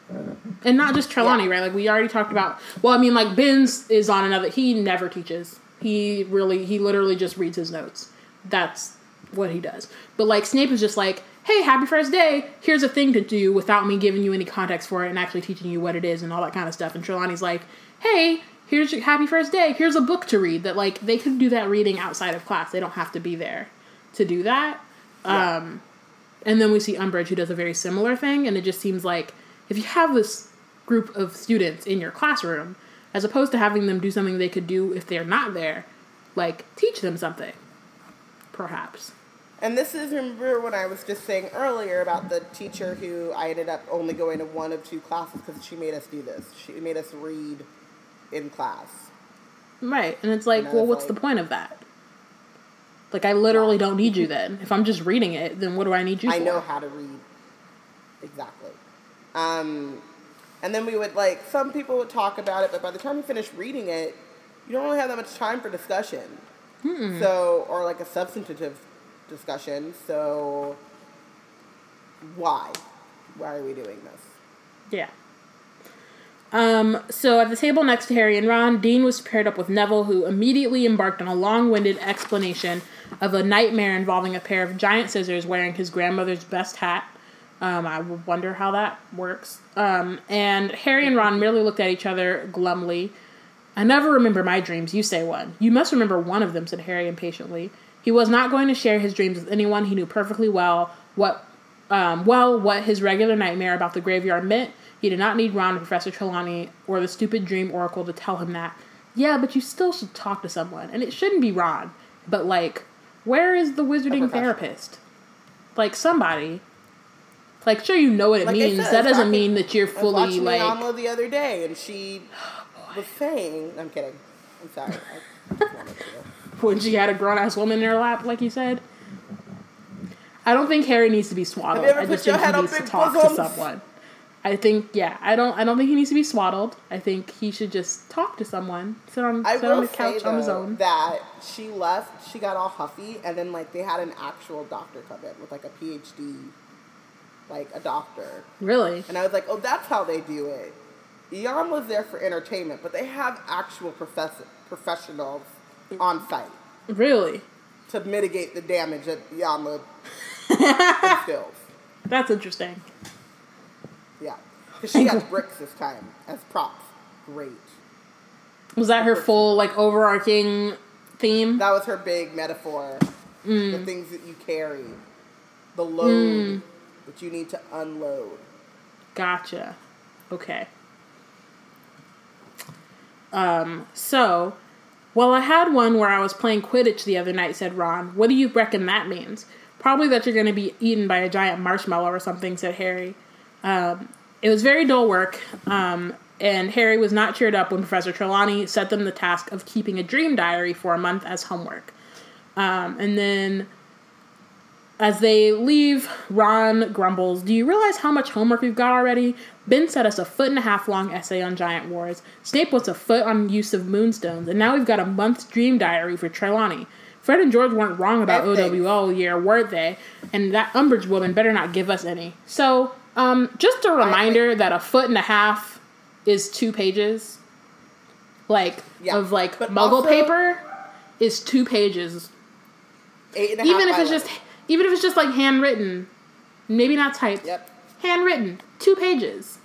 and not just Trelawney, Yeah. right? Like we already talked about. Well, I mean, like Binns is on another. He never teaches. He really, he literally just reads his notes. That's what he does. But like Snape is just like, hey, happy first day. Here's a thing to do without me giving you any context for it and actually teaching you what it is and all that kind of stuff. And Trelawney's like, hey, here's your happy first day. Here's a book to read. That like they could do that reading outside of class. They don't have to be there to do that. Yeah. Um, and then we see Umbridge who does a very similar thing, and it just seems like if you have this group of students in your classroom, as opposed to having them do something they could do if they're not there, like teach them something, perhaps. And this is remember when I was just saying earlier about the teacher who I ended up only going to one of two classes because she made us do this. She made us read in class. Right, and it's like, And well, what's the point of that? Like, I literally don't need you then. If I'm just reading it, then what do I need you for? I for? know how to read. Exactly. Um, and then we would like some people would talk about it, but by the time you finish reading it, you don't really have that much time for discussion. So or like a substantive discussion. So why? Why are we doing this? Yeah. Um, so at the table next to Harry and Ron, Dean was paired up with Neville, who immediately embarked on a long-winded explanation of a nightmare involving a pair of giant scissors wearing his grandmother's best hat. Um, I wonder how that works. Um, and Harry and Ron merely looked at each other glumly. I never remember my dreams. You say one. You must remember one of them," said Harry impatiently. He was not going to share his dreams with anyone. He knew perfectly well what, um, well, what his regular nightmare about the graveyard meant. He did not need Ron and Professor Trelawney or the stupid dream oracle to tell him that. Yeah, but you still should talk to someone, and it shouldn't be Ron. But like, where is the wizarding therapist? Like somebody. Like, sure, you know what it Like means. said, that doesn't I mean that you're I was fully watching like. Iyanla the other day, and she [SIGHS] oh, was saying, "I'm kidding. I'm sorry. I [LAUGHS] just wanted to." when she had a grown ass woman in her lap, like you said. I don't think Harry needs to be swaddled. Have you ever I just think he needs to talk to someone. I think yeah, I don't I don't think he needs to be swaddled. I think he should just talk to someone. Sit on I sit on the couch on his own. that she left. She got all huffy, and then like they had an actual doctor come in with like a PhD, like a doctor, Really? and I was like, oh, that's how they do it. Eon was there for entertainment, but they have actual professor professionals on site Really? to mitigate the damage that Iyanla [LAUGHS] instills. That's interesting. Because she had [LAUGHS] bricks this time as props. Great. Was that her full like overarching theme? That was her big metaphor. Mm. The things that you carry, the load that you need to unload. Gotcha. Okay. Um, so, well, I had one where I was playing Quidditch the other night, said Ron. What do you reckon that means? Probably that you're going to be eaten by a giant marshmallow or something, said Harry. Um, it was very dull work, um, and Harry was not cheered up when Professor Trelawney set them the task of keeping a dream diary for a month as homework. Um, and then as they leave, Ron grumbles, Do you realize how much homework we've got already? Binns set us a foot and a half long essay on giant wars. Snape wants a foot on use of moonstones, and now we've got a month's dream diary for Trelawney. Fred and George weren't wrong about. OWL year, were they? And that Umbridge woman better not give us any. So, um, just a reminder that a foot and a half is two pages. Like, Yeah. of like But muggle also- paper is two pages Eight and a half even if it's just even if it's just like handwritten maybe not typed Yep. handwritten two pages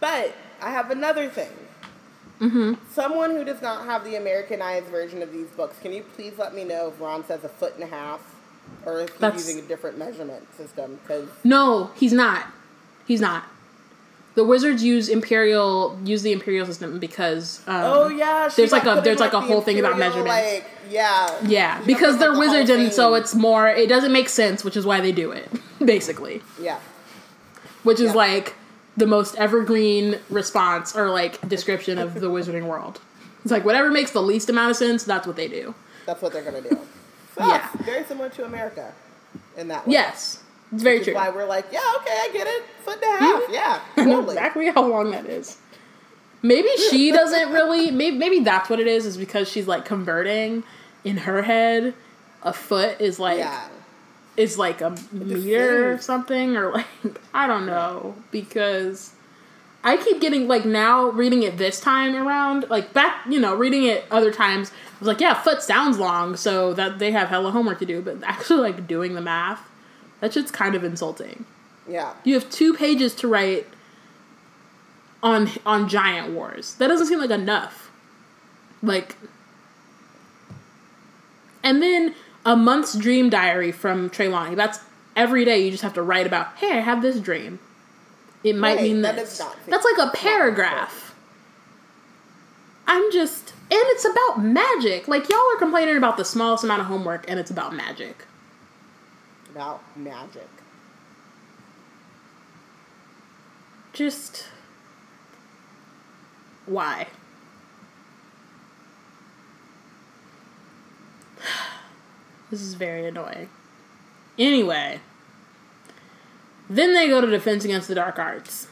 But I have another thing. Mm-hmm. Someone who does not have the Americanized version of these books, can you please let me know if Ron says a foot and a half, or he's That's- using a different measurement system? Because no he's not he's not the wizards use imperial use the imperial system because um, oh yeah, there's like a- there's like a whole thing about measurements. Like, yeah, yeah She because they're like, wizards and so it's more it doesn't make sense which is why they do it [LAUGHS] basically yeah. which is Yeah. like the most evergreen response or like description of the wizarding world it's like whatever makes the least amount of sense that's what they do That's what they're gonna do. So Yeah. very similar to America in that way. yes it's very true why we're like, yeah, okay, I get it. Foot and a mm-hmm. half, yeah, [LAUGHS] I know totally. exactly how long that is. Maybe she [LAUGHS] doesn't really. Maybe, maybe that's what it is. Is because she's like converting in her head. A foot is like Yeah, is like a meter or something, or like [LAUGHS] I don't know. Because I keep getting like now reading it this time around. Like back, you know, reading it other times. I was like, yeah, foot sounds long, so that they have hella homework to do. But actually, like doing the math, that shit's kind of insulting. yeah. You have two pages to write on on giant wars. That doesn't seem like enough. Like and then a month's dream diary from Trelawney. That's every day you just have to write about, hey, I have this dream. It might Right, mean that this. That's like a paragraph. I'm just and it's about magic. Like y'all are complaining about the smallest amount of homework and it's about magic. About magic. Just why? [SIGHS] This is very annoying. Anyway, then they go to Defense Against the Dark Arts,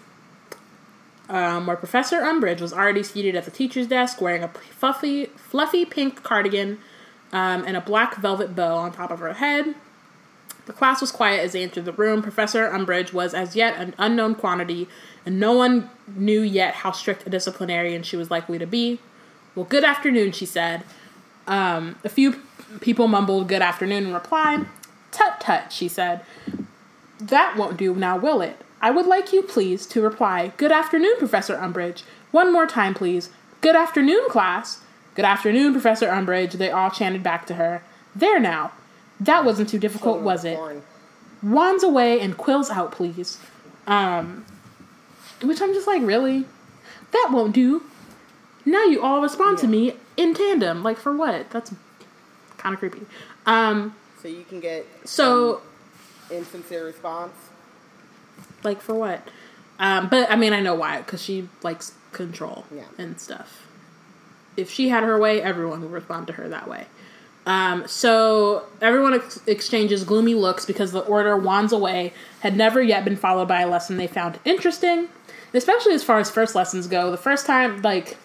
um, where Professor Umbridge was already seated at the teacher's desk wearing a fluffy, fluffy pink cardigan um, and a black velvet bow on top of her head. The class was quiet as they entered the room. Professor Umbridge was as yet an unknown quantity, and no one knew yet how strict a disciplinarian she was likely to be. Well, good afternoon, she said. Um, a few people mumbled good afternoon in reply. Tut tut, she said. That won't do now, will it? I would like you, please, to reply, Good afternoon, Professor Umbridge. One more time, please. Good afternoon, class. Good afternoon, Professor Umbridge. They all chanted back to her. There now. That wasn't too difficult, was it? Wands away and quills out, please. Um, which I'm just like, really? That won't do. Now you all respond to me in tandem. Like, for what? That's kind of creepy. Um, So you can get so, insincere response. like, for what? Um, but I mean, I know why, because she likes control Yeah. and stuff. If she had her way, everyone would respond to her that way. Um, so everyone ex- exchanges gloomy looks because the order wands away had never yet been followed by a lesson they found interesting, especially as far as first lessons go. The first time, like,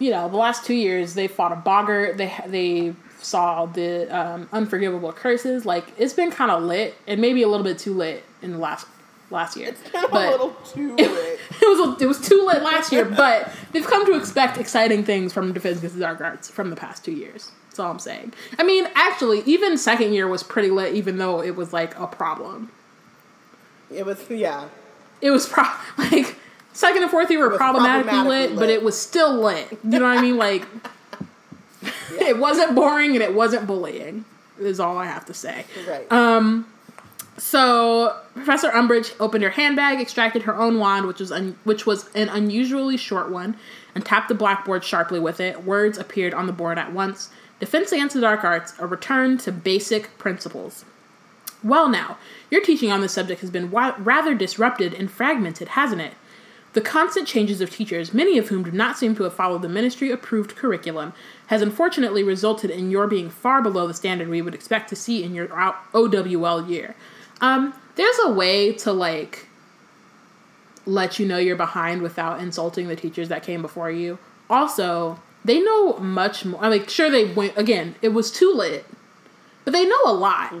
you know, the last two years they fought a boggart. They they saw the um, unforgivable curses. Like it's been kind of lit, and maybe a little bit too lit in the last last year. It's a little too [LAUGHS] lit. it was it was too lit last year, but they've come to expect exciting things from Defense Against the Dark Arts from the past two years. That's all I'm saying. I mean, actually, even second year was pretty lit, even though it was like a problem. It was yeah. it was pro- [LAUGHS] like second and fourth year were problematically, problematically lit, but it was still lit. You know what I mean? Like [LAUGHS] it wasn't boring and it wasn't bullying. Is all I have to say. Right. Um, So Professor Umbridge opened her handbag, extracted her own wand, which was un- which was an unusually short one, and tapped the blackboard sharply with it. Words appeared on the board at once: "Defense Against the Dark Arts: A Return to Basic Principles." Well, now your teaching on this subject has been wa- rather disrupted and fragmented, hasn't it? The constant changes of teachers, many of whom do not seem to have followed the ministry approved curriculum, has unfortunately resulted in your being far below the standard we would expect to see in your OWL year. Um, there's a way to like let you know you're behind without insulting the teachers that came before you. Also, they know much more. I Like, sure, they went again. It was too lit, but they know a lot.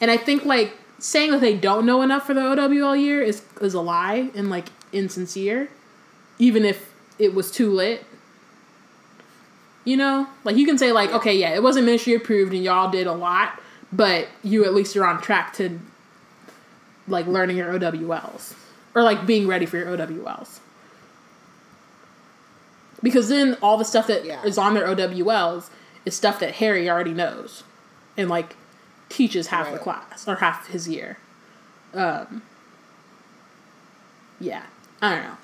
And I think like saying that they don't know enough for the OWL year is is a lie and like insincere, even if it was too lit. You know, like you can say like, okay, yeah, it wasn't ministry approved and y'all did a lot, but you at least are on track to like learning your OWLs or like being ready for your OWLs. Because then all the stuff that is Yeah. on their OWLs is stuff that Harry already knows and like teaches half the class or half his year. Um yeah, I don't know.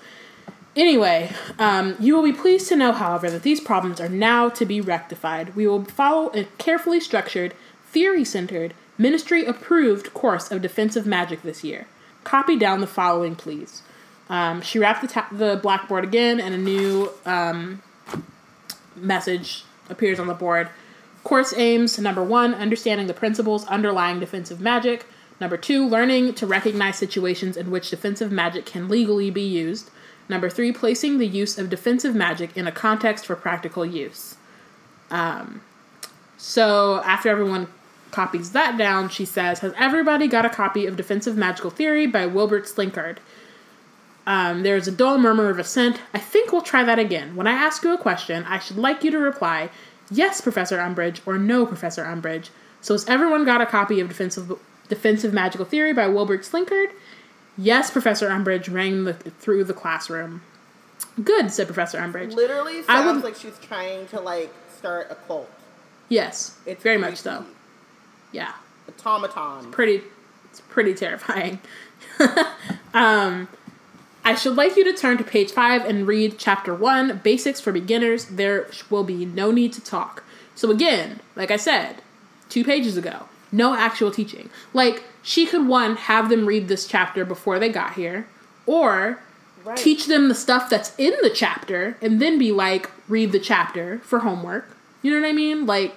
Anyway, um, you will be pleased to know, however, that these problems are now to be rectified. We will follow a carefully structured, theory centered, ministry approved course of defensive magic this year. Copy down the following, please. Um, she wrapped the, ta- the blackboard again, and a new um, message appears on the board. Course aims number one, understanding the principles underlying defensive magic. Number two, learning to recognize situations in which defensive magic can legally be used. Number three, placing the use of defensive magic in a context for practical use. Um, so after everyone copies that down, she says, Has everybody got a copy of Defensive Magical Theory by Wilbert Slinkhard? Um, there's a dull murmur of assent. I think we'll try that again. When I ask you a question, I should like you to reply, Yes, Professor Umbridge, or No, Professor Umbridge. So has everyone got a copy of Defensive Defensive Magical Theory by Wilbert Slinkhard? Yes, Professor Umbridge rang the, through the classroom. Good, said Professor Umbridge. Literally I sounds would- like she's trying to like start a cult. Yes, It's very much so. Yeah. Automaton. pretty it's pretty terrifying. [LAUGHS] um I should like you to turn to page 5 and read chapter 1, Basics for Beginners. There will be no need to talk. So again, like I said, 2 pages ago, no actual teaching. Like she could one have them read this chapter before they got here or Right. teach them the stuff that's in the chapter and then be like read the chapter for homework. You know what I mean? Like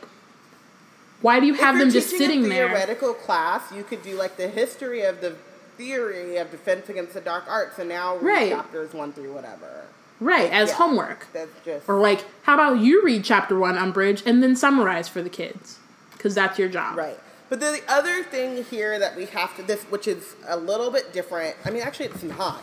why do you have if them you're just sitting a there? theoretical class, you could do like the history of the theory of defense against the dark arts, and now read Right. chapters one through whatever. Right, as Yeah. homework. That's just Or like, how about you read chapter one Umbridge and then summarize for the kids? Because that's your job. right. But the other thing here that we have to this, which is a little bit different. I mean, actually, it's not.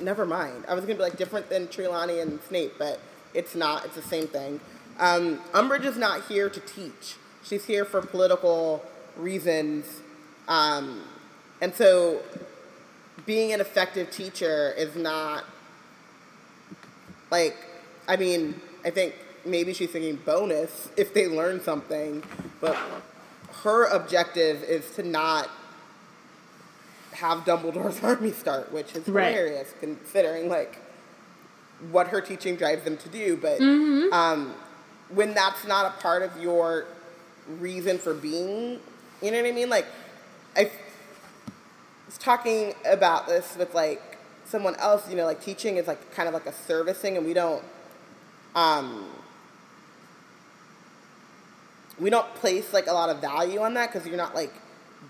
Never mind. I was gonna be like different than Trelawney and Snape, but it's not. It's the same thing. Um, Umbridge is not here to teach. She's here for political reasons, um, and so being an effective teacher is not like. I mean, I think maybe she's thinking bonus if they learn something, but her objective is to not have Dumbledore's [LAUGHS] army start, which is Right. hilarious considering like what her teaching drives them to do. But um, when that's not a part of your reason for being, you know what I mean? Like I was talking about this with like someone else. You know, like teaching is like kind of like a service thing, and we don't. Um, we don't place like a lot of value on that because you're not like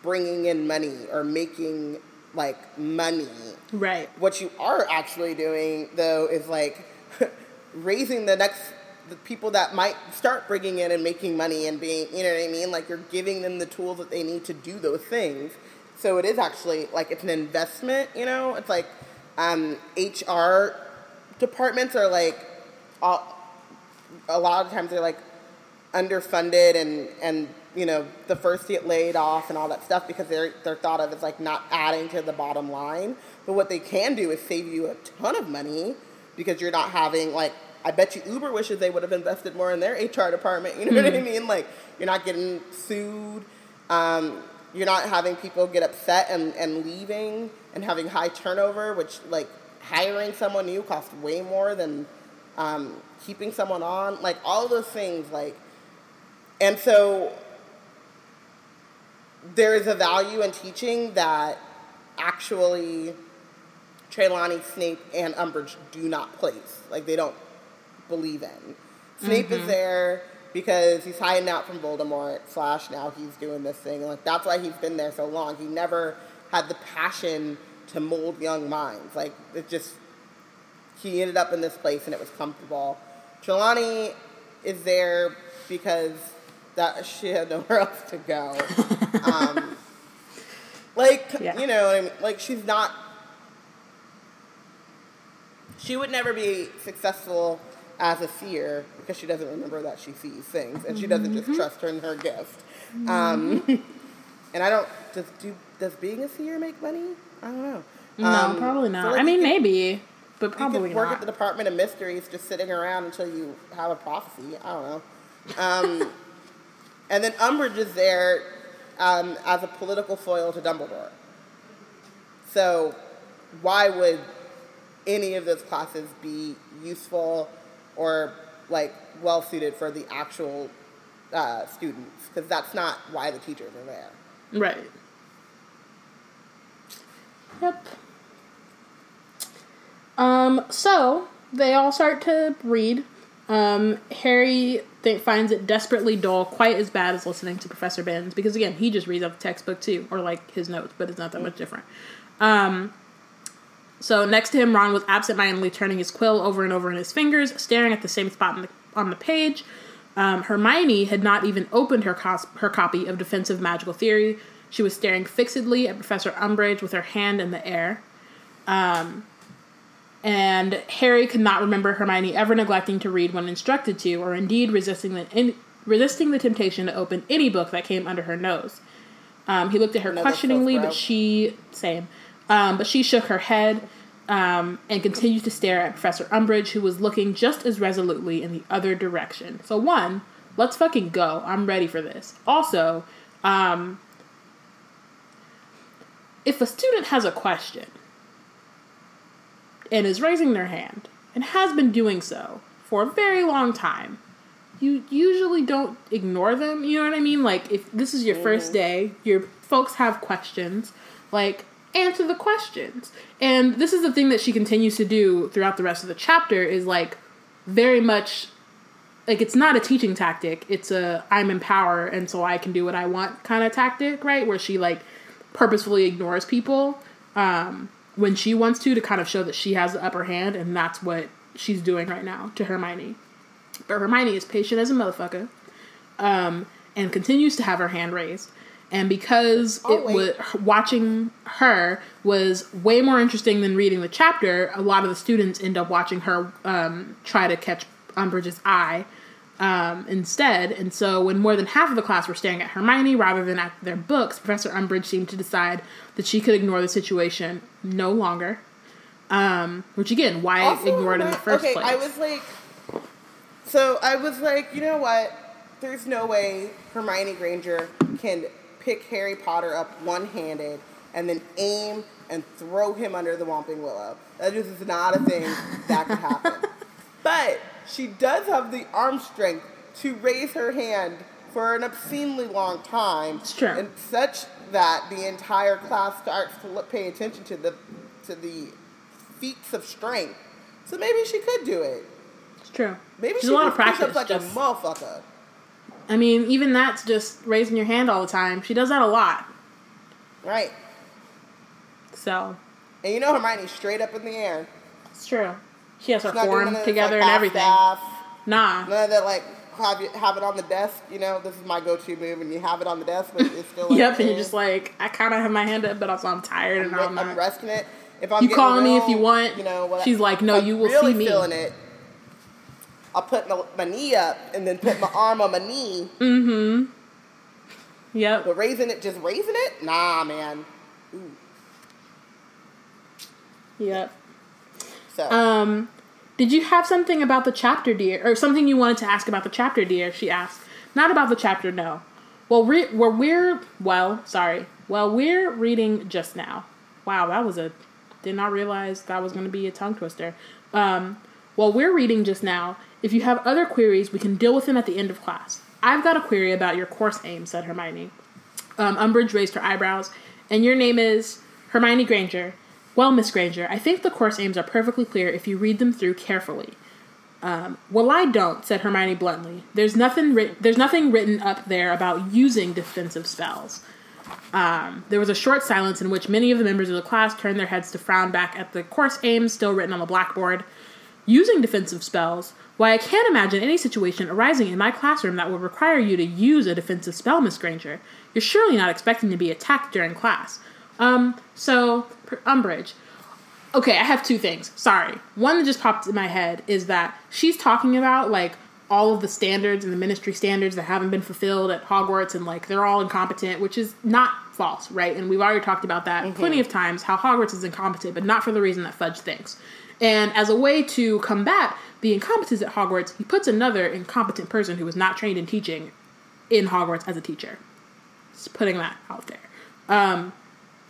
bringing in money or making like money. Right. What you are actually doing though is like [LAUGHS] raising the next the people that might start bringing in and making money and being you know what I mean like you're giving them the tools that they need to do those things. So it is actually like it's an investment, you know? It's like um, HR departments are like all, a lot of times they're like underfunded and and you know, the first to get laid off and all that stuff because they're they're thought of as like not adding to the bottom line. But what they can do is save you a ton of money because you're not having like I bet you Uber wishes they would have invested more in their HR department. [LAUGHS] You know mm-hmm. what I mm-hmm. mean? Like you're not getting sued. Um, you're not having people get upset and, and leaving and having high turnover, which like hiring someone new costs way more than um, keeping someone on. Like all those things, like, and so there is a value in teaching that actually Trelawney, Snape, and Umbridge do not place. Like they don't believe in. Snape mm-hmm. is there because he's hiding out from Voldemort. Slash, now he's doing this thing. Like that's why he's been there so long. He never had the passion to mold young minds. Like it just he ended up in this place and it was comfortable. Trelawney is there because that she had [LAUGHS] nowhere else to go. [LAUGHS] um, like yeah. you know, I mean? like she's not. She would never be successful as a seer because she doesn't remember that she sees things and she doesn't just mm-hmm. trust her in her gift. Mm-hmm. Um, [LAUGHS] and I don't does do does being a seer make money? I don't know. No, um, probably not. So like I mean, maybe, but probably you work not. at the Department of Mysteries, just sitting around until you have a prophecy. I don't know. Um, and then Umbridge is there um, as a political foil to Dumbledore. So, why would any of those classes be useful or like well suited for the actual uh, students? Because that's not why the teachers are there. Right. Yep. Um, so they all start to read. Um, Harry th- finds it desperately dull, quite as bad as listening to Professor Binns, because again, he just reads out the textbook too, or like his notes, but it's not that much different. Um, so next to him, Ron was absentmindedly turning his quill over and over in his fingers, staring at the same spot on the, on the page. Um, Hermione had not even opened her, cos- her copy of Defensive Magical Theory. She was staring fixedly at Professor Umbridge with her hand in the air. Um, and Harry could not remember Hermione ever neglecting to read when instructed to, or indeed resisting the in, resisting the temptation to open any book that came under her nose. Um, he looked at her Another questioningly, but she same, um, but she shook her head um, and continued to stare at Professor Umbridge, who was looking just as resolutely in the other direction. So one, let's fucking go. I'm ready for this. Also, um, if a student has a question and is raising their hand and has been doing so for a very long time, you usually don't ignore them. You know what I mean? Like, if this is your mm-hmm. first day, your folks have questions, like, answer the questions. And this is the thing that she continues to do throughout the rest of the chapter is like very much like it's not a teaching tactic it's a i'm in power and so i can do what i want kind of tactic right where she like purposefully ignores people um, when she wants to to kind of show that she has the upper hand, and that's what she's doing right now to Hermione. But Hermione is patient as a motherfucker, um, and continues to have her hand raised. And because oh, it was watching her was way more interesting than reading the chapter, a lot of the students end up watching her um, try to catch Umbridge's eye um, instead. And so, when more than half of the class were staring at Hermione rather than at their books, Professor Umbridge seemed to decide that she could ignore the situation no longer. Um, which again, why also, ignore it in the first okay, place? I was like, so I was like, you know what? There's no way Hermione Granger can pick Harry Potter up one handed and then aim and throw him under the Whomping Willow. That just is not a thing that could happen. [LAUGHS] but she does have the arm strength to raise her hand for an obscenely long time. It's true. And such that the entire class starts to look, pay attention to the to the feats of strength. So maybe she could do it. It's true. Maybe She's she a lot of practice. like just, a motherfucker. I mean, even that's just raising your hand all the time. She does that a lot. Right. So. And you know Hermione's straight up in the air. It's true. She has her form together like, and everything. Staff. Nah. None of that like have you have it on the desk. You know, this is my go-to move, and you have it on the desk, but it's still. Like, yep, and you're just like, I kind of have my hand up, but also I'm tired I'm, and I'm, not. I'm resting it. If I'm you call me if you want. You know, she's like, no, I'm you will really see me. Feeling it. I'll put my, my knee up and then put my arm on my knee. Mm-hmm. Yep. But raising it, just raising it, nah, man. Ooh. Yep. So Um, did you have something about the chapter, dear, or something you wanted to ask about the chapter, dear? She asked. Not about the chapter, no. Well, re- we're well, sorry. Well, we're reading just now. Wow, that was a. Did not realize that was going to be a tongue twister. Um, well, we're reading just now. If you have other queries, we can deal with them at the end of class. I've got a query about your course aim," said Hermione. Um, Umbridge raised her eyebrows. And your name is Hermione Granger. Well, Miss Granger, I think the course aims are perfectly clear if you read them through carefully. Um, well, I don't," said Hermione bluntly. "There's nothing writ- There's nothing written up there about using defensive spells." Um, there was a short silence in which many of the members of the class turned their heads to frown back at the course aims still written on the blackboard. Using defensive spells? Why, I can't imagine any situation arising in my classroom that would require you to use a defensive spell, Miss Granger. You're surely not expecting to be attacked during class. Um, so, Umbridge. Okay, I have two things. Sorry. One that just popped in my head is that she's talking about, like, all of the standards and the ministry standards that haven't been fulfilled at Hogwarts and, like, they're all incompetent, which is not false, right? And we've already talked about that plenty of times how Hogwarts is incompetent, but not for the reason that Fudge thinks. And as a way to combat the incompetence at Hogwarts, he puts another incompetent person who was not trained in teaching in Hogwarts as a teacher. Just putting that out there. Um,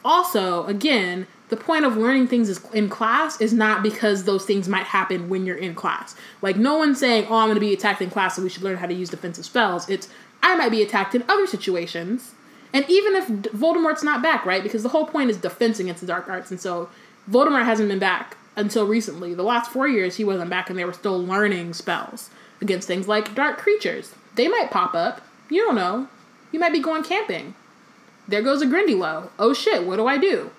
also, again, the point of learning things is in class is not because those things might happen when you're in class. Like, no one's saying, oh, I'm going to be attacked in class, so we should learn how to use defensive spells. It's, I might be attacked in other situations. And even if Voldemort's not back, right? Because the whole point is defense against the dark arts. And so Voldemort hasn't been back until recently. The last four years, he wasn't back, and they were still learning spells against things like dark creatures. They might pop up. You don't know. You might be going camping. There goes a Grindylow. Oh shit, what do I do?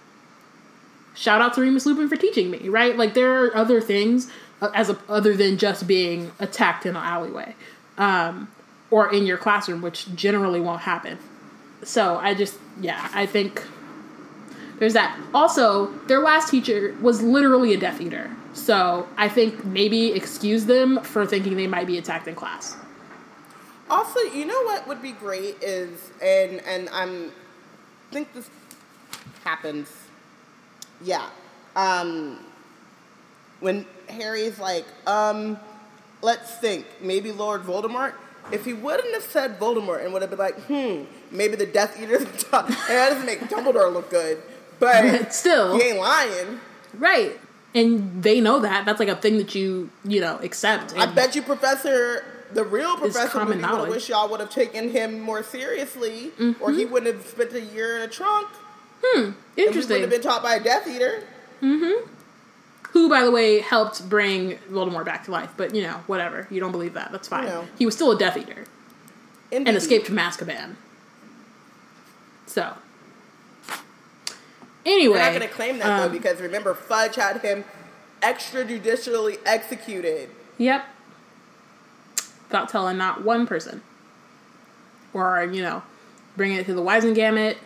Shout out to Remus Lupin for teaching me, right? Like there are other things uh, as a, other than just being attacked in an alleyway, um, or in your classroom, which generally won't happen. So I just, yeah, I think there's that. Also, their last teacher was literally a Death Eater, so I think maybe excuse them for thinking they might be attacked in class. Also, you know what would be great is, and and I'm think this happens. Yeah, um, when Harry's like, um, let's think, maybe Lord Voldemort. If he wouldn't have said Voldemort and would have been like, hmm, maybe the Death Eater's and [LAUGHS] that doesn't make Dumbledore look good, but [LAUGHS] But still, he ain't lying. Right. And they know that. That's like a thing that you, you know, accept. I bet you Professor, the real professor, common would knowledge. wish y'all would have taken him more seriously, or he wouldn't have spent a year in a trunk. And we would Interesting. have been taught by a Death Eater. Mm-hmm. Who, by the way, helped bring Voldemort back to life. But, you know, whatever. You don't believe that. That's fine. You know. He was still a Death Eater and escaped from Azkaban. So. Anyway. We're not going to claim that though, um, because remember, Fudge had him extrajudicially executed. Yep. Without telling not one person. Or, you know, bring it to the Wizengamot.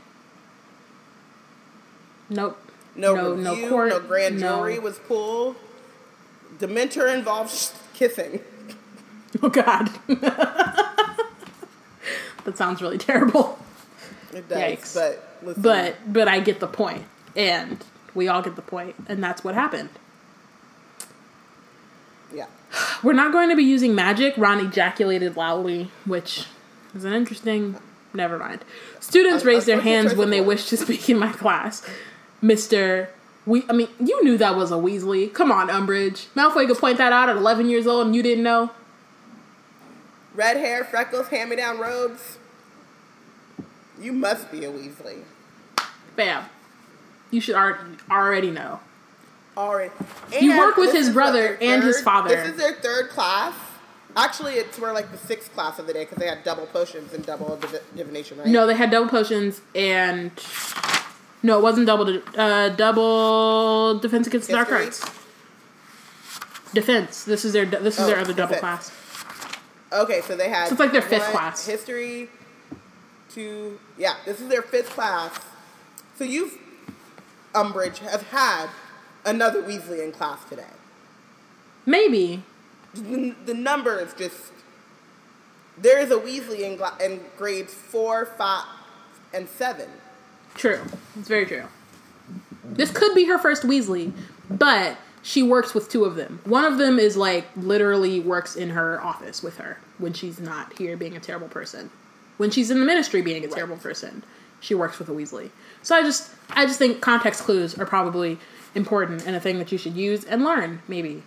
Nope. No, No- review, no no, court, grand no- jury was pulled. Dementor involved kissing. [LAUGHS] Oh God. [LAUGHS] that sounds really terrible. It does, Yikes. but listen, But but I get the point. And we all get the point, and that's what happened. We're not going to be using magic. Ron ejaculated loudly, which is an interesting. Never mind. Students I- raise their what's your hands when they wish to speak in my class. Mister, we. I mean, you knew that was a Weasley. Come on, Umbridge. Malfoy could point that out at 11 years old, and you didn't know. red hair, freckles, hand-me-down robes. You must be a Weasley. Bam. You should already already know. Already. You work with his brother and his father. This is their third class. Actually, it's more like the sixth class of the day because they had double potions and double div- divination, right? No, they had double potions and no, it wasn't double. Uh, double defense against the dark arts. Defense. This is their. This is Oh, their other double class. Okay, so they had. So it's like their fifth one class. History, two. Yeah, this is their fifth class. So you've, Umbridge, have had another Weasley in class today. Maybe. The, the number is just. There is a Weasley in, in grades four, five, and seven. True. It's very true. This could be her first Weasley, but she works with two of them. One of them is like literally works in her office with her when she's not here being a terrible person. When she's in the ministry being a terrible person, she works with a Weasley. So I just I just think context clues are probably important and a thing that you should use and learn maybe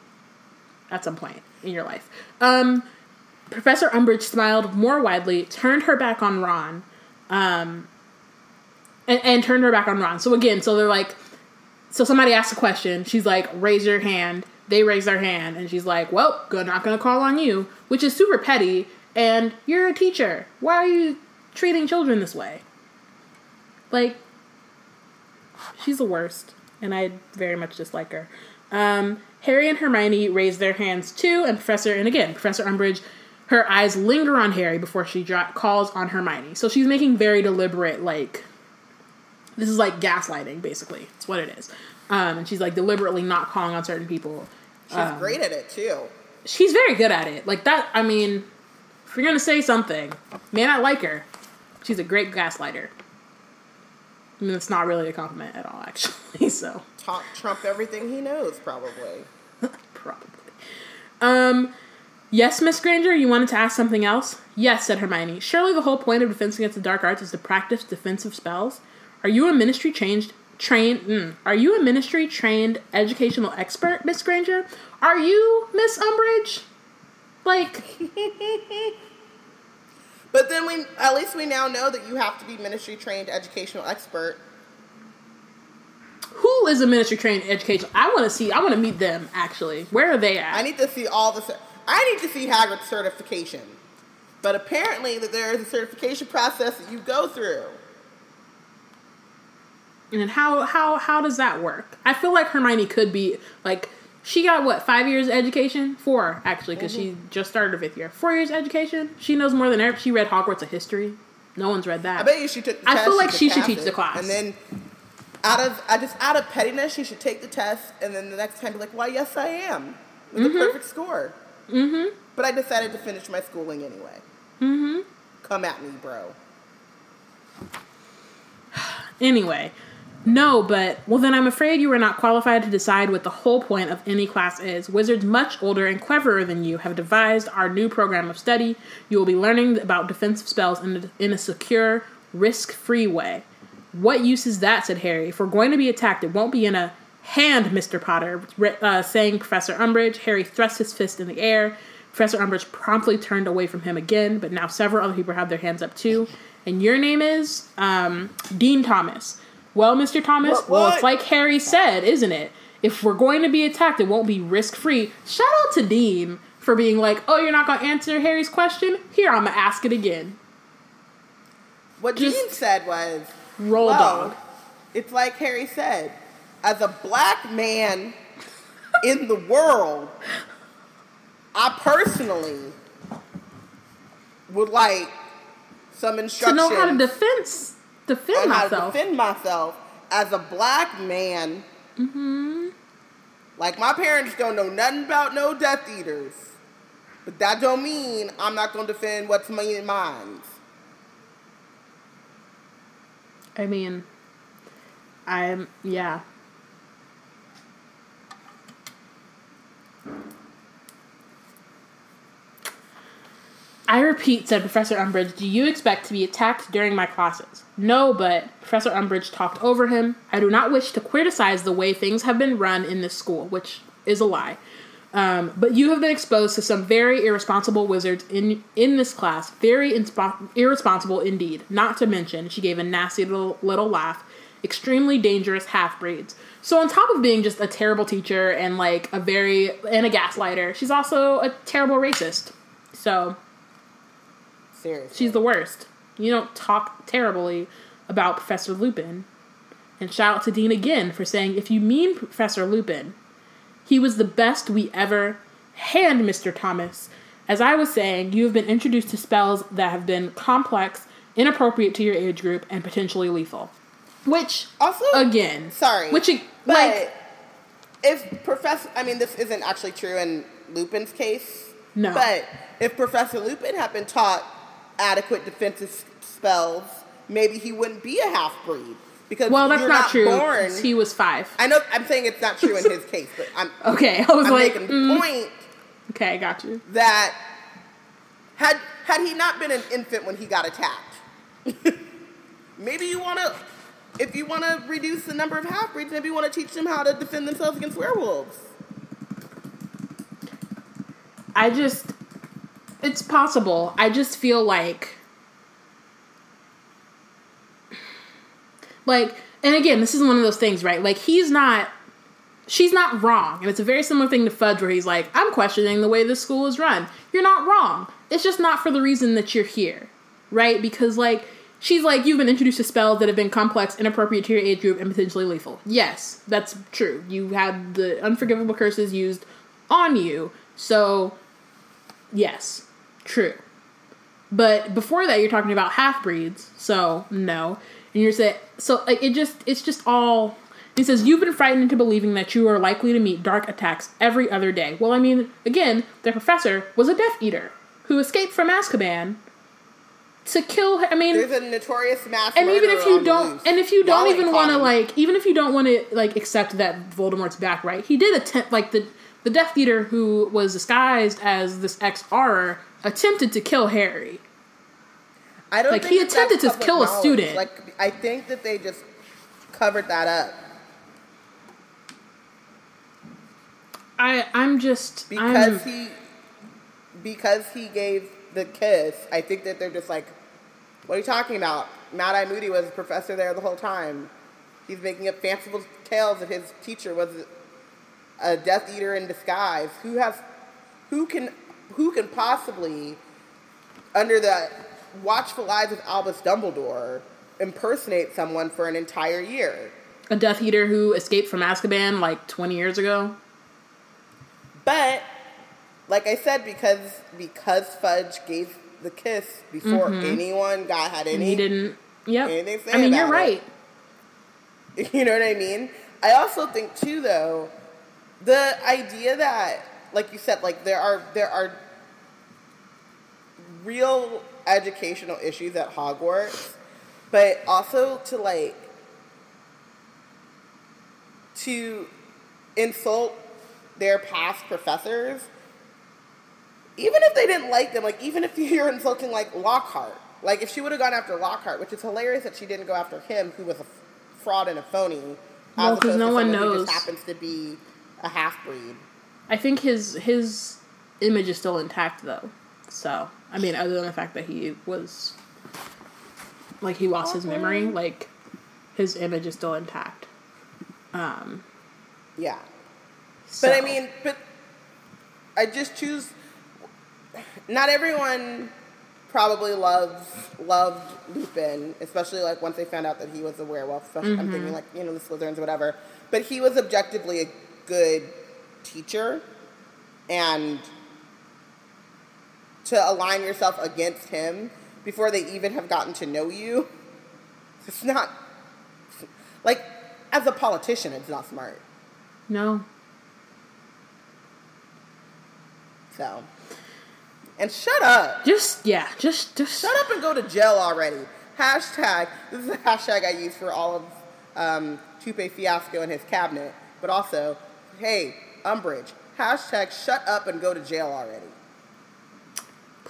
at some point in your life. Um, Professor Umbridge smiled more widely, turned her back on Ron, um, and, and turned her back on Ron. So again, so they're like, so somebody asks a question. She's like, raise your hand. They raise their hand, and she's like, well, good, not gonna call on you, which is super petty. And you're a teacher. Why are you treating children this way? Like, she's the worst, and I very much dislike her. Um, Harry and Hermione raise their hands too, and Professor, and again, Professor Umbridge, her eyes linger on Harry before she dro- calls on Hermione. So she's making very deliberate, like, this is like gaslighting, basically. It's what it is. Um, and she's like deliberately not calling on certain people. She's Um, great at it too. She's very good at it. Like that, I mean, if you're gonna say something, man, I like her. She's a great gaslighter. I mean, it's not really a compliment at all, actually. [LAUGHS] So Talk Trump everything he knows, probably. [LAUGHS] probably. Um, yes, Miss Granger, you wanted to ask something else? Yes, said Hermione. Surely the whole point of Defense Against the Dark Arts is to practice defensive spells. Are you a ministry changed trained? Mm, are you a ministry trained educational expert, Miss Granger? Are you Miss Umbridge? Like, [LAUGHS] But then we, at least we now know that you have to be ministry trained educational expert. who is a ministry trained educational? I want to see. I want to meet them. Actually, where are they at? I need to see all the. I need to see Hagrid's certification. But apparently, that there is a certification process that you go through. And how how how does that work? I feel like Hermione could be like she got what five years education, four actually, because she just started her fifth year. Four years education. She knows more than ever. She read Hogwarts of history. No one's read that. I bet you she took. The I feel like she should teach the class. and then out of I just out of pettiness, she should take the test, and then the next time be like, "Why, yes, I am," with Mm-hmm. a perfect score. Mm-hmm. But I decided to finish my schooling anyway. Mm-hmm. Come at me, bro. [SIGHS] Anyway, no, but well, then I'm afraid you are not qualified to decide what the whole point of any class is. Wizards much older and cleverer than you have devised our new program of study. You will be learning about defensive spells in a, in a secure, risk-free way. What use is that? said Harry. If we're going to be attacked, it won't be in a hand, Mr. Potter, uh, saying Professor Umbridge. Harry thrust his fist in the air. Professor Umbridge promptly turned away from him again, but now several other people have their hands up too. And your name is um, Dean Thomas. Well, Mr. Thomas, What- well, it's like Harry said, isn't it? If we're going to be attacked, it won't be risk free. Shout out to Dean for being like, oh, you're not going to answer Harry's question? Here, I'm going to ask it again. What Just- Dean said was, Roll well, dog. It's like Harry said, as a black man in the world, I personally would like some instruction To know how to defense, defend on how to myself. defend myself as a black man. Mm-hmm. Like my parents don't know nothing about no Death Eaters, but that don't mean I'm not gonna defend what's mine. mine. I mean, I'm, yeah. I repeat, said Professor Umbridge, do you expect to be attacked during my classes? No, but Professor Umbridge talked over him. I do not wish to criticize the way things have been run in this school, which is a lie. Um, but you have been exposed to some very irresponsible wizards in in this class. Very inspo- irresponsible indeed. Not to mention, she gave a nasty little little laugh. Extremely dangerous half breeds. So on top of being just a terrible teacher and like a very and a gaslighter, she's also a terrible racist. So Seriously. she's the worst. You don't talk terribly about Professor Lupin. And shout out to Dean again for saying, if you mean Professor Lupin, he was the best we ever had, Mr. Thomas. As I was saying, you have been introduced to spells that have been complex, inappropriate to your age group, and potentially lethal. Which, Also, again, sorry, which, but like, if Professor, I mean, this isn't actually true in Lupin's case. No. But if Professor Lupin had been taught adequate defensive spells maybe he wouldn't be a half breed because Well, that's you're not, true. Born. He was five. I know. I'm saying it's not true in his case, but I'm [LAUGHS] Okay, I was I'm like, making the mm, point okay, I got you. that had had he not been an infant when he got attacked, [LAUGHS] maybe you want to. If you want to reduce the number of half breeds, maybe you want to teach them how to defend themselves against werewolves. I just, it's possible. I just feel like, like, and again, this is one of those things, right? Like, he's not, she's not wrong. And it's a very similar thing to Fudge, where he's like, I'm questioning the way this school is run. You're not wrong. It's just not for the reason that you're here, right? Because, like, she's like, you've been introduced to spells that have been complex, inappropriate to your age group, and potentially lethal. Yes, that's true. You had the unforgivable curses used on you. So, yes, true. But before that, you're talking about half breeds, so no. And you're saying so like it just it's just all. He says you've been frightened into believing that you are likely to meet dark attacks every other day. Well, I mean, again, the professor was a Death Eater who escaped from Azkaban to kill. I mean, There's a notorious mass and even if you don't loose. and if you don't While even want to like even if you don't want to like accept that voldemort's back right he did attempt like the the death eater who was disguised as this ex-auror attempted to kill harry I don't like, think he attempted to kill a student. Like I think that they just covered that up i i'm just because I'm, he because he gave the kiss. I think that they're just like, what are you talking about? Mad Eye Moody was a professor there the whole time. He's making up fanciful tales that his teacher was a Death Eater in disguise. Who has, who can, who can possibly, under the watchful eyes of Albus Dumbledore, impersonate someone for an entire year? a death eater who escaped from azkaban like 20 years ago But like I said, because because Fudge gave the kiss before mm-hmm. anyone got had and any, he didn't yep anything say i mean you're right it. [LAUGHS] you know what I mean. I also think too, though, the idea that, like you said, like there are there are real educational issues at Hogwarts, but also to like to insult their past professors, even if they didn't like them, like even if [LAUGHS] you're insulting like Lockhart, like if she would have gone after Lockhart, which is hilarious that she didn't go after him, who was a fraud and a phony, Well, as 'cause opposed no one knows. just happens to be a half breed. i think his his image is still intact though so i mean other than the fact that he was like he lost his memory like his image is still intact um Yeah. so. But I mean, but I just choose. Not everyone probably loves loved Lupin, especially like once they found out that he was a werewolf. Especially, I'm thinking like you know the Slytherins or whatever. But he was objectively a good teacher, and to align yourself against him before they even have gotten to know you, it's not like as a politician, it's not smart. no So, and shut up. just yeah just just Shut up and go to jail already. Hashtag, this is a hashtag I use for all of um, Tupe Fiasco and his cabinet, but also, hey, Umbridge, hashtag shut up and go to jail already.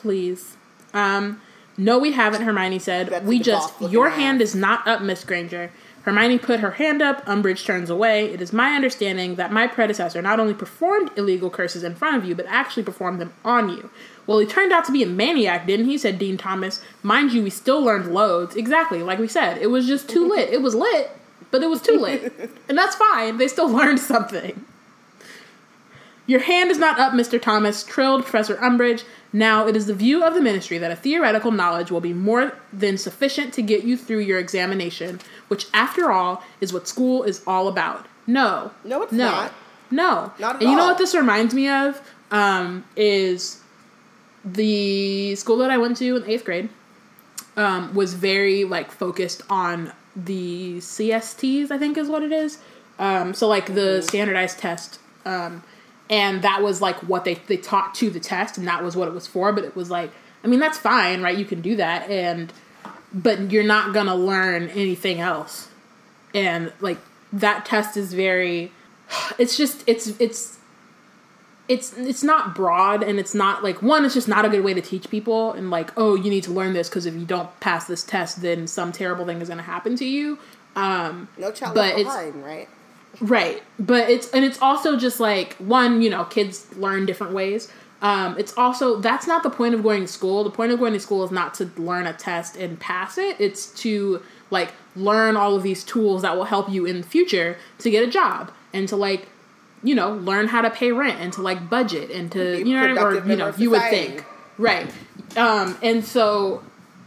Please. Um, no, we haven't. Hermione said. Betsy we just. Your ass. hand is not up, Miss Granger. Hermione put her hand up. Umbridge turns away. It is my understanding that my predecessor not only performed illegal curses in front of you, but actually performed them on you. Well, he turned out to be a maniac, didn't he? Said Dean Thomas. Mind you, we still learned loads. Exactly, like we said, it was just too lit. It was lit, but it was too lit, [LAUGHS] and that's fine. They still learned something. Your hand is not up, Mr. Thomas, trilled Professor Umbridge. Now, it is the view of the ministry that a theoretical knowledge will be more than sufficient to get you through your examination, which, after all, is what school is all about. No. No, it's no, not. No. Not at and you know what this reminds me of? Um, is the school that I went to in eighth grade um, was very like focused on the CSTs, I think is what it is. Um, so like the standardized test, um, and that was like what they they taught to the test, and that was what it was for. But it was like, I mean, that's fine, right? You can do that, and but you're not gonna learn anything else. And like that test is very it's just it's it's it's it's not broad and it's not like one it's just not a good way to teach people and like oh you need to learn this because if you don't pass this test then some terrible thing is going to happen to you um No child but left it's behind, right? Right. But it's and it's also just like one, you know, kids learn different ways. Um, it's also that's not the point of going to school. The point of going to school is not to learn a test and pass it. It's to like learn all of these tools that will help you in the future to get a job and to like you know learn how to pay rent and to like budget and to you know or you know you would think right um and so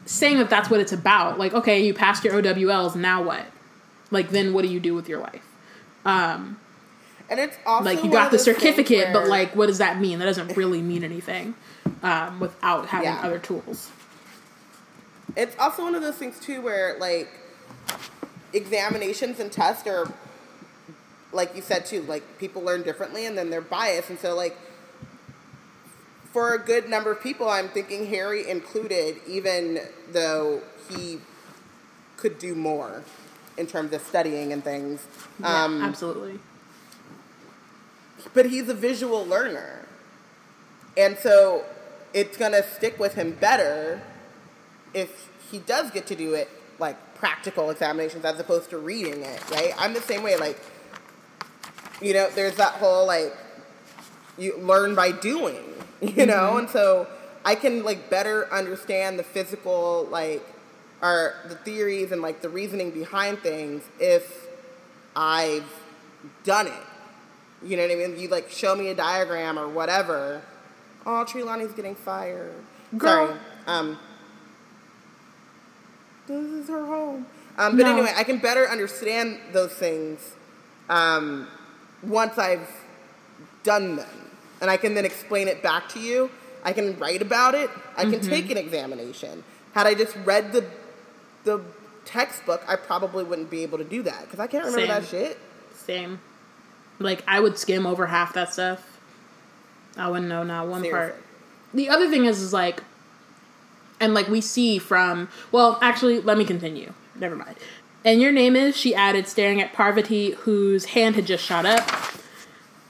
saying that that's what it's about like okay you passed your OWLs now what like then what do you do with your life um And it's also like you got the certificate but like what does that mean? That doesn't really mean anything um, without having Yeah. other tools. It's also one of those things too where like examinations and tests are like you said too, like people learn differently and then they're biased. And so like for a good number of people I'm thinking Harry included, even though he could do more in terms of studying and things. Um, yeah, absolutely but he's a visual learner. And so it's going to stick with him better if he does get to do it like practical examinations as opposed to reading it, right? I'm the same way like you know, there's that whole like you learn by doing, [LAUGHS] you know? And so I can like better understand the physical like or the theories and like the reasoning behind things if I've done it. You know what I mean? You like show me a diagram or whatever. Oh, Trelawney's getting fired. Girl. Sorry. Um, this is her home. Um, but No. anyway, I can better understand those things um, once I've done them, and I can then explain it back to you. I can write about it. I can Mm-hmm. take an examination. Had I just read the the textbook, I probably wouldn't be able to do that because I can't remember that shit. same. Like i would skim over half that stuff. I wouldn't know not one Seriously. part. The other thing is is like and like we see from well actually let me continue. Never mind. And your name is she added staring at parvati whose hand had just shot up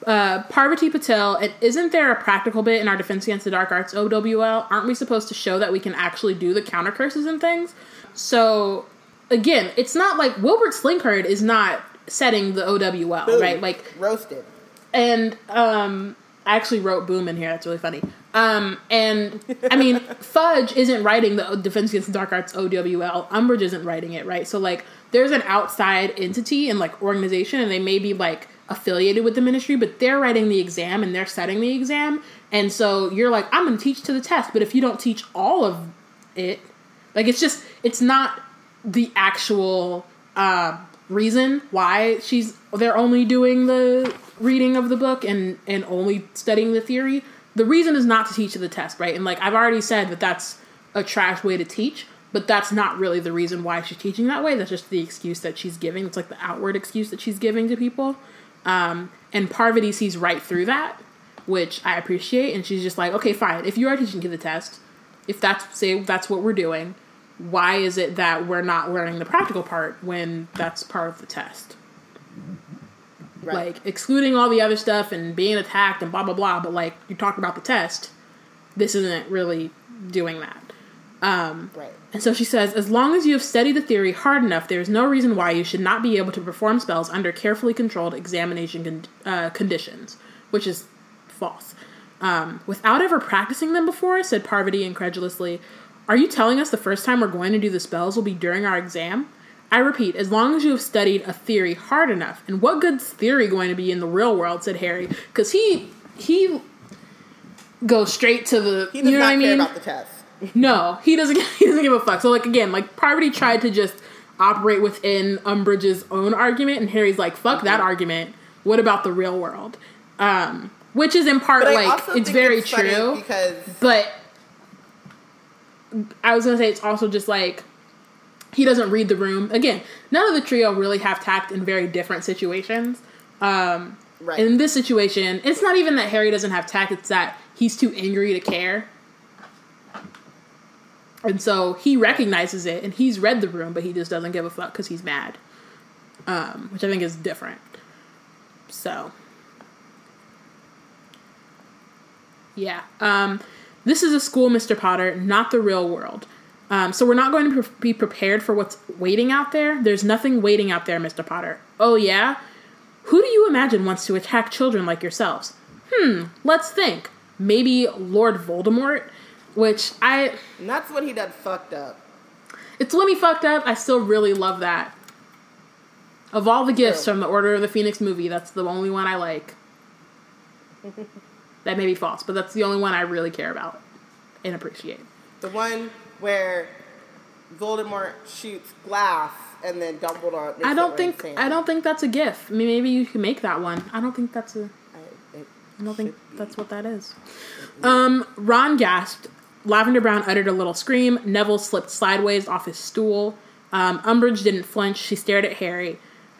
uh, Parvati Patel, and isn't there a practical bit in our Defense Against the Dark Arts OWL? Aren't we supposed to show that we can actually do the counter curses and things? So, again, it's not like Wilbert Slinkhard is not setting the OWL, Boom. right? Like, roasted. and um I actually wrote boom in here. That's really funny. Um, and I mean, [LAUGHS] Fudge isn't writing the Defense Against the Dark Arts OWL. Umbridge isn't writing it, right? So like, there's an outside entity and like organization, and they may be like affiliated with the ministry, but they're writing the exam and they're setting the exam. And so you're like, I'm going to teach to the test, but if you don't teach all of it, like it's just it's not the actual uh, reason why she's they're only doing the reading of the book and and only studying the theory. The reason is not to teach to the test right? And like i've already said that that's a trash way to teach but that's not really the reason why she's teaching that way. That's just the excuse that she's giving. It's like the outward excuse that she's giving to people um, and parvati sees right through that which i appreciate. And she's just like okay fine. If you are teaching to the test if that's say that's what we're doing why is it that we're not learning the practical part when that's part of the test? Right. like excluding all the other stuff and being attacked and blah blah blah. But like you talked about the test this isn't really doing that. Right. And so she says, as long as you have studied the theory hard enough, there is no reason why you should not be able to perform spells under carefully controlled examination con- uh, conditions, which is false. Um, without ever practicing them before, said Parvati incredulously, are you telling us the first time we're going to do the spells will be during our exam? I repeat, as long as you have studied a theory hard enough. And what good's theory going to be in the real world? said Harry, because he he goes straight to the. He does you know not what I care mean? about the test. No, he doesn't. [LAUGHS] He doesn't give a fuck. So like again, like Parvati tried to just operate within Umbridge's own argument, and Harry's like, "Fuck that argument. What about the real world?" Um, which is in part But like it's very it's true, because but I was gonna say it's also just like he doesn't read the room. Again, none of the trio really have tact in very different situations. Um, right. in this situation, it's not even that Harry doesn't have tact; it's that he's too angry to care. And so he recognizes it and he's read the room, but he just doesn't give a fuck because he's mad. Um, which I think is different. So. Yeah. Um, this is a school, Mr. Potter, not the real world. Um, so we're not going to pre- be prepared for what's waiting out there. There's nothing waiting out there, Mr. Potter. Oh, yeah? Who do you imagine wants to attack children like yourselves? Hmm, let's think. Maybe Lord Voldemort? Which I. And that's when he done fucked up. It's when he fucked up. I still really love that. Of all the gifts True. from the Order of the Phoenix movie, that's the only one I like. [LAUGHS] that may be false, but that's the only one I really care about and appreciate. The one where Voldemort shoots glass and then Dumbledore. Makes I don't think sand. I don't think that's a gift. I mean, maybe you can make that one. I don't think that's a. I, don't think be. that's what that is. Um, Ron gasped. Lavender Brown uttered a little scream. Neville slipped sideways off his stool. Um, Umbridge didn't flinch. She stared at Harry.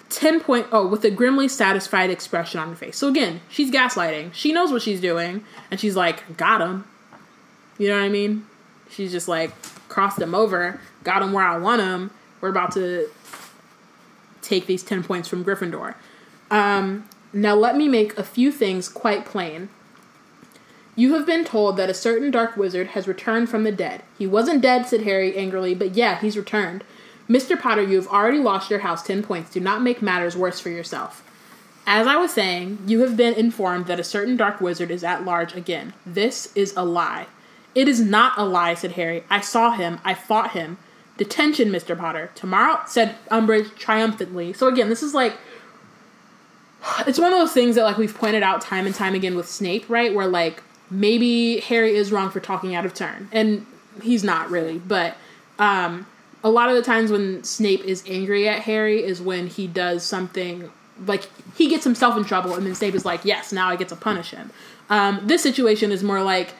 10 point, oh, with a grimly satisfied expression on her face. So again, she's gaslighting. She knows what she's doing. And she's like, got him. You know what I mean? She's just like, crossed him over. Got him where I want him. We're about to take these 10 points from Gryffindor. Um, now, let me make a few things quite plain. You have been told that a certain dark wizard has returned from the dead. He wasn't dead, said Harry angrily, but yeah, he's returned. Mr. Potter, you have already lost your house 10 points. Do not make matters worse for yourself. As I was saying, you have been informed that a certain dark wizard is at large again. This is a lie. It is not a lie, said Harry. I saw him. I fought him. Detention, Mr. Potter. Tomorrow, said Umbridge triumphantly. So again, this is like it's one of those things that like we've pointed out time and time again with Snape, right? Where like maybe Harry is wrong for talking out of turn, and he's not really, but um, a lot of the times when Snape is angry at Harry is when he does something like he gets himself in trouble, and then Snape is like, "Yes, now I get to punish him." Um, this situation is more like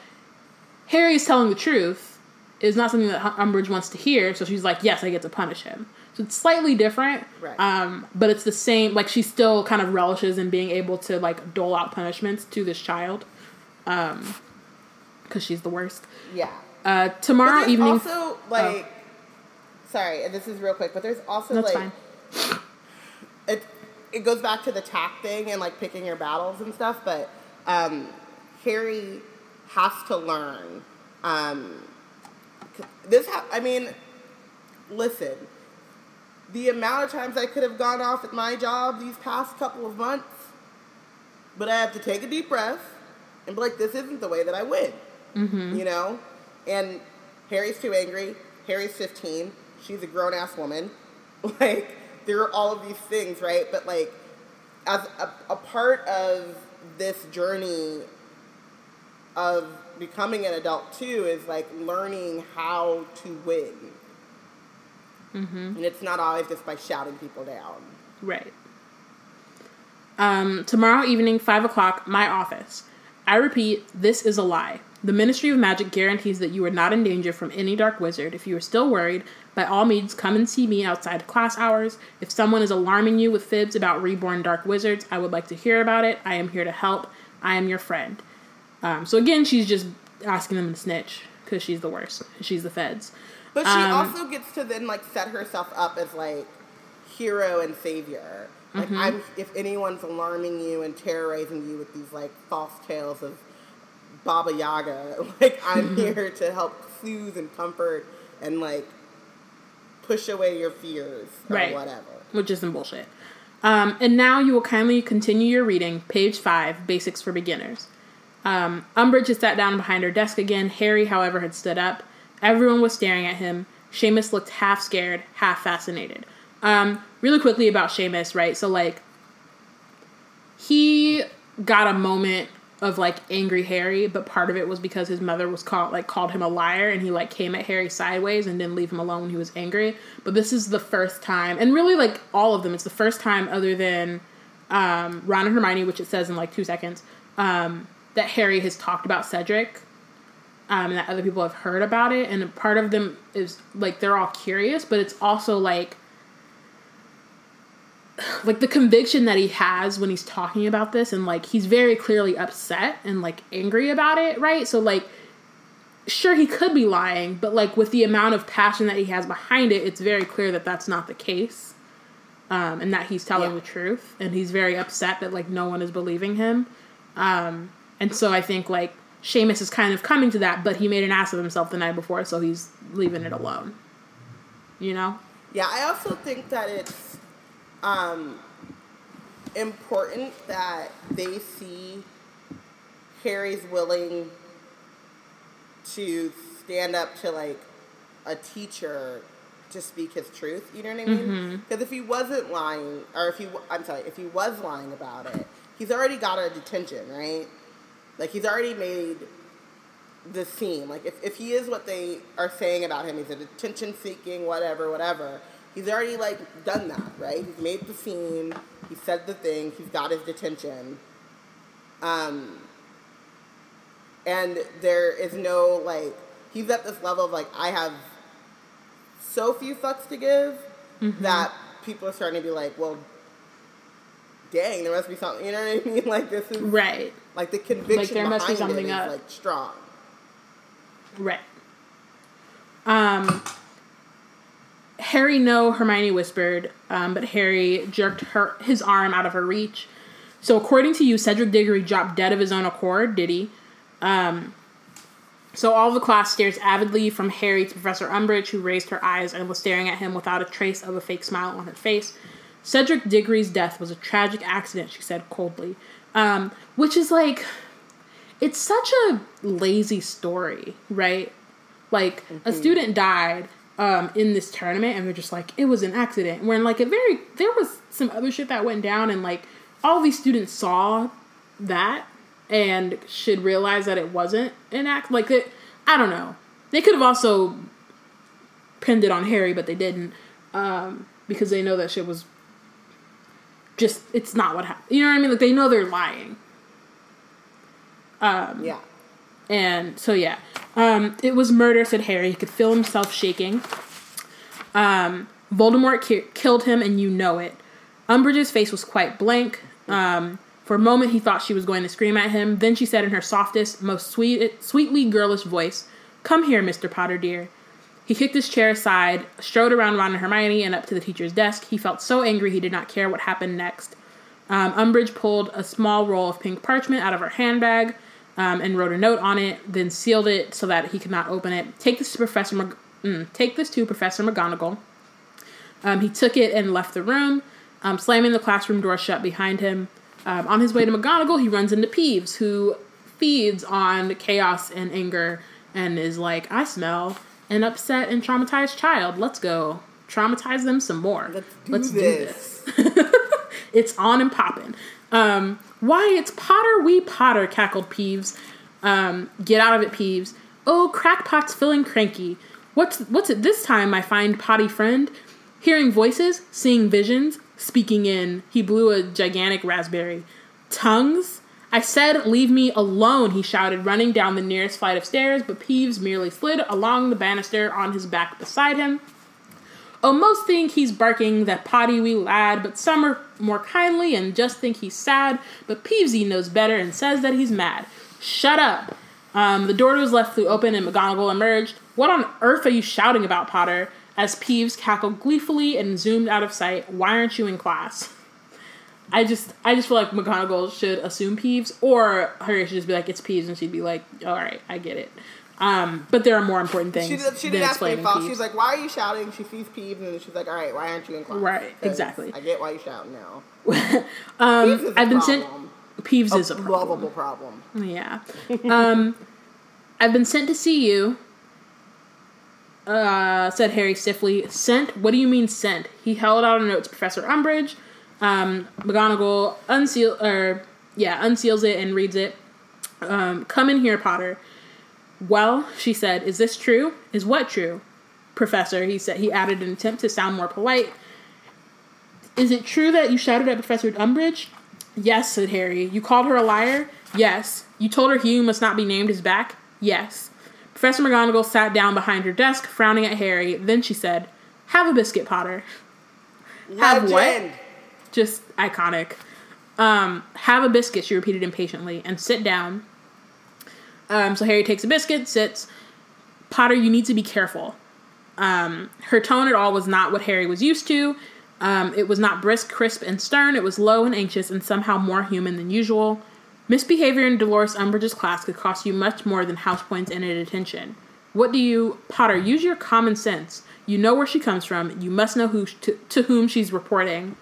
Harry is telling the truth is not something that Umbridge wants to hear, so she's like, "Yes, I get to punish him." So it's slightly different, Right. um, but it's the same. Like she still kind of relishes in being able to like dole out punishments to this child, because she's the worst. Yeah. Uh, tomorrow evening, also like, sorry, and this is real quick, but there's also that's like fine. it it goes back to the tact thing and like picking your battles and stuff, but um, Harry has to learn. Um, this, ha- I mean, listen. The amount of times I could have gone off at my job these past couple of months, but I have to take a deep breath and be like, "This isn't the way that I win." You know, and Harry's too angry. Harry's fifteen. She's a grown ass woman. [LAUGHS] Like there are all of these things, right? But like, as a, a part of this journey of becoming an adult too is like learning how to win. And it's not always just by shouting people down. Right. Um, tomorrow evening, 5 o'clock, my office. I repeat, this is a lie. The Ministry of Magic guarantees that you are not in danger from any dark wizard. If you are still worried, by all means, come and see me outside class hours. If someone is alarming you with fibs about reborn dark wizards, I would like to hear about it. I am here to help. I am your friend. Um, so again, she's just asking them to snitch because she's the worst. She's the feds. But she Um, also gets to then like set herself up as like hero and savior. Like Mm-hmm. I'm if anyone's alarming you and terrorizing you with these like false tales of Baba Yaga, [LAUGHS] like I'm Mm-hmm. here to help soothe and comfort and like push away your fears or Right. whatever. which is some bullshit. Um, and now you will kindly continue your reading, page five, Basics for Beginners. Um, Umbridge had sat down behind her desk again. Harry, however, had stood up. Everyone was staring at him. Seamus looked half scared, half fascinated. Um, really quickly about Seamus, right? So, like, he got a moment of like angry Harry, but part of it was because his mother was called like called him a liar and he like came at Harry sideways and didn't leave him alone when he was angry. But this is the first time and really like all of them, it's the first time other than um Ron and Hermione, which it says in like two seconds, um, that Harry has talked about Cedric. Um, and that other people have heard about it, and part of them is like they're all curious, but it's also like like the conviction that he has when he's talking about this and like he's very clearly upset and like angry about it right so like sure he could be lying, but like with the amount of passion that he has behind it, it's very clear that that's not the case. Um, and that he's telling Yeah. the truth, and he's very upset that like no one is believing him. Um, and so I think like Seamus is kind of coming to that, but he made an ass of himself the night before, so he's leaving it alone. You know? Yeah, I also think that it's um, important that they see Harry's willing to stand up to like a teacher to speak his truth. You know what I mean? Because if he wasn't lying, or if he, I'm sorry, if he was lying about it, he's already got a detention, right? Like he's already made the scene. Like if, if he is what they are saying about him, he's a detention seeking, whatever, whatever. He's already like done that, right? He's made the scene. He said the thing. He's got his detention. Um, and there is no like he's at this level of like I have so few fucks to give that people are starting to be like, well, dang, there must be something. You know what I [LAUGHS] mean? Like this is Right. like the conviction there must be something it is up. like strong. Right. Um, Harry, no, Hermione whispered, um, but Harry jerked her his arm out of her reach. So, according to you, Cedric Diggory dropped dead of his own accord, did he? Um, so, all the class stares avidly from Harry to Professor Umbridge, who raised her eyes and was staring at him without a trace of a fake smile on her face. Cedric Diggory's death was a tragic accident, she said coldly. Um, which is like, it's such a lazy story, right? Like a student died um, in this tournament, and they're just like, it was an accident. When like a very there was some other shit that went down, and like all these students saw that and should realize that it wasn't an act. Like it, I don't know. They could have also pinned it on Harry, but they didn't um, because they know that shit was just it's not what happened. You know what I mean? Like they know they're lying. Um, Yeah. And so yeah, um, it was murder," said Harry. He could feel himself shaking. Um, Voldemort ki- killed him, and you know it. Umbridge's face was quite blank. Um, for a moment, he thought she was going to scream at him. Then she said in her softest, most sweet, sweetly girlish voice, "Come here, Mister Potter, dear." He kicked his chair aside, strode around Ron and Hermione, and up to the teacher's desk. He felt so angry he did not care what happened next. Um, Umbridge pulled a small roll of pink parchment out of her handbag um, and wrote a note on it, then sealed it so that he could not open it. Take this to Professor Mag- mm, take this to Professor McGonagall. Um, he took it and left the room, um, slamming the classroom door shut behind him. Um, on his way to McGonagall, he runs into Peeves, who feeds on chaos and anger and is like, "I smell an upset and traumatized child. Let's go traumatize them some more. Let's do this." [LAUGHS] it's on and popping. Um, why, it's Potter, we Potter, cackled Peeves. Um, get out of it, Peeves. Oh, crackpot's feeling cranky. What's what's it this time, my fine potty friend? Hearing voices, seeing visions, speaking in. He blew a gigantic raspberry. Tongues? I said, leave me alone, he shouted, running down the nearest flight of stairs, but Peeves merely slid along the banister on his back beside him. Oh, most think he's barking that potty wee lad, but some are more kindly and just think he's sad. But Peevesy knows better and says that he's mad. Shut up. Um, the door was left flew open and McGonagall emerged. What on earth are you shouting about, Potter? As Peeves cackled gleefully and zoomed out of sight. Why aren't you in class? I just, I just feel like McGonagall should assume Peeves, or her should just be like, "It's Peeves," and she'd be like, "All right, I get it." Um, but there are more important things. She, did, she didn't ask me fault. She's like, "Why are you shouting?" She sees Peeves, and she's like, "All right, why aren't you in class?" Right, exactly. I get why you shouting now. [LAUGHS] Um, Peeves is a I've been sent. Peeves A is a problem. lovable problem. Yeah. Um, [LAUGHS] I've been sent to see you. Uh, said Harry stiffly. Sent? What do you mean sent? He held out a note to Professor Umbridge. Um, McGonagall unseal or yeah unseals it and reads it. Um, Come in here, Potter. Well, she said, is this true? Is what true? Professor, he said. He added an attempt to sound more polite. Is it true that you shouted at Professor Umbridge? Yes, said Harry. You called her a liar? Yes. You told her Hugh must not be named his back? Yes. Professor McGonagall sat down behind her desk, frowning at Harry. Then she said, Have a biscuit, Potter. Have what? Just iconic. Um, have a biscuit, she repeated impatiently, and sit down. Um, so Harry takes a biscuit, sits. Potter, you need to be careful. Um, her tone at all was not what Harry was used to. Um, it was not brisk, crisp, and stern. It was low and anxious, and somehow more human than usual. Misbehavior in Dolores Umbridge's class could cost you much more than house points and detention. What do you, Potter? Use your common sense. You know where she comes from. You must know who to, to whom she's reporting.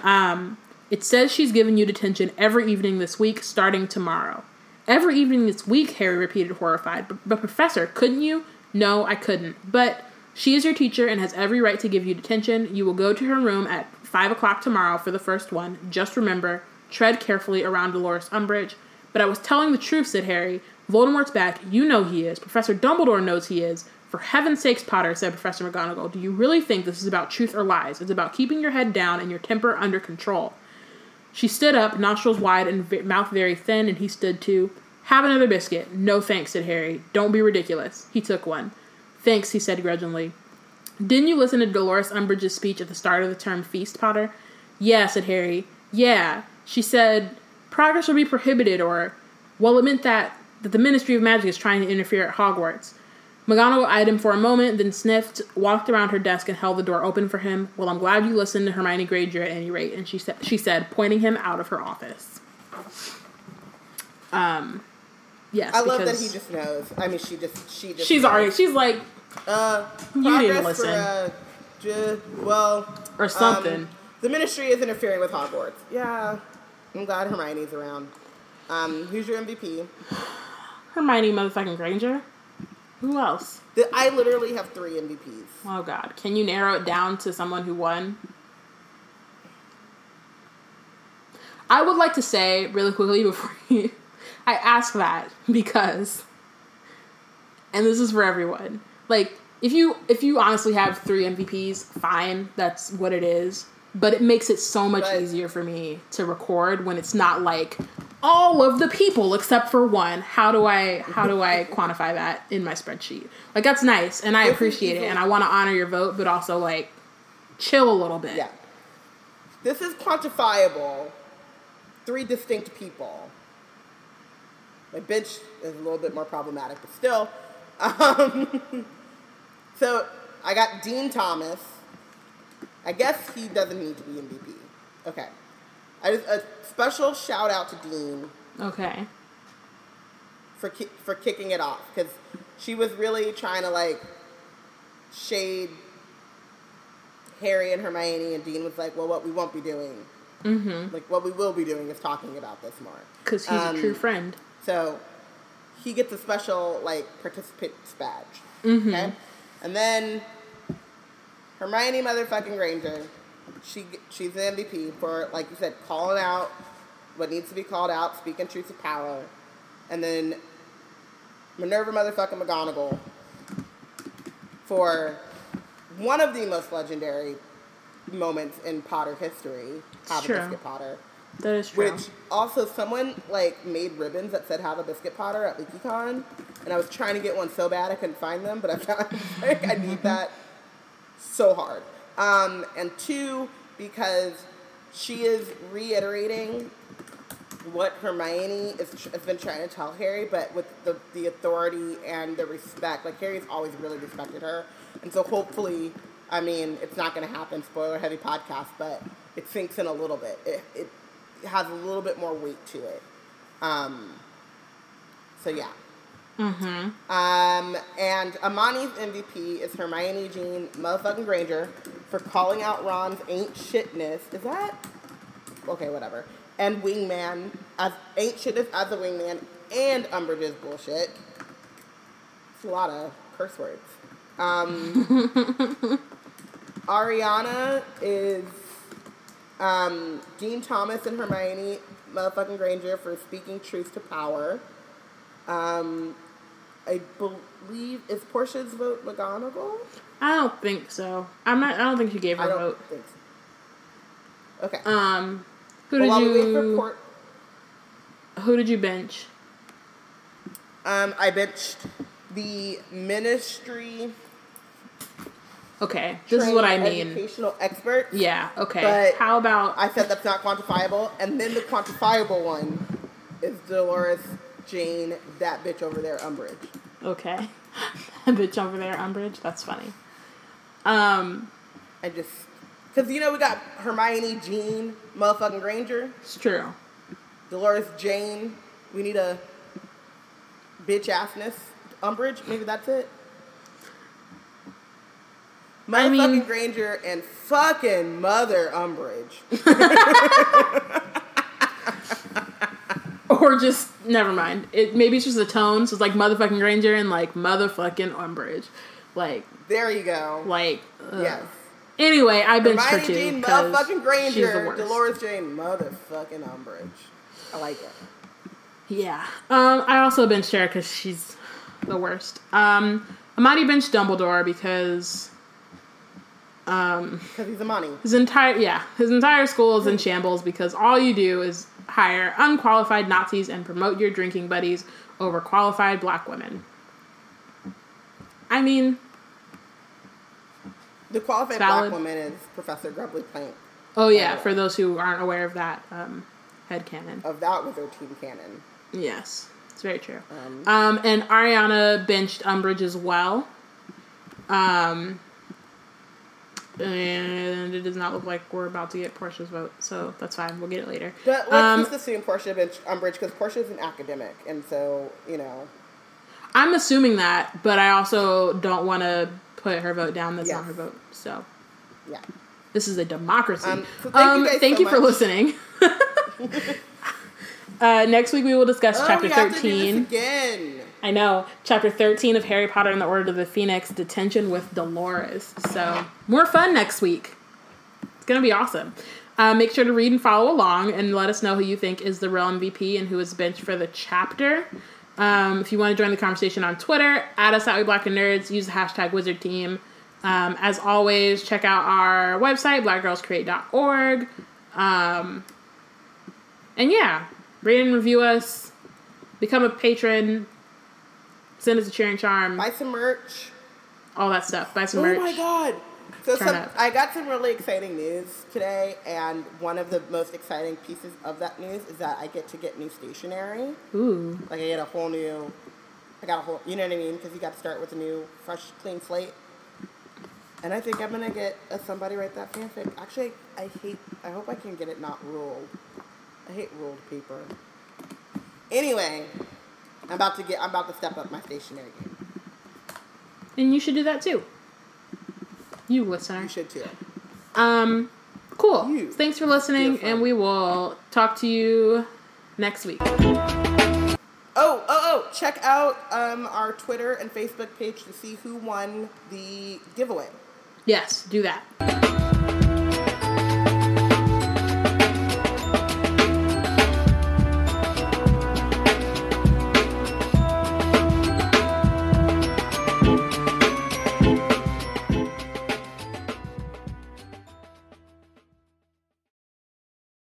Um, it says she's given you detention every evening this week, starting tomorrow. Every evening this week, Harry repeated, horrified. But, but Professor, couldn't you? No, I couldn't. But she is your teacher and has every right to give you detention. You will go to her room at 5 o'clock tomorrow for the first one. Just remember, tread carefully around Dolores Umbridge. But I was telling the truth, said Harry. Voldemort's back. You know he is. Professor Dumbledore knows he is. For heaven's sakes, Potter, said Professor McGonagall, do you really think this is about truth or lies? It's about keeping your head down and your temper under control. She stood up, nostrils wide and v- mouth very thin, and he stood too. Have another biscuit. No thanks, said Harry. Don't be ridiculous. He took one. Thanks, he said grudgingly. Didn't you listen to Dolores Umbridge's speech at the start of the term feast, Potter? Yeah, said Harry. Yeah. She said, progress will be prohibited, or, well, it meant that, that the Ministry of Magic is trying to interfere at Hogwarts. McGonagall eyed him for a moment, then sniffed, walked around her desk, and held the door open for him. Well, I'm glad you listened to Hermione Granger at any rate, and she said, she said, pointing him out of her office. Um, yes. I love that he just knows. I mean, she just she just. She's knows. already. She's like, Uh, You didn't listen. For, uh, ju- well, or something. Um, the Ministry is interfering with Hogwarts. Yeah, I'm glad Hermione's around. Um, who's your MVP? Hermione motherfucking Granger. Who else? I literally have three MVPs. Oh God! Can you narrow it down to someone who won? I would like to say really quickly before [LAUGHS] you, I ask that because, and this is for everyone. Like, if you if you honestly have three MVPs, fine, that's what it is. But it makes it so much But- easier for me to record when it's not like all of the people except for one. How do I how do I quantify that in my spreadsheet? Like that's nice and I appreciate it and I want to honor your vote, but also like chill a little bit. Yeah. This is quantifiable. Three distinct people. My bench is a little bit more problematic, but still. Um, [LAUGHS] so I got Dean Thomas. I guess he doesn't need to be MVP. Okay. I just, a special shout out to Dean Okay. for ki- for kicking it off because she was really trying to like shade Harry and Hermione, and Dean was like, "Well, what we won't be doing, mm-hmm. like what we will be doing, is talking about this more." Because he's Um, a true friend. So he gets a special like participant's badge. Okay, and then Hermione motherfucking Granger, she she's an MVP for like you said, calling out what needs to be called out, speaking truth to power, and then Minerva motherfucking McGonagall for one of the most legendary moments in Potter history, Have a Biscuit Potter. That is true. Which also someone like made ribbons that said "Have a Biscuit Potter" at LeakyCon, and I was trying to get one so bad I couldn't find them, but I found [LAUGHS] like I need mm-hmm. that so hard. Um, and two, because she is reiterating what Hermione is, has been trying to tell Harry, but with the, the authority and the respect. Like, Harry's always really respected her. And so hopefully, I mean, it's not going to happen, spoiler heavy podcast, but it sinks in a little bit. It, it has a little bit more weight to it. Um, so, yeah. Mm-hmm. Um, and Amani's MVP is Hermione Jean motherfucking Granger for calling out Ron's ain't shitness. Is that okay? Whatever. And Wingman as ain't shitness as a Wingman and Umbridge's bullshit. It's a lot of curse words. Um, [LAUGHS] Ariana is um, Dean Thomas and Hermione motherfucking Granger for speaking truth to power. Um, I believe is Portia's vote McGonagall. I don't think so. I'm not. I don't think she gave her I don't vote. think so. Okay. Um, who well, did while we wait for you? Port, Who did you bench? um, I benched the ministry. Okay, this is what I mean. Educational expert. Yeah. Okay. But How about? I said that's not quantifiable, and then the quantifiable one is Dolores Jane, that bitch over there, Umbridge. Okay. [LAUGHS] That bitch over there, Umbridge. That's funny. Um, I just because you know we got Hermione, Jean, motherfucking Granger, it's true. Dolores, Jane. We need a bitch assness. Umbridge, maybe that's it. I Motherfucking mean- Granger and fucking Mother Umbridge. [LAUGHS] [LAUGHS] Or just never mind. It maybe it's just the tone. So it's like motherfucking Granger and like motherfucking Umbridge. Like There you go. like. ugh. yes. Anyway, I benched her Hermione, 'cause motherfucking Granger. Dolores, Jane, motherfucking Umbridge. I like it. Yeah. Um, I also benched her because she's the worst. Um, Amadi benched Dumbledore because um, Because he's a money. his entire yeah his entire school is in shambles because all you do is hire unqualified Nazis and promote your drinking buddies over qualified black women. I mean, The qualified black woman is Professor Grubbly Plank oh yeah, for those who aren't aware of that um, headcanon. of that wizard team canon. Yes, it's very true. Um, Um, and Ariana benched Umbridge as well. Um, and it does not look like we're about to get Portia's vote, so that's fine. We'll get it later. But let's Um, just assume Portia Umbridge because Portia is an academic, and so you know, I'm assuming that, but I also don't want to put her vote down. That's not her vote. So yeah. this is a democracy. Um, so thank you guys thank so you for listening. [LAUGHS] uh, next week we will discuss Oh, chapter we have to do this 13. again. I know. Chapter 13 of Harry Potter and the Order of the Phoenix Detention with Dolores. So, more fun next week. It's going to be awesome. Uh, make sure to read and follow along and let us know who you think is the real MVP and who is benched for the chapter. Um, if you want to join the conversation on Twitter, add us at We Black and Nerds. Use the hashtag Wizard Team. Um, as always, check out our website, blackgirlscreate.org. Um, and yeah, rate and review us. Become a patron. Send us a cheering charm. Buy some merch. All that stuff. Buy some oh merch. Oh my god! So some. I got some really exciting news today, and one of the most exciting pieces of that news is that I get to get new stationery. Ooh. Like I get a whole new, I got a whole, you know what I mean? Because you got to start with a new, fresh, clean slate. And I think I'm gonna get a somebody write that fanfic. Actually, I hate. I hope I can get it not ruled. I hate ruled paper. Anyway, I'm about to get. I'm about to step up my stationery game. And you should do that too. You listener. You should too. Um, cool. You. Thanks for listening, and we will talk to you next week. Oh, oh, oh! Check out um, our Twitter and Facebook page to see who won the giveaway. Yes, do that.